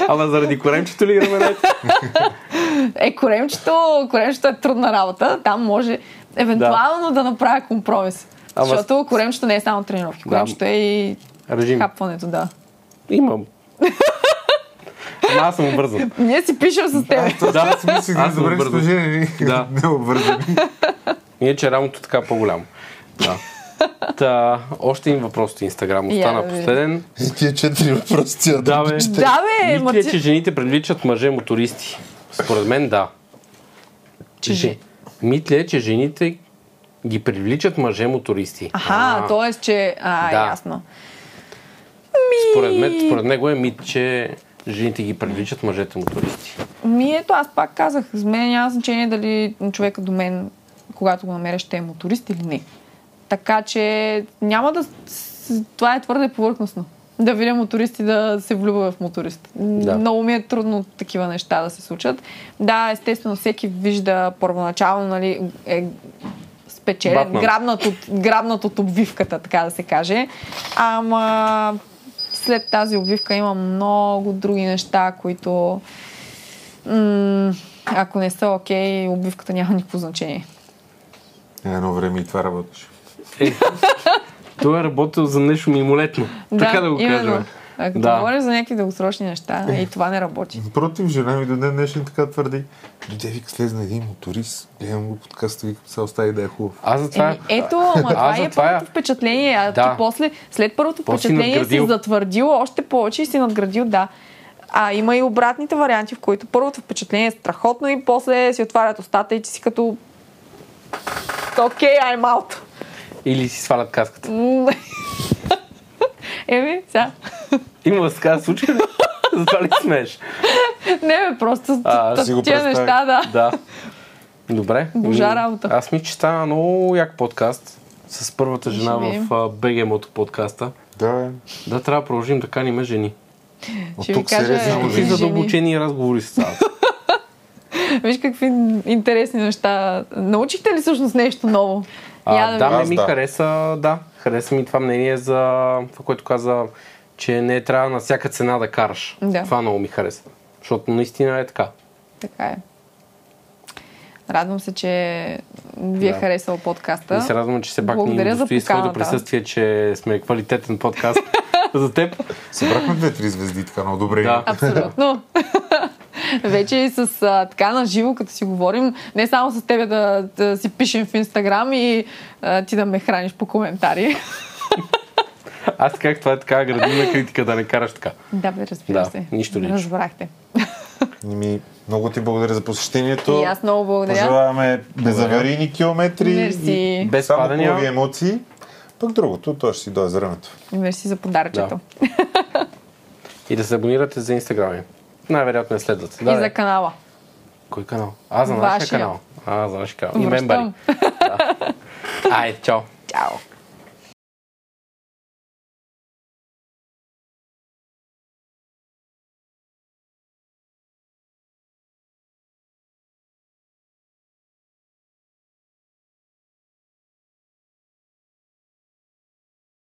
Ама заради коремчето ли раменете? Е, коремчето, коремчето е трудна работа. Там може евентуално да, да направя компромис. Ама- Защото коремчето не е само тренировки. Да. Коремчето е и Режим. хапването, да. Имам. Ама аз съм обвързан. Ние си пишем с теб. Да, Мислих да аз съм добре обвързан. сме жени. Да. Не обвързани. Иначе рамото така по-голямо. Да. Та, още един въпрос от Инстаграм. Остана да видим. последен. И тия четири въпроса тия Да, бе. Да, бе, ти- че жените привличат мъже мотористи? Според мен да. Че же- Мит ли е, че жените ги привличат мъже мотористи? Аха, т.е. че... А, Да. ясно. Според, мен, според него е мит, че жените ги привличат мъжете мотористи. Ми ето, аз пак казах, за мен няма значение дали човека до мен, когато го намеря, ще е моторист или не. Така че няма да... Това е твърде повърхностно. да видя мотористи да се влюбва в моторист. Да. Много ми е трудно такива неща да се случат. Да, естествено, всеки вижда първоначално, нали, е спечелен, грабнат от, грабнат от обвивката, така да се каже. Ама след тази обвивка има много други неща, които м- ако не са окей, обвивката няма никакво значение. Едно време и това работеше. Е, той е работил за нещо мимолетно. така да го именно. кажем. Ако Да. говориш за някакви дългосрочни неща, и това не работи. Против, жена ми до ден днешен така твърди. Дойде, вика, слезна един моторист, гледам го подкаста, вика, се остави да е хубав. Аз за това... Еми, ето, ама това за е това първото впечатление, а Да. ти после, след първото После си впечатление си надградил. затвърдил още повече и си надградил, да. А има и обратните варианти, в които първото впечатление е страхотно и после си отварят устата и ти си като Окей, I'm out. Или си свалят каската. Еми, сега. Има да така случай ли? Затова ли смееш? Не, бе, просто А, т- си го тия неща, да. Да. Добре. Божа работа. Аз мисля, че стана много як подкаст с първата жена в а, BG Мото подкаста. Да, бе. Да, трябва да продължим да каним жени. От Ще ви тук кажа, сериозно Е, жени. задълбочени разговори се стават. Виж какви интересни неща. Научихте ли всъщност нещо ново? Я А, да, Аз ми да. хареса, да, хареса ми това мнение за това, което каза, че не трябва на всяка цена да караш. Да. Това много ми хареса. Защото наистина е така. Така е. Радвам се, че ви е Да. харесал подкаста. И се радвам, че все пак ни Благодаря за удостои своето присъствие, че сме квалитетен подкаст за теб. Събрахме две-три звезди, така много добре. Да. Абсолютно. Вече и с а, така на живо, като си говорим, не само с тебе да, да си пишем в Инстаграм и а, ти да ме храниш по коментари. Аз как това е така градивна критика, да не караш така. да, бе, разбира Да, се. нищо лично. Разбрахте. Ми, много ти благодаря за посещението. И аз много благодаря. Пожелаваме безаварийни километри. Мерси. И Без само хубави емоции. Пък другото, то ще си дойде за времето. Мерси за подаръчето. И да се абонирате за Инстаграм. Най-вероятно я следвате. И Да, за канала. Кой канал? А, за нашия Вашия. канал. А, за нашия канал. И Връщам. мембари. Да. Айде, чао. Чао.